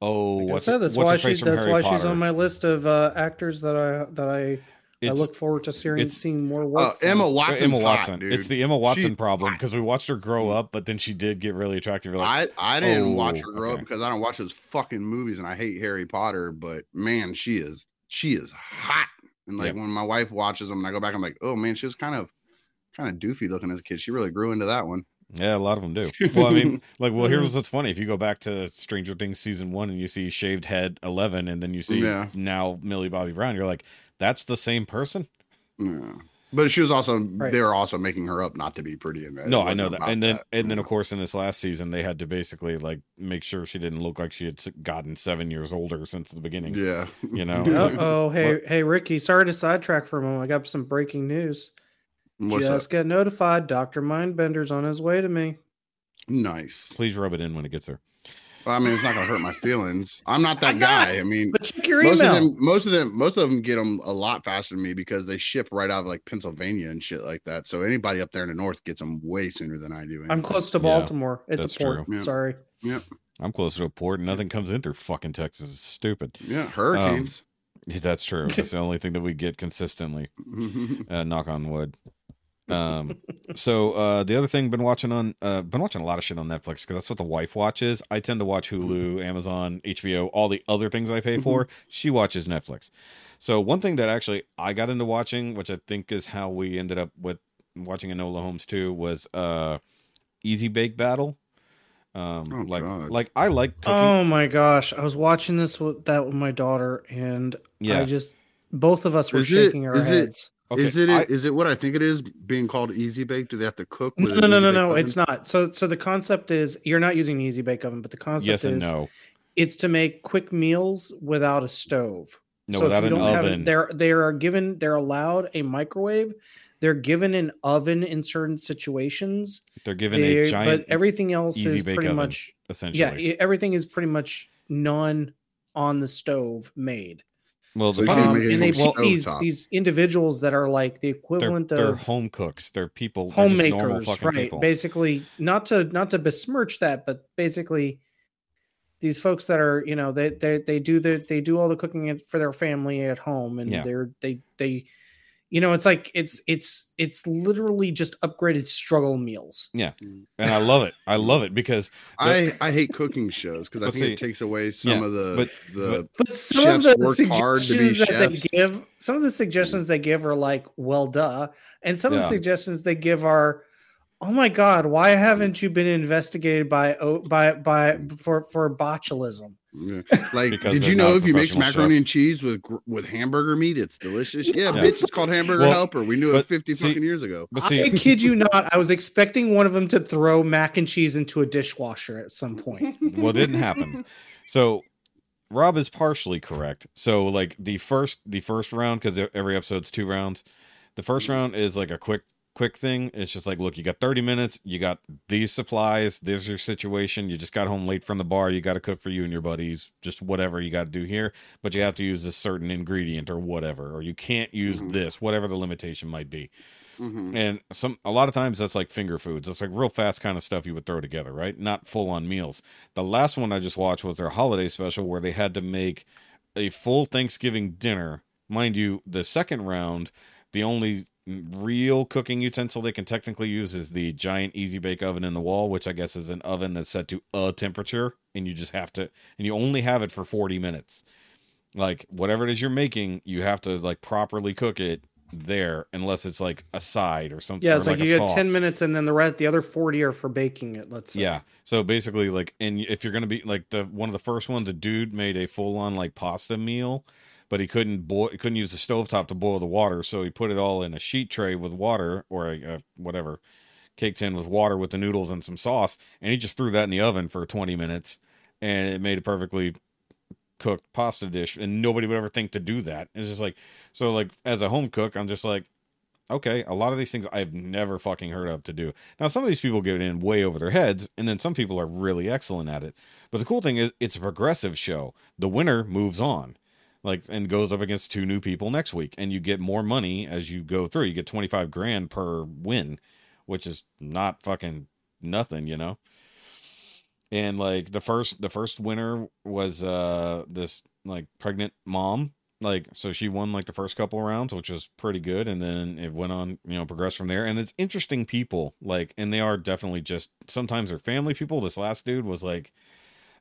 Oh, Like what's said, that's what's why her she, that's Harry why Potter? she's on my list of uh, actors that I that I I look forward to seeing it's- seeing more Uh, work. from. Emma Watson. Emma Watson. dude. it's the Emma Watson She's problem because we watched her grow up, but then she did get really attractive. You're like, I I didn't watch Oh, her grow okay. up because I don't watch those fucking movies and I hate Harry Potter. But man, she is she is hot. And like Yeah. when my wife watches them and I go back, I'm like, oh man, she was kind of kind of doofy looking as a kid. She really grew into that one. yeah, a lot of them do. Well, I mean, like, well, here's what's funny: if you go back to Stranger Things season one and you see shaved head Eleven, and then you see Yeah. now Millie Bobby Brown, you're like, that's the same person. Yeah. But she was also Right. they were also making her up not to be pretty in that. no, I know that. And then, that. and then, of course, in this last season, they had to basically like make sure she didn't look like she had gotten seven years older since the beginning. yeah, You know, it's like- oh, hey, hey, Rikki. Sorry to sidetrack for a moment. I got some breaking news. What's Just up? get notified. Doctor Mindbender's on his way to me. Nice. please rub it in when it gets there. Well, I mean, it's not gonna hurt my feelings. I'm not that I'm not. guy. I mean, But check your most email. of them, most of them, most of them get them a lot faster than me because they ship right out of like Pennsylvania and shit like that. So anybody up there in the north gets them way sooner than I do. I'm close to Yeah, Baltimore. it's a port. true. Yeah. Sorry. I'm close to a port, and nothing comes in through fucking Texas. It's stupid. Yeah, hurricanes. Yeah, that's true. That's the only thing that we get consistently. Uh, knock on wood. Um, so uh, the other thing, been watching on, uh, been watching a lot of shit on Netflix because that's what the wife watches. I tend to watch Hulu, Amazon, HBO, all the other things I pay for. She watches Netflix. So one thing that actually I got into watching, which I think is how we ended up with watching Enola Holmes too, was uh, Easy Bake Battle. Um, Oh, like, God. like I like cooking. Oh my gosh! I was watching this with that with my daughter, and Yeah. I just both of us were Is it- shaking our is it- heads. Okay, is it I- is it what I think it is? Being called easy bake? Do they have to cook? No, with no, no, no, no. Bake It's not. So, so the concept is you're not using an easy bake oven, but the concept yes and is no. it's to make quick meals without a stove. No, so if without you an don't have oven. they're they are given they're allowed a microwave. They're given an oven in certain situations. They're given They- a giant, but everything else easy is bake pretty oven, much essentially. yeah. Everything is pretty much non on the stove made. Well, the So you funny- Um, and they from pick these stovetop. these individuals that are like the they're, they're of home cooks. They're people. They're just normal homemakers, right? people. Basically, not to not to besmirch that, but basically, these folks that are you know they they they do the they do all the cooking for their family at home, and Yeah. they're they they, you know, it's like it's it's it's literally just upgraded struggle meals. Yeah. Mm. And I love it. I love it because I I hate cooking shows because I think see- it takes away some yeah, of the but- the. But some of the work hard to be suggestions that they give, some of the suggestions they give are like, "Well, duh," and some of the suggestions they give are, "Oh my God, why haven't you been investigated by o- by by for for botulism?" Yeah. Like, Because did you know if you mix macaroni chef. and cheese with with hamburger meat, it's delicious? Yeah, Yeah. bitch, it's called hamburger Well, helper. We knew it 50 see- fucking years ago. but I kid you not, I was expecting one of them to throw mac and cheese into a dishwasher at some point. well, it didn't happen. So Rob is partially correct. So like the first the first round because every episode's two rounds. The first mm-hmm. round is like a quick quick thing. It's just like, look, you got 30 minutes. You got these supplies. There's your situation. You just got home late from the bar. You got to cook for you and your buddies. Just whatever you got to do here. But you have to use this certain ingredient or whatever, or you can't use Mhm. this, whatever the limitation might be. Mhm. And some a lot of times that's like finger foods. It's like real fast kind of stuff you would throw together, right? Not full on meals. The last one I just watched was their holiday special where they had to make a full Thanksgiving dinner. Mind you, the second round, the only real cooking utensil they can technically use is the giant easy bake oven in the wall, which I guess is an oven that's set to a temperature and you just have to and you only have it for 40 minutes. Like whatever it is you're making, you have to like properly cook it there unless it's like a side or something. Yeah, it's like, a you get ten minutes, and then the rest, the other forty are for baking it. Let's say. Yeah. So basically, like, and if you're gonna be like the one of the first ones, a dude made a full on like pasta meal, but he couldn't boil, couldn't use the stovetop to boil the water, so he put it all in a sheet tray with water or a, a whatever cake tin with water with the noodles and some sauce, and he just threw that in the oven for 20 minutes, and it made a perfectly cooked pasta dish, and nobody would ever think to do that. It's just like so, like as a home cook, I'm just like, okay, a lot of these things I've never fucking heard of to do. Now, some of these people get in way over their heads, and then some people are really excellent at it. But the cool thing is, it's a progressive show. The winner moves on, like, and goes up against two new people next week, and you get more money as you go through. You get 25 grand per win, which is not fucking nothing, you know. And like the first, the first winner was uh this like pregnant mom like so she won like the first couple rounds which was pretty good and then it went on you know progressed from there and it's interesting people like and they are definitely just sometimes they're family people this last dude was like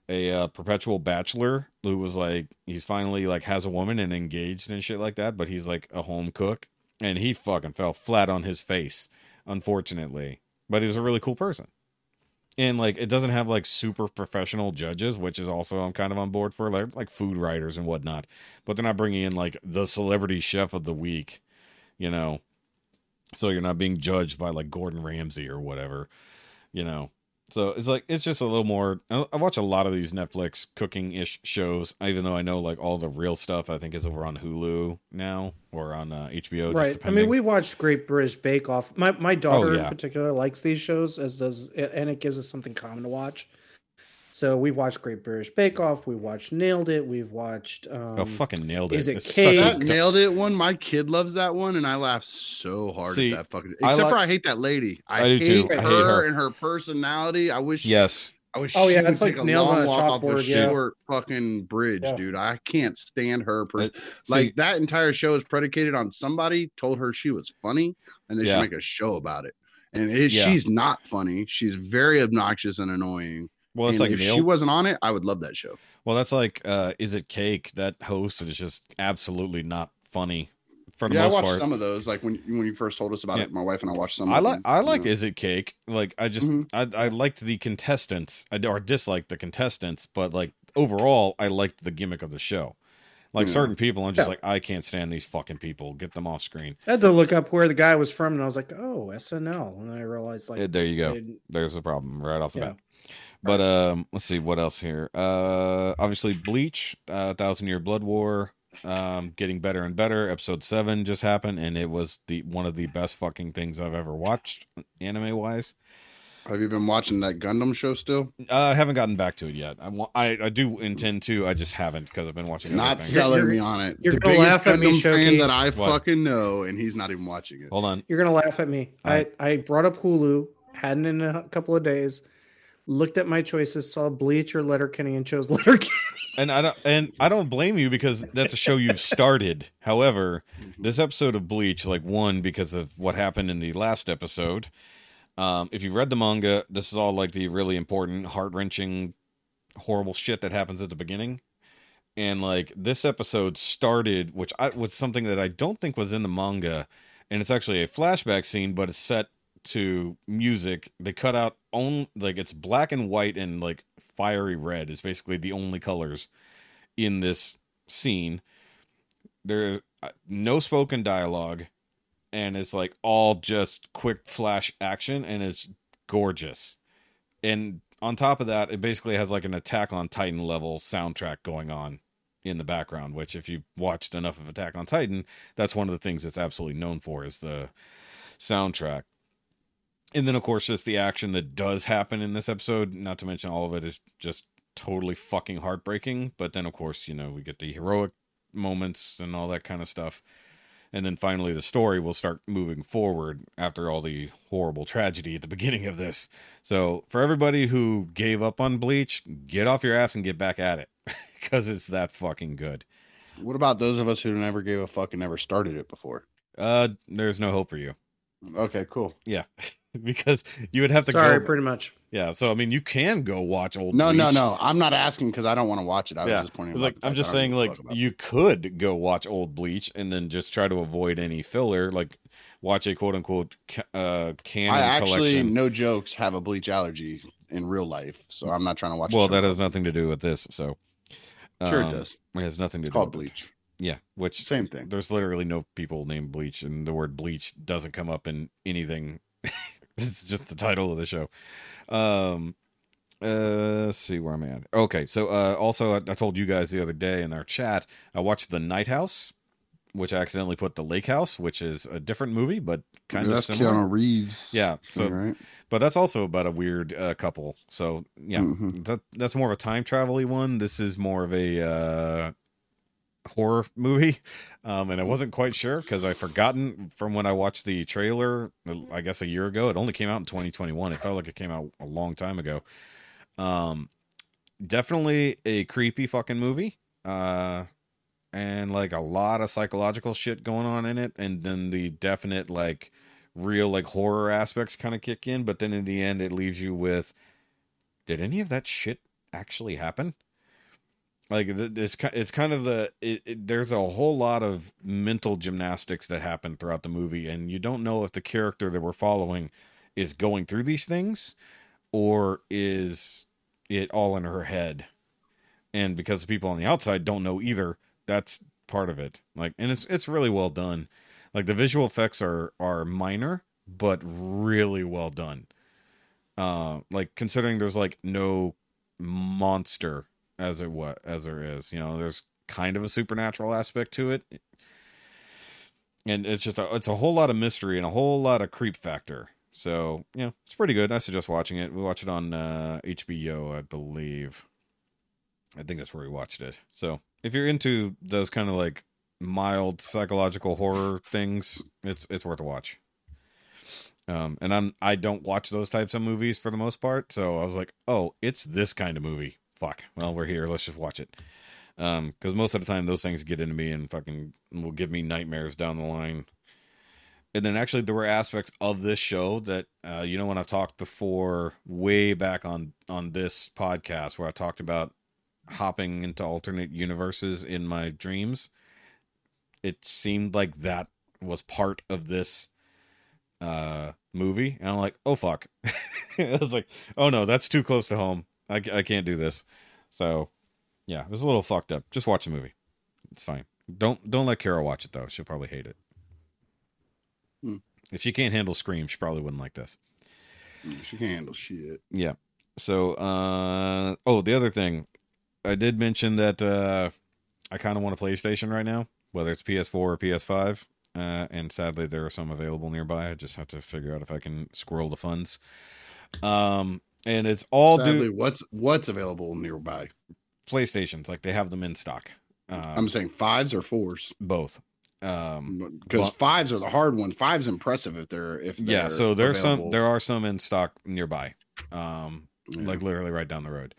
a uh, perpetual bachelor who was like he's finally like has a woman and engaged and shit like that but he's like a home cook and he fucking fell flat on his face unfortunately. But he was a really cool person. And like it doesn't have like super professional judges which is also i'm kind of on board for like, like food writers and whatnot. But they're not bringing in like the celebrity chef of the week you know? So you're not being judged by like gordon ramsay or whatever you know so it's like it's just a little more i watch a lot of these netflix cooking-ish shows even though i know like all the real stuff i think is over on hulu now or on uh, hbo just right. I mean, we watched Great British Bake Off. My my daughter yeah. in particular likes these shows, as does and it gives us something common to watch. So we've watched Great British Bake Off. We've watched Nailed It. We've watched. Um, oh fucking nailed it is it It's cake? such a That nailed it one. My kid loves that one, and I laugh so hard See, at that fucking. I Except for I hate that lady. I, I do hate, too. I her hate her. and her personality. I wish. yes I wish. Oh, she yeah, would that's like take a nails on long a walk off the chalkboard, yeah. short fucking bridge, Yeah. dude. I can't stand her. Person. Uh, like see, that entire show is predicated on somebody told her she was funny, and they Yeah. should make a show about it. And it, Yeah. she's not funny. She's very obnoxious and annoying. Well it's like if nailed she wasn't on it, I would love that show. Well, that's like uh is it cake? That host is just absolutely not funny for the yeah, I most watched part. some of those. Like when when you first told us about Yeah. it, my wife and I watched some. I of like them, I you liked know. is it cake? Like I just Mhm. I I liked the contestants. I or disliked the contestants, but like overall I liked the gimmick of the show. Like Yeah. certain people, I'm just Yeah. like I can't stand these fucking people. Get them off screen. I had to look up where the guy was from, and I was like, "Oh, SNL," and then I realized like there you go. There's the problem right off the Yeah. bat. But um, let's see what else here. Uh, obviously Bleach, uh, Thousand Year Blood War, um, getting better and better. Episode seven just happened, and it was the one of the best fucking things I've ever watched, anime wise. Have you been watching that Gundam show still? Uh, I haven't gotten back to it yet. I I, I do intend to. I just haven't because I've been watching. Not everything. selling You're- me on it. you're the gonna biggest laugh at me, Gundam fan Shoky. that I What? fucking know, and he's not even watching it. Hold on. You're gonna laugh at me. I I brought up Hulu, hadn't in a couple of days. Looked at my choices, saw Bleach or Letterkenny, and chose Letterkenny. and I don't and I don't blame you because that's a show you've started. However, this episode of Bleach, like one because of what happened in the last episode. Um, if you've read the manga, this is all like the really important, heart wrenching, horrible shit that happens at the beginning. And like this episode started, which I was something that I don't think was in the manga, and it's actually a flashback scene, but it's set to music. They cut out on like it's black and white and like fiery red is basically the only colors in this scene. There's uh, no spoken dialogue, and it's like all just quick flash action, and it's gorgeous. And on top of that, it basically has like an Attack on Titan level soundtrack going on in the background. Which, if you've watched enough of Attack on Titan, that's one of the things it's absolutely known for is the soundtrack. And then, of course, just the action that does happen in this episode. Not to mention all of it is just totally fucking heartbreaking. But then, of course, you know, we get the heroic moments and all that kind of stuff. And then finally, the story will start moving forward after all the horrible tragedy at the beginning of this. So, for everybody who gave up on Bleach, get off your ass and get back at it because it's that fucking good. What about those of us who never gave a fuck and never started it before? Uh, there's no hope for you. Okay, cool. Yeah, because you would have to Sorry, go. pretty much. Yeah, so I mean, you can go watch old. Bleach No, no, no. I'm not asking because I don't want to watch it. I yeah. was just pointing. Like I'm just that I don't saying, like fuck about you could go watch old Bleach and then just try to avoid any filler, like watch a quote unquote uh it. canon I actually, collection. no jokes, have a bleach allergy in real life, so I'm not trying to watch. well, that has nothing to do with this. So it. sure um, it does. It has nothing to It's do called with it. bleach. Yeah, which Same thing. there's literally no people named Bleach, and the word Bleach doesn't come up in anything. it's just the title of the show. Um, uh, let's see where I'm at. Okay, so uh, also I, I told you guys the other day in our chat, I watched The Night House, which I accidentally put The Lake House, which is a different movie, but kind That's of similar. Keanu Reeves. Yeah, so right. but that's also about a weird uh, couple. So yeah, Mhm. that that's more of a time travel one. This is more of a uh, horror movie, um, and I wasn't quite sure because I forgotten from when I watched the trailer. I guess a year ago. It only came out in 2021. It felt like it came out a long time ago. Um, definitely a creepy fucking movie. Uh, and like a lot of psychological shit going on in it, and then the definite like real like horror aspects kind of kick in, but then in the end it leaves you with did any of that shit actually happen? Like this it's kind of the it, it, there's a whole lot of mental gymnastics that happen throughout the movie and you don't know if the character that we're following is going through these things or is it all in her head. And because the people on the outside don't know either, that's part of it. Like and it's it's really well done. Like the visual effects are are minor but really well done. Uh like considering there's like no monster as it what as there is, you know, there's kind of a supernatural aspect to it. And it's just a, it's a whole lot of mystery and a whole lot of creep factor. So, you know, it's pretty good. I suggest watching it. We watch it on uh HBO, I believe. I think that's where we watched it. So, if you're into those kind of like mild psychological horror things, it's it's worth a watch. Um, and I'm I don't watch those types of movies for the most part, so I was like, oh, it's this kind of movie. Fuck. Well, we're here. Let's just watch it. Um, because most of the time those things get into me and fucking will give me nightmares down the line. And then actually there were aspects of this show that uh, you know when I've talked before, way back on on this podcast where I talked about hopping into alternate universes in my dreams. It seemed like that was part of this uh movie and i'm like oh fuck i was like oh no that's too close to home I, I can't do this. So yeah it was a little fucked up. Just watch the movie. It's fine. Don't don't let Carol watch it though. She'll probably hate it. Hmm. if she can't handle scream she probably wouldn't like this. She can handle shit. yeah. So uh oh the other thing. I did mention that uh i kind of want a playstation right now whether it's ps4 or ps5 uh, and sadly there are some available nearby. I just have to figure out if I can squirrel the funds. Um, and it's all Sadly, due what's what's available nearby? PlayStations, like they have them in stock. Uh, I'm saying fives or fours both. Um, because fives are the hard ones. Fives impressive if they're if yeah, they're so there's some there are some in stock nearby. Um, Yeah. like literally right down the road.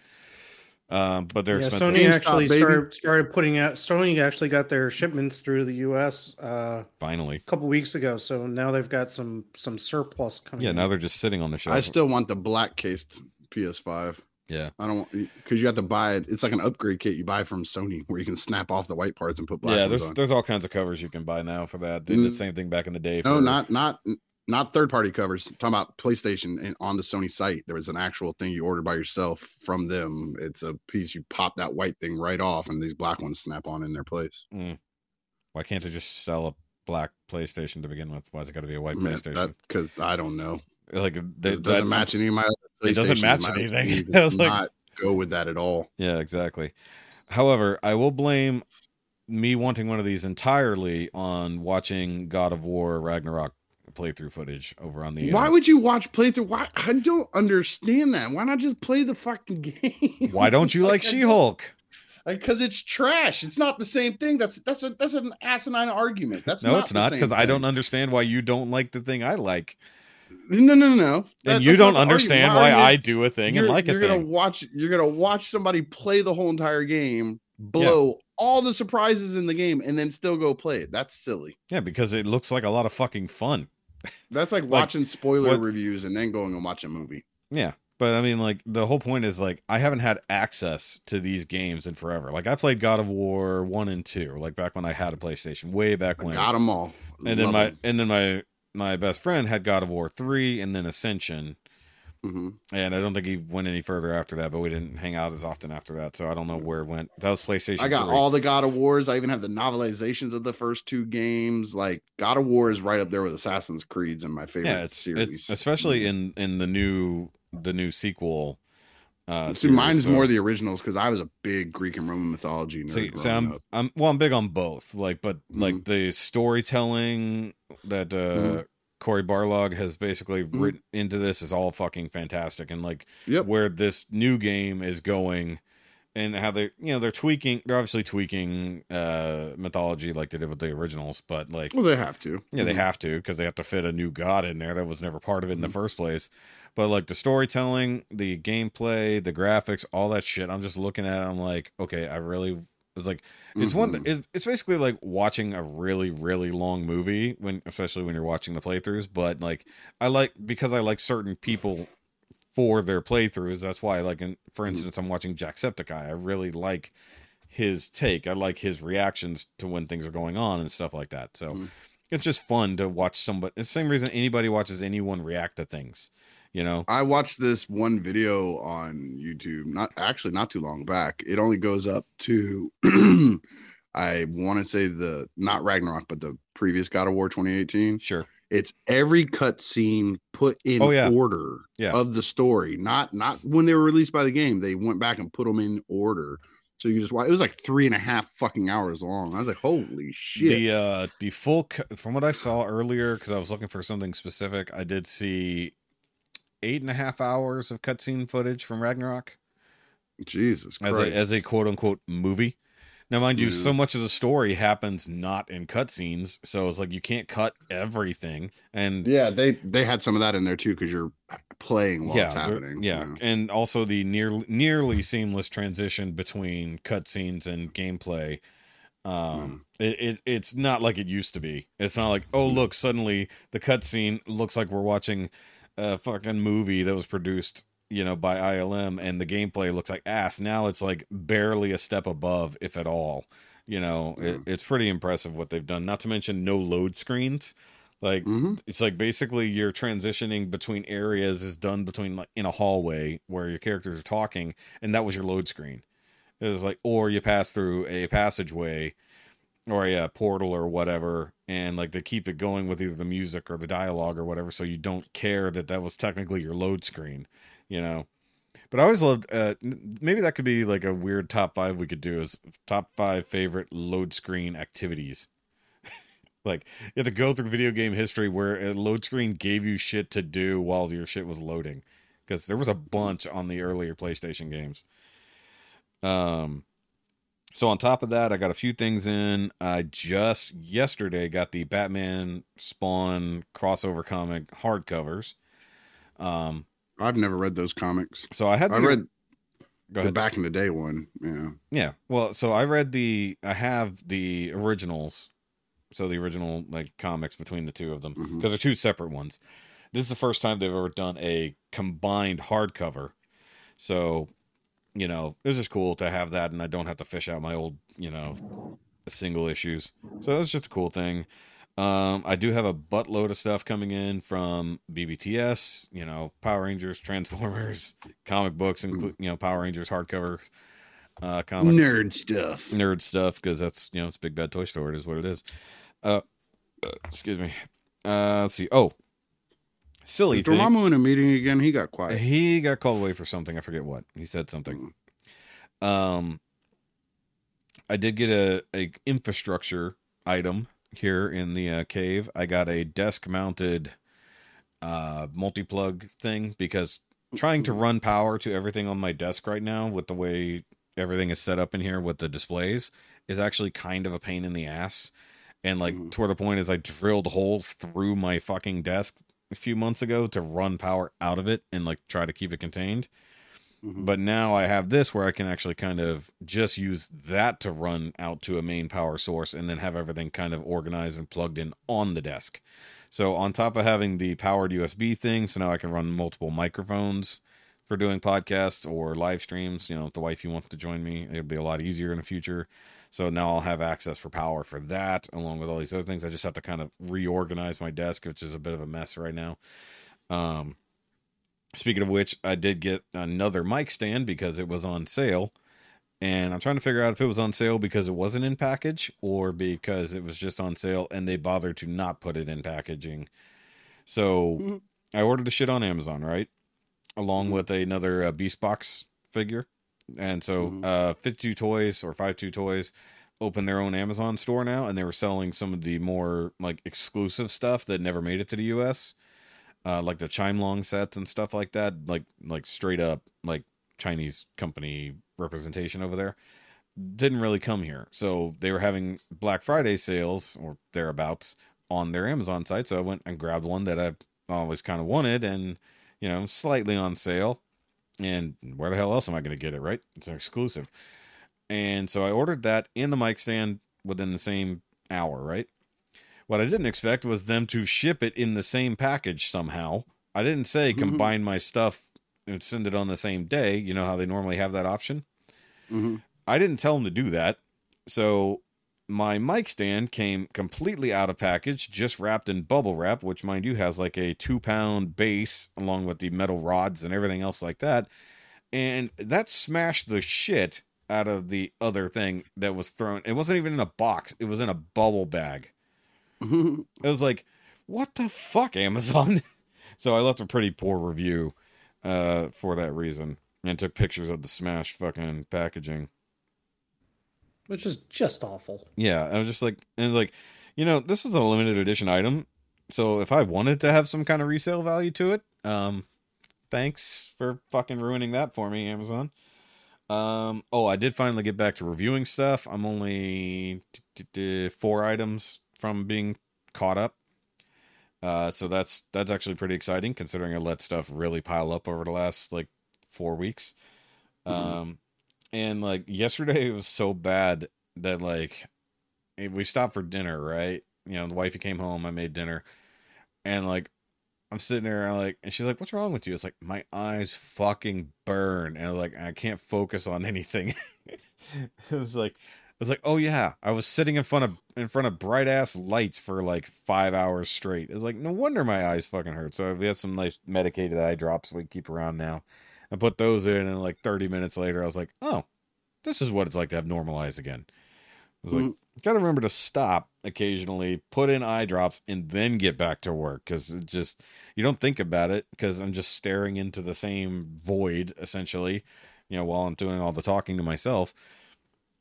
Um, but they're yeah, expensive. Sony GameStop, actually baby. started started putting out. Sony actually got their shipments through the U.S. Uh, Finally, a couple weeks ago, so now they've got some some surplus coming. yeah. in. Now they're just sitting on the shelf. I still want the black cased PS5. yeah. I don't want because you have to buy it. It's like an upgrade kit you buy from Sony where you can snap off the white parts and put black yeah, there's on. there's all kinds of covers you can buy now for that. Did the Mm. same thing back in the day. No, not not not third party covers. I'm talking about PlayStation and on the Sony site. There was an actual thing you ordered by yourself from them. It's a piece you pop that white thing right off, and these black ones snap on in their place. Hmm. Why can't they just sell a black PlayStation to begin with? Why's it got to be a white mm, PlayStation? Because I don't know. like they, It doesn't that- match any of my other It doesn't match My anything. I was does like- not go with that at all. Yeah, exactly. However, I will blame me wanting one of these entirely on watching God of War Ragnarok playthrough footage over on the. Why uh, would you watch playthrough? Why I don't understand that. Why not just play the fucking game? Why don't you like I She Hulk? Because it's trash. It's not the same thing. That's that's a that's an asinine argument. That's No, not it's not because I don't understand why you don't like the thing I like, No, no, no, no. That- and you don't understand why My I do a thing and you're, like a you're gonna watch. You're gonna watch somebody play the whole entire game, blow all the surprises in the game, and then still go play it. That's silly. Yeah, because it looks like a lot of fucking fun. That's like watching spoiler what- reviews and then going and watch a movie. Yeah. But I mean, like, the whole point is, like, I haven't had access to these games in forever. Like, I played God of War 1 and 2, like, back when I had a PlayStation, way back I when. got them all. and then my, my 'em. and then my my best friend had God of War 3 and then Ascension. Hmm and I don't think he went any further after that. But we didn't hang out as often after that, so I don't know where it went. That was PlayStation. I got 3. all the God of Wars. I even have the novelizations of the first two games. Like God of War is right up there with Assassin's Creeds and my favorite yeah, it's, series. it's especially in in the new the new sequel. Uh, See, series, mine's so- more the originals because I was a big Greek and Roman mythology nerd. See, see I'm. I'm well, I'm big on both. Like, but like Mhm. the storytelling that uh Mhm. Cory Barlog has basically Mhm. written into this is all fucking fantastic, and like Yep. where this new game is going, and how they you know they're tweaking, they're obviously tweaking uh mythology like they did with the originals, but like Well, they have to. yeah, they Mhm. have to because they have to fit a new god in there that was never part of it in the Mhm. first place. But like the storytelling, the gameplay, the graphics, all that shit, I'm just looking at it. I'm like, okay, I really. It's like it's one. Mhm. It, it's basically like watching a really really long movie when, especially when you're watching the playthroughs. But like, I like because I like certain people for their playthroughs. That's why, like, in, for Mhm. instance, I'm watching Jacksepticeye. I really like his take. I like his reactions to when things are going on and stuff like that. So Mhm. it's just fun to watch somebody. It's the same reason anybody watches anyone react to things. You know, I watched this one video on YouTube, not actually not too long back. It only goes up to I want to say the not Ragnarok, but the previous God of War 2018. sure. It's every cutscene put in Oh, yeah. order Yeah. of the story, not not when they were released by the game. They went back and put them in order. So you just watch. It was like three and a half fucking hours long. I was like, holy shit! The uh the full from what I saw earlier because I was looking for something specific. I did see eight and a half hours of cutscene footage from Ragnarok Jesus as a as a quote unquote movie. Now, mind you, Yeah. so mm-hmm. much of the story happens not in cutscenes, so it's like you can't cut everything. And yeah, they they had some of that in there too because you're playing while yeah, it's happening. yeah, and also the near nearly seamless transition between cutscenes and gameplay. Um, hmm. it, it it's not like it used to be. It's not like oh hmm. look, suddenly the cutscene looks like we're watching a fucking movie that was produced you know by ILM, and the gameplay looks like ass. Now it's like barely a step above, if at all. You know, it, it's pretty impressive what they've done. Not to mention no load screens. Like Mhm. it's like basically you're transitioning between areas is done between like in a hallway where your characters are talking and that was your load screen it was like or you pass through a passageway or a, uh portal or whatever and like they keep it going with either the music or the dialogue or whatever so you don't care that that was technically your load screen you know but i always loved uh maybe that could be like a weird top five we could do is top five favorite load screen activities like you have to go through video game history where a load screen gave you shit to do while your shit was loading because there was a bunch on the earlier PlayStation games. Um so on top of that, I got a few things in. I just yesterday got the Batman Spawn crossover comic hardcovers. Um I've never read those comics. so I had I read go the back in the day one. Yeah. Yeah. Well, so I read the I have the originals. So the original like comics between the two of them because Mhm. they're two separate ones. This is the first time they've ever done a combined hardcover. So, you know, this is cool to have that and I don't have to fish out my old, you know, single issues. So it's just a cool thing. Um, I do have a buttload of stuff coming in from BBTS, you know, Power Rangers, Transformers, comic books, include you know Power Rangers hardcover uh, comics, Nerd stuff. nerd stuff because that's you know it's Big Bad Toy Store. It is what it is. Uh, uh, excuse me. Uh, let's see. Oh, silly Is thing. Dormammu in a meeting again? He got quiet. He got called away for something. I forget what. He said something. Um, I did get a, a infrastructure item here in the uh, cave. I got a desk mounted uh multi plug thing because trying to run power to everything on my desk right now with the way everything is set up in here with the displays is actually kind of a pain in the ass. And like Mhm. toward the point is I drilled holes through my fucking desk a few months ago to run power out of it and like try to keep it contained. Mhm. But now I have this where I can actually kind of just use that to run out to a main power source and then have everything kind of organized and plugged in on the desk. So on top of having the powered USB thing, so now I can run multiple microphones for doing podcasts or live streams. You know, if the wifey wants to join me, it'll be a lot easier in the future. So now I'll have access for power for that, along with all these other things. I just have to kind of reorganize my desk, which is a bit of a mess right now. Um, speaking of which, I did get another mic stand because it was on sale. And I'm trying to figure out if it was on sale because it wasn't in package or because it was just on sale and they bothered to not put it in packaging. So Mhm. I ordered the shit on Amazon, right? Along Mhm. with another uh, Beast Box figure. And so Mhm. uh, Fit 2 Toys or 5 2 Toys opened their own Amazon store now and they were selling some of the more like exclusive stuff that never made it to the US. Uh, like the chime long sets and stuff like that, like like straight up like Chinese company representation over there. Didn't really come here. So they were having Black Friday sales or thereabouts on their Amazon site. So I went and grabbed one that I've always kind of wanted and, you know, slightly on sale. And where the hell else am I going to get it, right? It's an exclusive. And so I ordered that in the mic stand within the same hour, right? What I didn't expect was them to ship it in the same package somehow. I didn't say Mhm. combine my stuff and send it on the same day. You know how they normally have that option? Mhm. I didn't tell them to do that. So my mic stand came completely out of package, just wrapped in bubble wrap, which mind you has like a two pound base along with the metal rods and everything else like that. And that smashed the shit out of the other thing that was thrown. It wasn't even in a box, it was in a bubble bag. It was like, what the fuck, Amazon? so I left a pretty poor review uh, for that reason and took pictures of the smashed fucking packaging. Which is just awful. Yeah, I was just like, and like, you know, this is a limited edition item, so if I wanted to have some kind of resale value to it, um, thanks for fucking ruining that for me, Amazon. Um, oh, I did finally get back to reviewing stuff. I'm only four items from being caught up. Uh, so that's that's actually pretty exciting considering I let stuff really pile up over the last like four weeks. Mhm. Um, and like yesterday it was so bad that like eh, we stopped for dinner, right? You know, the wifey came home, I made dinner, and like I'm sitting there, I'm like, and she's like, "What's wrong with you?" It's like my eyes fucking burn, and like I can't focus on anything. it was like, I was like, "Oh yeah," I was sitting in front of in front of bright ass lights for like five hours straight. It's like no wonder my eyes fucking hurt. So we have some nice medicated eye drops we keep around now. I put those in, and like 30 minutes later, I was like, "Oh, this is what it's like to have normal eyes again." I was like, Mhm. gotta remember to stop occasionally, put in eye drops, and then get back to work because it just you don't think about it because I'm just staring into the same void essentially, you know, while I'm doing all the talking to myself.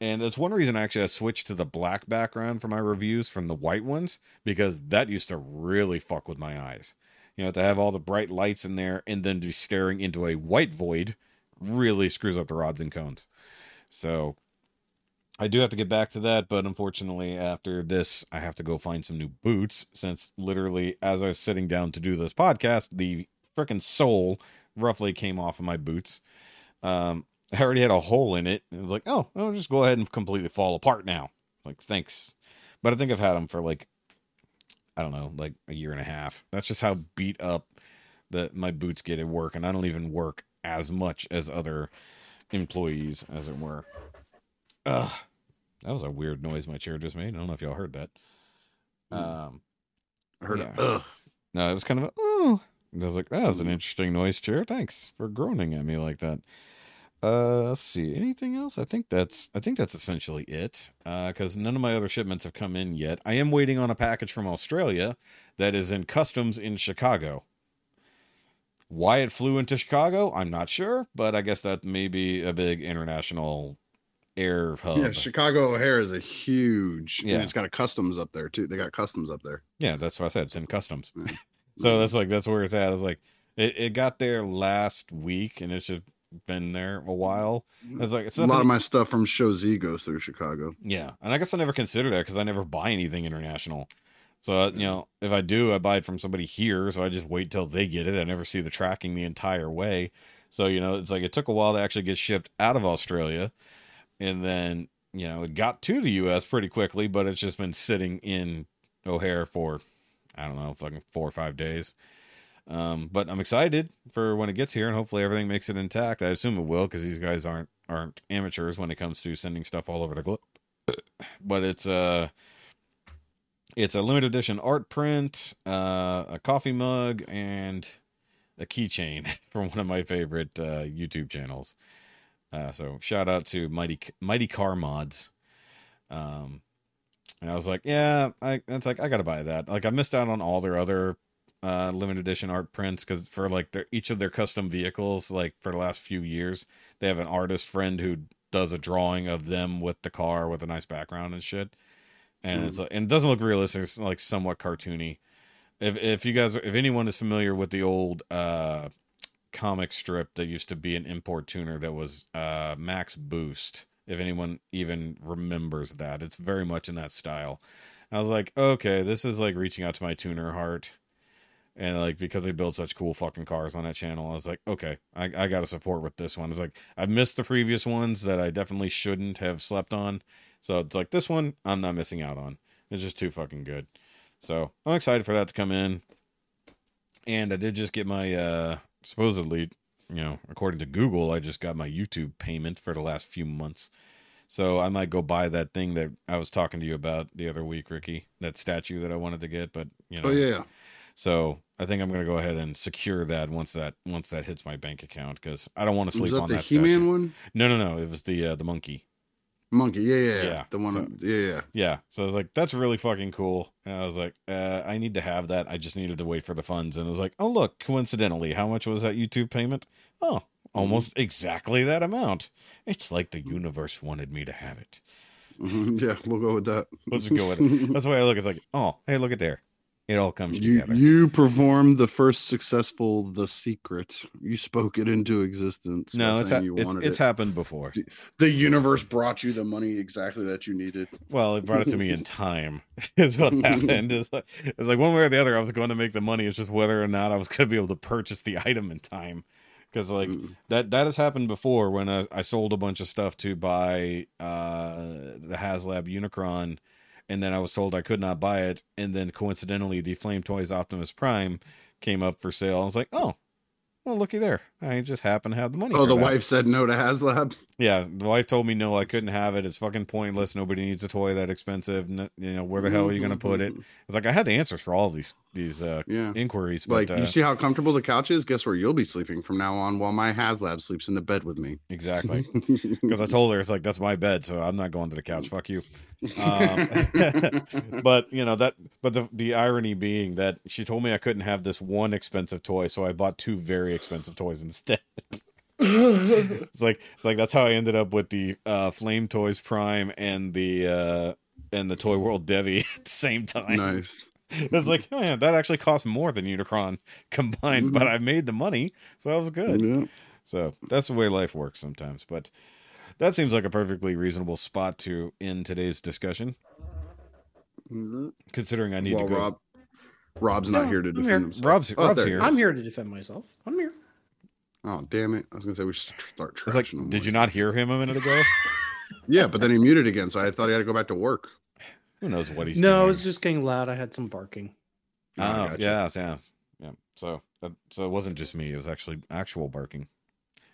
And that's one reason actually I switched to the black background for my reviews from the white ones because that used to really fuck with my eyes. You know, to have all the bright lights in there and then to be staring into a white void really screws up the rods and cones. So I do have to get back to that, but unfortunately, after this, I have to go find some new boots since literally, as I was sitting down to do this podcast, the freaking sole roughly came off of my boots. Um, I already had a hole in it. And it was like, oh, I'll just go ahead and completely fall apart now. Like, thanks. But I think I've had them for like, I don't know, like a year and a half. That's just how beat up that my boots get at work, and I don't even work as much as other employees, as it were. Ugh. That was a weird noise my chair just made. I don't know if y'all heard that. Um, I heard Yeah. it. Ugh. no, it was kind of a, oh. And I was like, that was an interesting noise, chair. Thanks for groaning at me like that. Uh, let's see. Anything else? I think that's I think that's essentially it. Uh, because none of my other shipments have come in yet. I am waiting on a package from Australia that is in customs in Chicago. Why it flew into Chicago, I'm not sure, but I guess that may be a big international air hub. Yeah, Chicago O'Hare is a huge. Yeah. and it's got a customs up there too. They got customs up there. Yeah, that's what I said. It's in customs. Mm. so that's like that's where it's at. It's like it, it got there last week and it's just been there a while. It's like it's a lot of my stuff from Show Z goes through Chicago. yeah, and I guess I never consider that because I never buy anything international. So uh, you know, if I do, I buy it from somebody here. So I just wait till they get it. I never see the tracking the entire way. So you know, it's like it took a while to actually get shipped out of Australia, and then you know it got to the U.S. pretty quickly, but it's just been sitting in O'Hare for I don't know, fucking four or five days. Um, but I'm excited for when it gets here, and hopefully everything makes it intact. I assume it will, because these guys aren't aren't amateurs when it comes to sending stuff all over the globe. But it's uh it's a limited edition art print, uh, a coffee mug, and a keychain from one of my favorite uh, YouTube channels. Uh, so shout out to Mighty Mighty Car Mods. Um, and I was like, yeah, I it's like I gotta buy that. Like I missed out on all their other uh, limited edition art prints because for like their each of their custom vehicles, like for the last few years, they have an artist friend who does a drawing of them with the car with a nice background and shit. And it's like, and it doesn't look realistic. It's like somewhat cartoony. If if you guys if anyone is familiar with the old uh comic strip that used to be an import tuner that was uh Max Boost, if anyone even remembers that, it's very much in that style. I was like, okay, this is like reaching out to my tuner heart. And like because they build such cool fucking cars on that channel, I was like, okay, I, I got to support with this one. It's like i've missed the previous ones that I definitely shouldn't have slept on, so it's like this one I'm not missing out on. It's just too fucking good. So I'm excited for that to come in. And I did just get my uh supposedly, you know, according to Google, I just got my YouTube payment for the last few months. So I might go buy that thing that I was talking to you about the other week, Rikki. That statue that I wanted to get, but you know. Oh yeah. So I think I'm gonna go ahead and secure that once that once that hits my bank account because I don't want to Was sleep that on the that He Man statue. one? No, no, no. It was the uh, the monkey. Monkey. Yeah, yeah, yeah. The one. so- yeah, yeah. Yeah. So I was like, that's really fucking cool. And I was like, uh, I need to have that. I just needed to wait for the funds. And I was like, oh look, coincidentally, how much was that YouTube payment? Oh, almost exactly that amount. It's like the universe wanted me to have it. Mhm, yeah, we'll go with that. Let's go with it. That's the way I look. It's like, oh, hey, look at there. It all comes You together. you performed the first successful The Secret. You spoke it into existence. no, it's, ha- it's it's it. happened before. the universe brought you the money exactly that you needed. Well, it brought it to me in time. is what happened. It's like, it's like one way or the other, I was going to make the money. It's just whether or not I was going to be able to purchase the item in time. Because like Mm. that that has happened before when I, I sold a bunch of stuff to buy uh, the HasLab Unicron, and then I was told I could not buy it, and then coincidentally the Flame Toys Optimus Prime came up for sale. I was like, oh, well, looky there. I just happen to have the money. Oh, the that. wife said no to HasLab. Yeah, the wife told me no, I couldn't have it. It's fucking pointless. Nobody needs a toy that expensive. N- You know, where the hell are you going to put it? It's like I had the answers for all these these uh, Yeah. inquiries, but Like uh, you see how comfortable the couch is? Guess where you'll be sleeping from now on while my HasLab sleeps in the bed with me. exactly because I told her it's like that's my bed, so I'm not going to the couch. Fuck you. Um, but you know that. But the the irony being that she told me I couldn't have this one expensive toy, so I bought two very expensive toys instead. it's like it's like that's how I ended up with the uh, Flame Toys Prime and the uh, and the Toy World Devi at the same time. nice. It's like, oh yeah, that actually cost more than Unicron combined, but I made the money, so that was good. Yeah. So that's the way life works sometimes. But that seems like a perfectly reasonable spot to end today's discussion, Mhm. considering I need Well, to go. Rob, Rob's not here to I'm defend here. himself. Rob's- Oh, Rob's there he here. is. I'm here to defend myself. I'm here. Oh damn it! I was gonna say we should start It's like, trashing him. did you not hear him a minute ago? Yeah, but then he muted again, so I thought he had to go back to work. Who knows what he's doing? no, doing? it was just getting loud. I had some barking. Oh, Oh, gotcha. yeah, yeah, yeah. So, uh, so it wasn't just me; it was actually actual barking.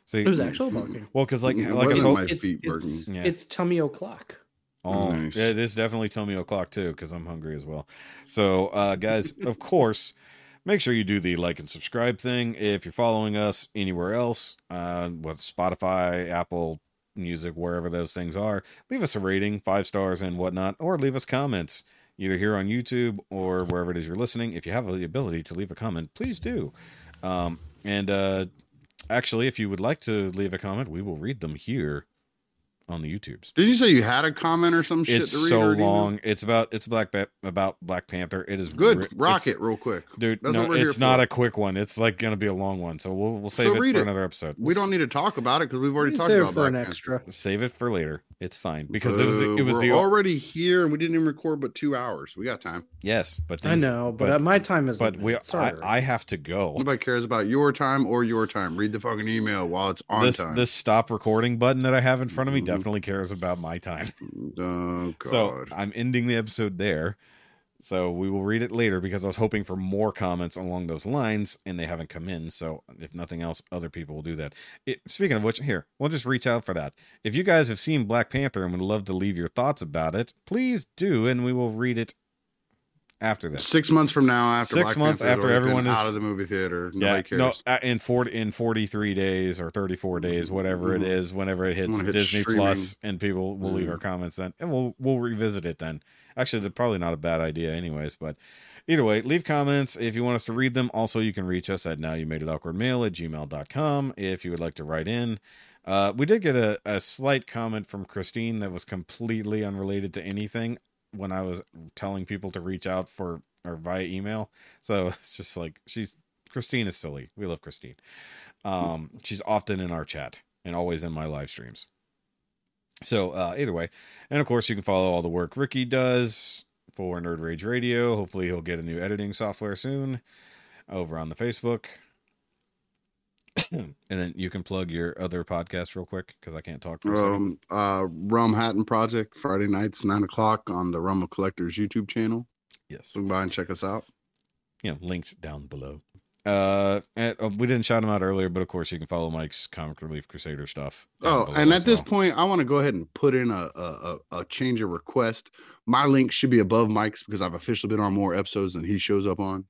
See, It was actual barking. well, because like, It like I my It's, feet it's, barking. Yeah. it's tummy o'clock. Oh, Nice. yeah, it is definitely tummy o'clock too, because I'm hungry as well. So, uh, guys, of course, make sure you do the like and subscribe thing if you're following us anywhere else, uh, with Spotify, Apple Music, wherever those things are. Leave us a rating, five stars and whatnot, or leave us comments either here on YouTube or wherever it is you're listening. If you have the ability to leave a comment, please do. Um, and uh, actually, if you would like to leave a comment, we will read them here on the YouTubes Did you say you had a comment or some shit it's to read? so or anything? long. It's about it's black ba- about Black Panther. It is Good. ri- Rock it real quick. dude. That's no, what we're here it's not for. a quick one. It's like gonna be a long one. So we'll we'll save So it for it. another episode. We don't need to talk about it because we've already You talked save it about for an Black Panther. extra. save it for later. It's fine because it was the, it Uh, was we're the already here and we didn't even record but two hours. We got time. yes, but I know, but, uh, my time is. but we. Sorry. I, I have to go. Nobody cares about your time or your time. Read the fucking email while it's on This time. this stop recording button that I have in front of me Mhm. Definitely cares about my time. oh god. So I'm ending the episode there. So we will read it later because I was hoping for more comments along those lines and they haven't come in. So if nothing else, other people will do that. It, speaking of which, here, we'll just reach out for that. If you guys have seen Black Panther and would love to leave your thoughts about it, please do, and we will read it after this. Six months from now, after Six Black months Panther's after everyone is- out of the movie theater, Yeah, no, uh, in forty in forty three days or thirty four days, whatever it Mhm. is, whenever it hits it hits Disney Plus, and people will leave Mhm. our comments then, and we'll we'll revisit it then. Actually, they're probably not a bad idea, anyways. But either way, leave comments if you want us to read them. Also, you can reach us at now you made it awkward mail at gmail.com if you would like to write in. Uh, we did get a, a slight comment from Christine that was completely unrelated to anything when I was telling people to reach out for or via email. So it's just like she's Christine is silly. We love Christine. Um, she's often in our chat and always in my live streams. So uh, either way, and of course you can follow all the work Rikki does for Nerd Rage Radio. Hopefully he'll get a new editing software soon over on the Facebook. And then you can plug your other podcast real quick because I can't talk for. Um, uh, Rum Hatton Project Friday nights nine o'clock on the Realm of Collectors YouTube channel. Yes. Swing by and check us out. you know, linked down below. Uh, and, uh, we didn't shout him out earlier, but of course you can follow Mike's Comic Relief Crusader stuff. Oh, and at this point, I want to go ahead and put in a, a a change of request. My link should be above Mike's because I've officially been on more episodes than he shows up on.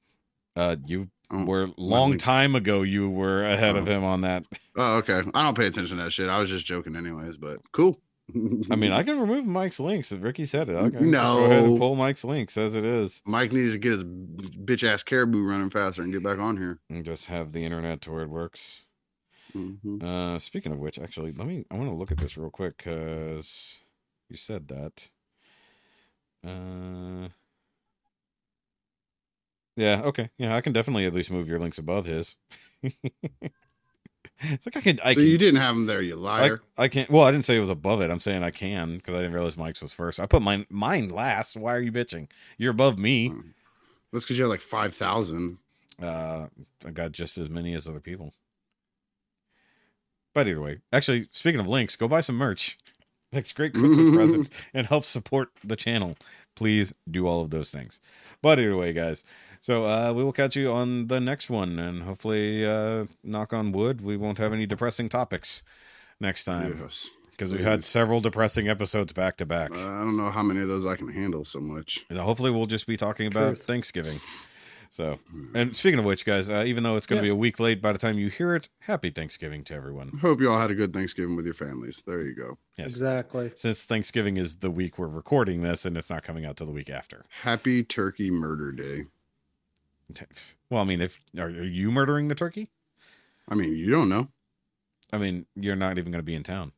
uh, you Oh, were long time ago. You were ahead of Oh. him on that. Oh, okay. I don't pay attention to that shit. I was just joking, anyways. But cool. I mean, I can remove Mike's links. If Rikki said it, I can just go ahead and No. pull Mike's links as it is, Mike needs to get his bitch ass caribou running faster and get back on here. and just have the internet to where it works. Mhm. Uh, speaking of which, actually, let me. I want to look at this real quick because you said that. Uh, yeah. Okay. Yeah, I can definitely at least move your links above his. it's like I can. I so can. you didn't have him there, you I, liar. I can't. Well, I didn't say it was above it. I'm saying I can because I didn't realize Mike's was first. I put mine mine last. Why are you bitching? You're above me. That's because you have like five thousand. Uh, I got just as many as other people. But either way, actually, speaking of links, go buy some merch. Makes great Christmas presents and helps support the channel. Please do all of those things. But either way, guys. So uh, we will catch you on the next one, and hopefully, uh, knock on wood, we won't have any depressing topics next time Yes. because we've had several depressing episodes back to back. Uh, I don't know how many of those I can handle so much. And hopefully, we'll just be talking about Truth. Thanksgiving. So, and speaking of which, guys, uh, even though it's going to Yeah. be a week late by the time you hear it, happy Thanksgiving to everyone. Hope you all had a good Thanksgiving with your families. There you go. Yes. Exactly. Since Thanksgiving is the week we're recording this, and it's not coming out till the week after. Happy Turkey Murder Day. Well, I mean, if are, you murdering the turkey? I mean, you don't know. I mean, you're not even going to be in town.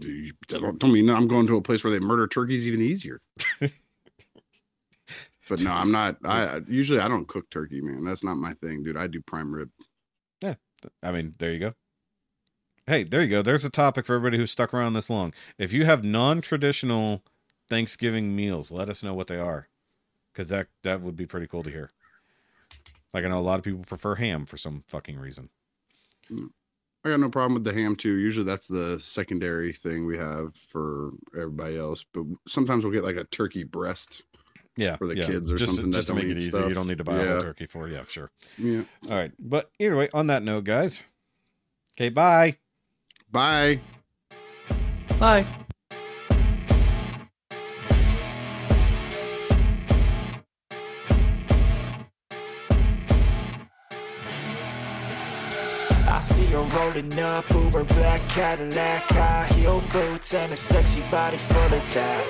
You, don't, don't mean I'm going to a place where they murder turkeys even easier. but no, I'm not. I usually I don't cook turkey, man. That's not my thing, dude. I do prime rib. Yeah, I mean, there you go. Hey, there you go. There's a topic for everybody who's stuck around this long. If you have non-traditional Thanksgiving meals, let us know what they are, because that that would be pretty cool to hear. Like I know a lot of people prefer ham for some fucking reason. Mm. I got no problem with the ham too. Usually that's the secondary thing we have for everybody else. But sometimes we'll get like a turkey breast. Yeah, For the yeah. kids or just, something that Just to make it easy, stuff. you don't need to buy a whole turkey for. Yeah, sure. Yeah. All right, but either way, on that note, guys. Okay, bye. Bye. Bye. Up, Uber black Cadillac, high heel boots, and a sexy body full of tats.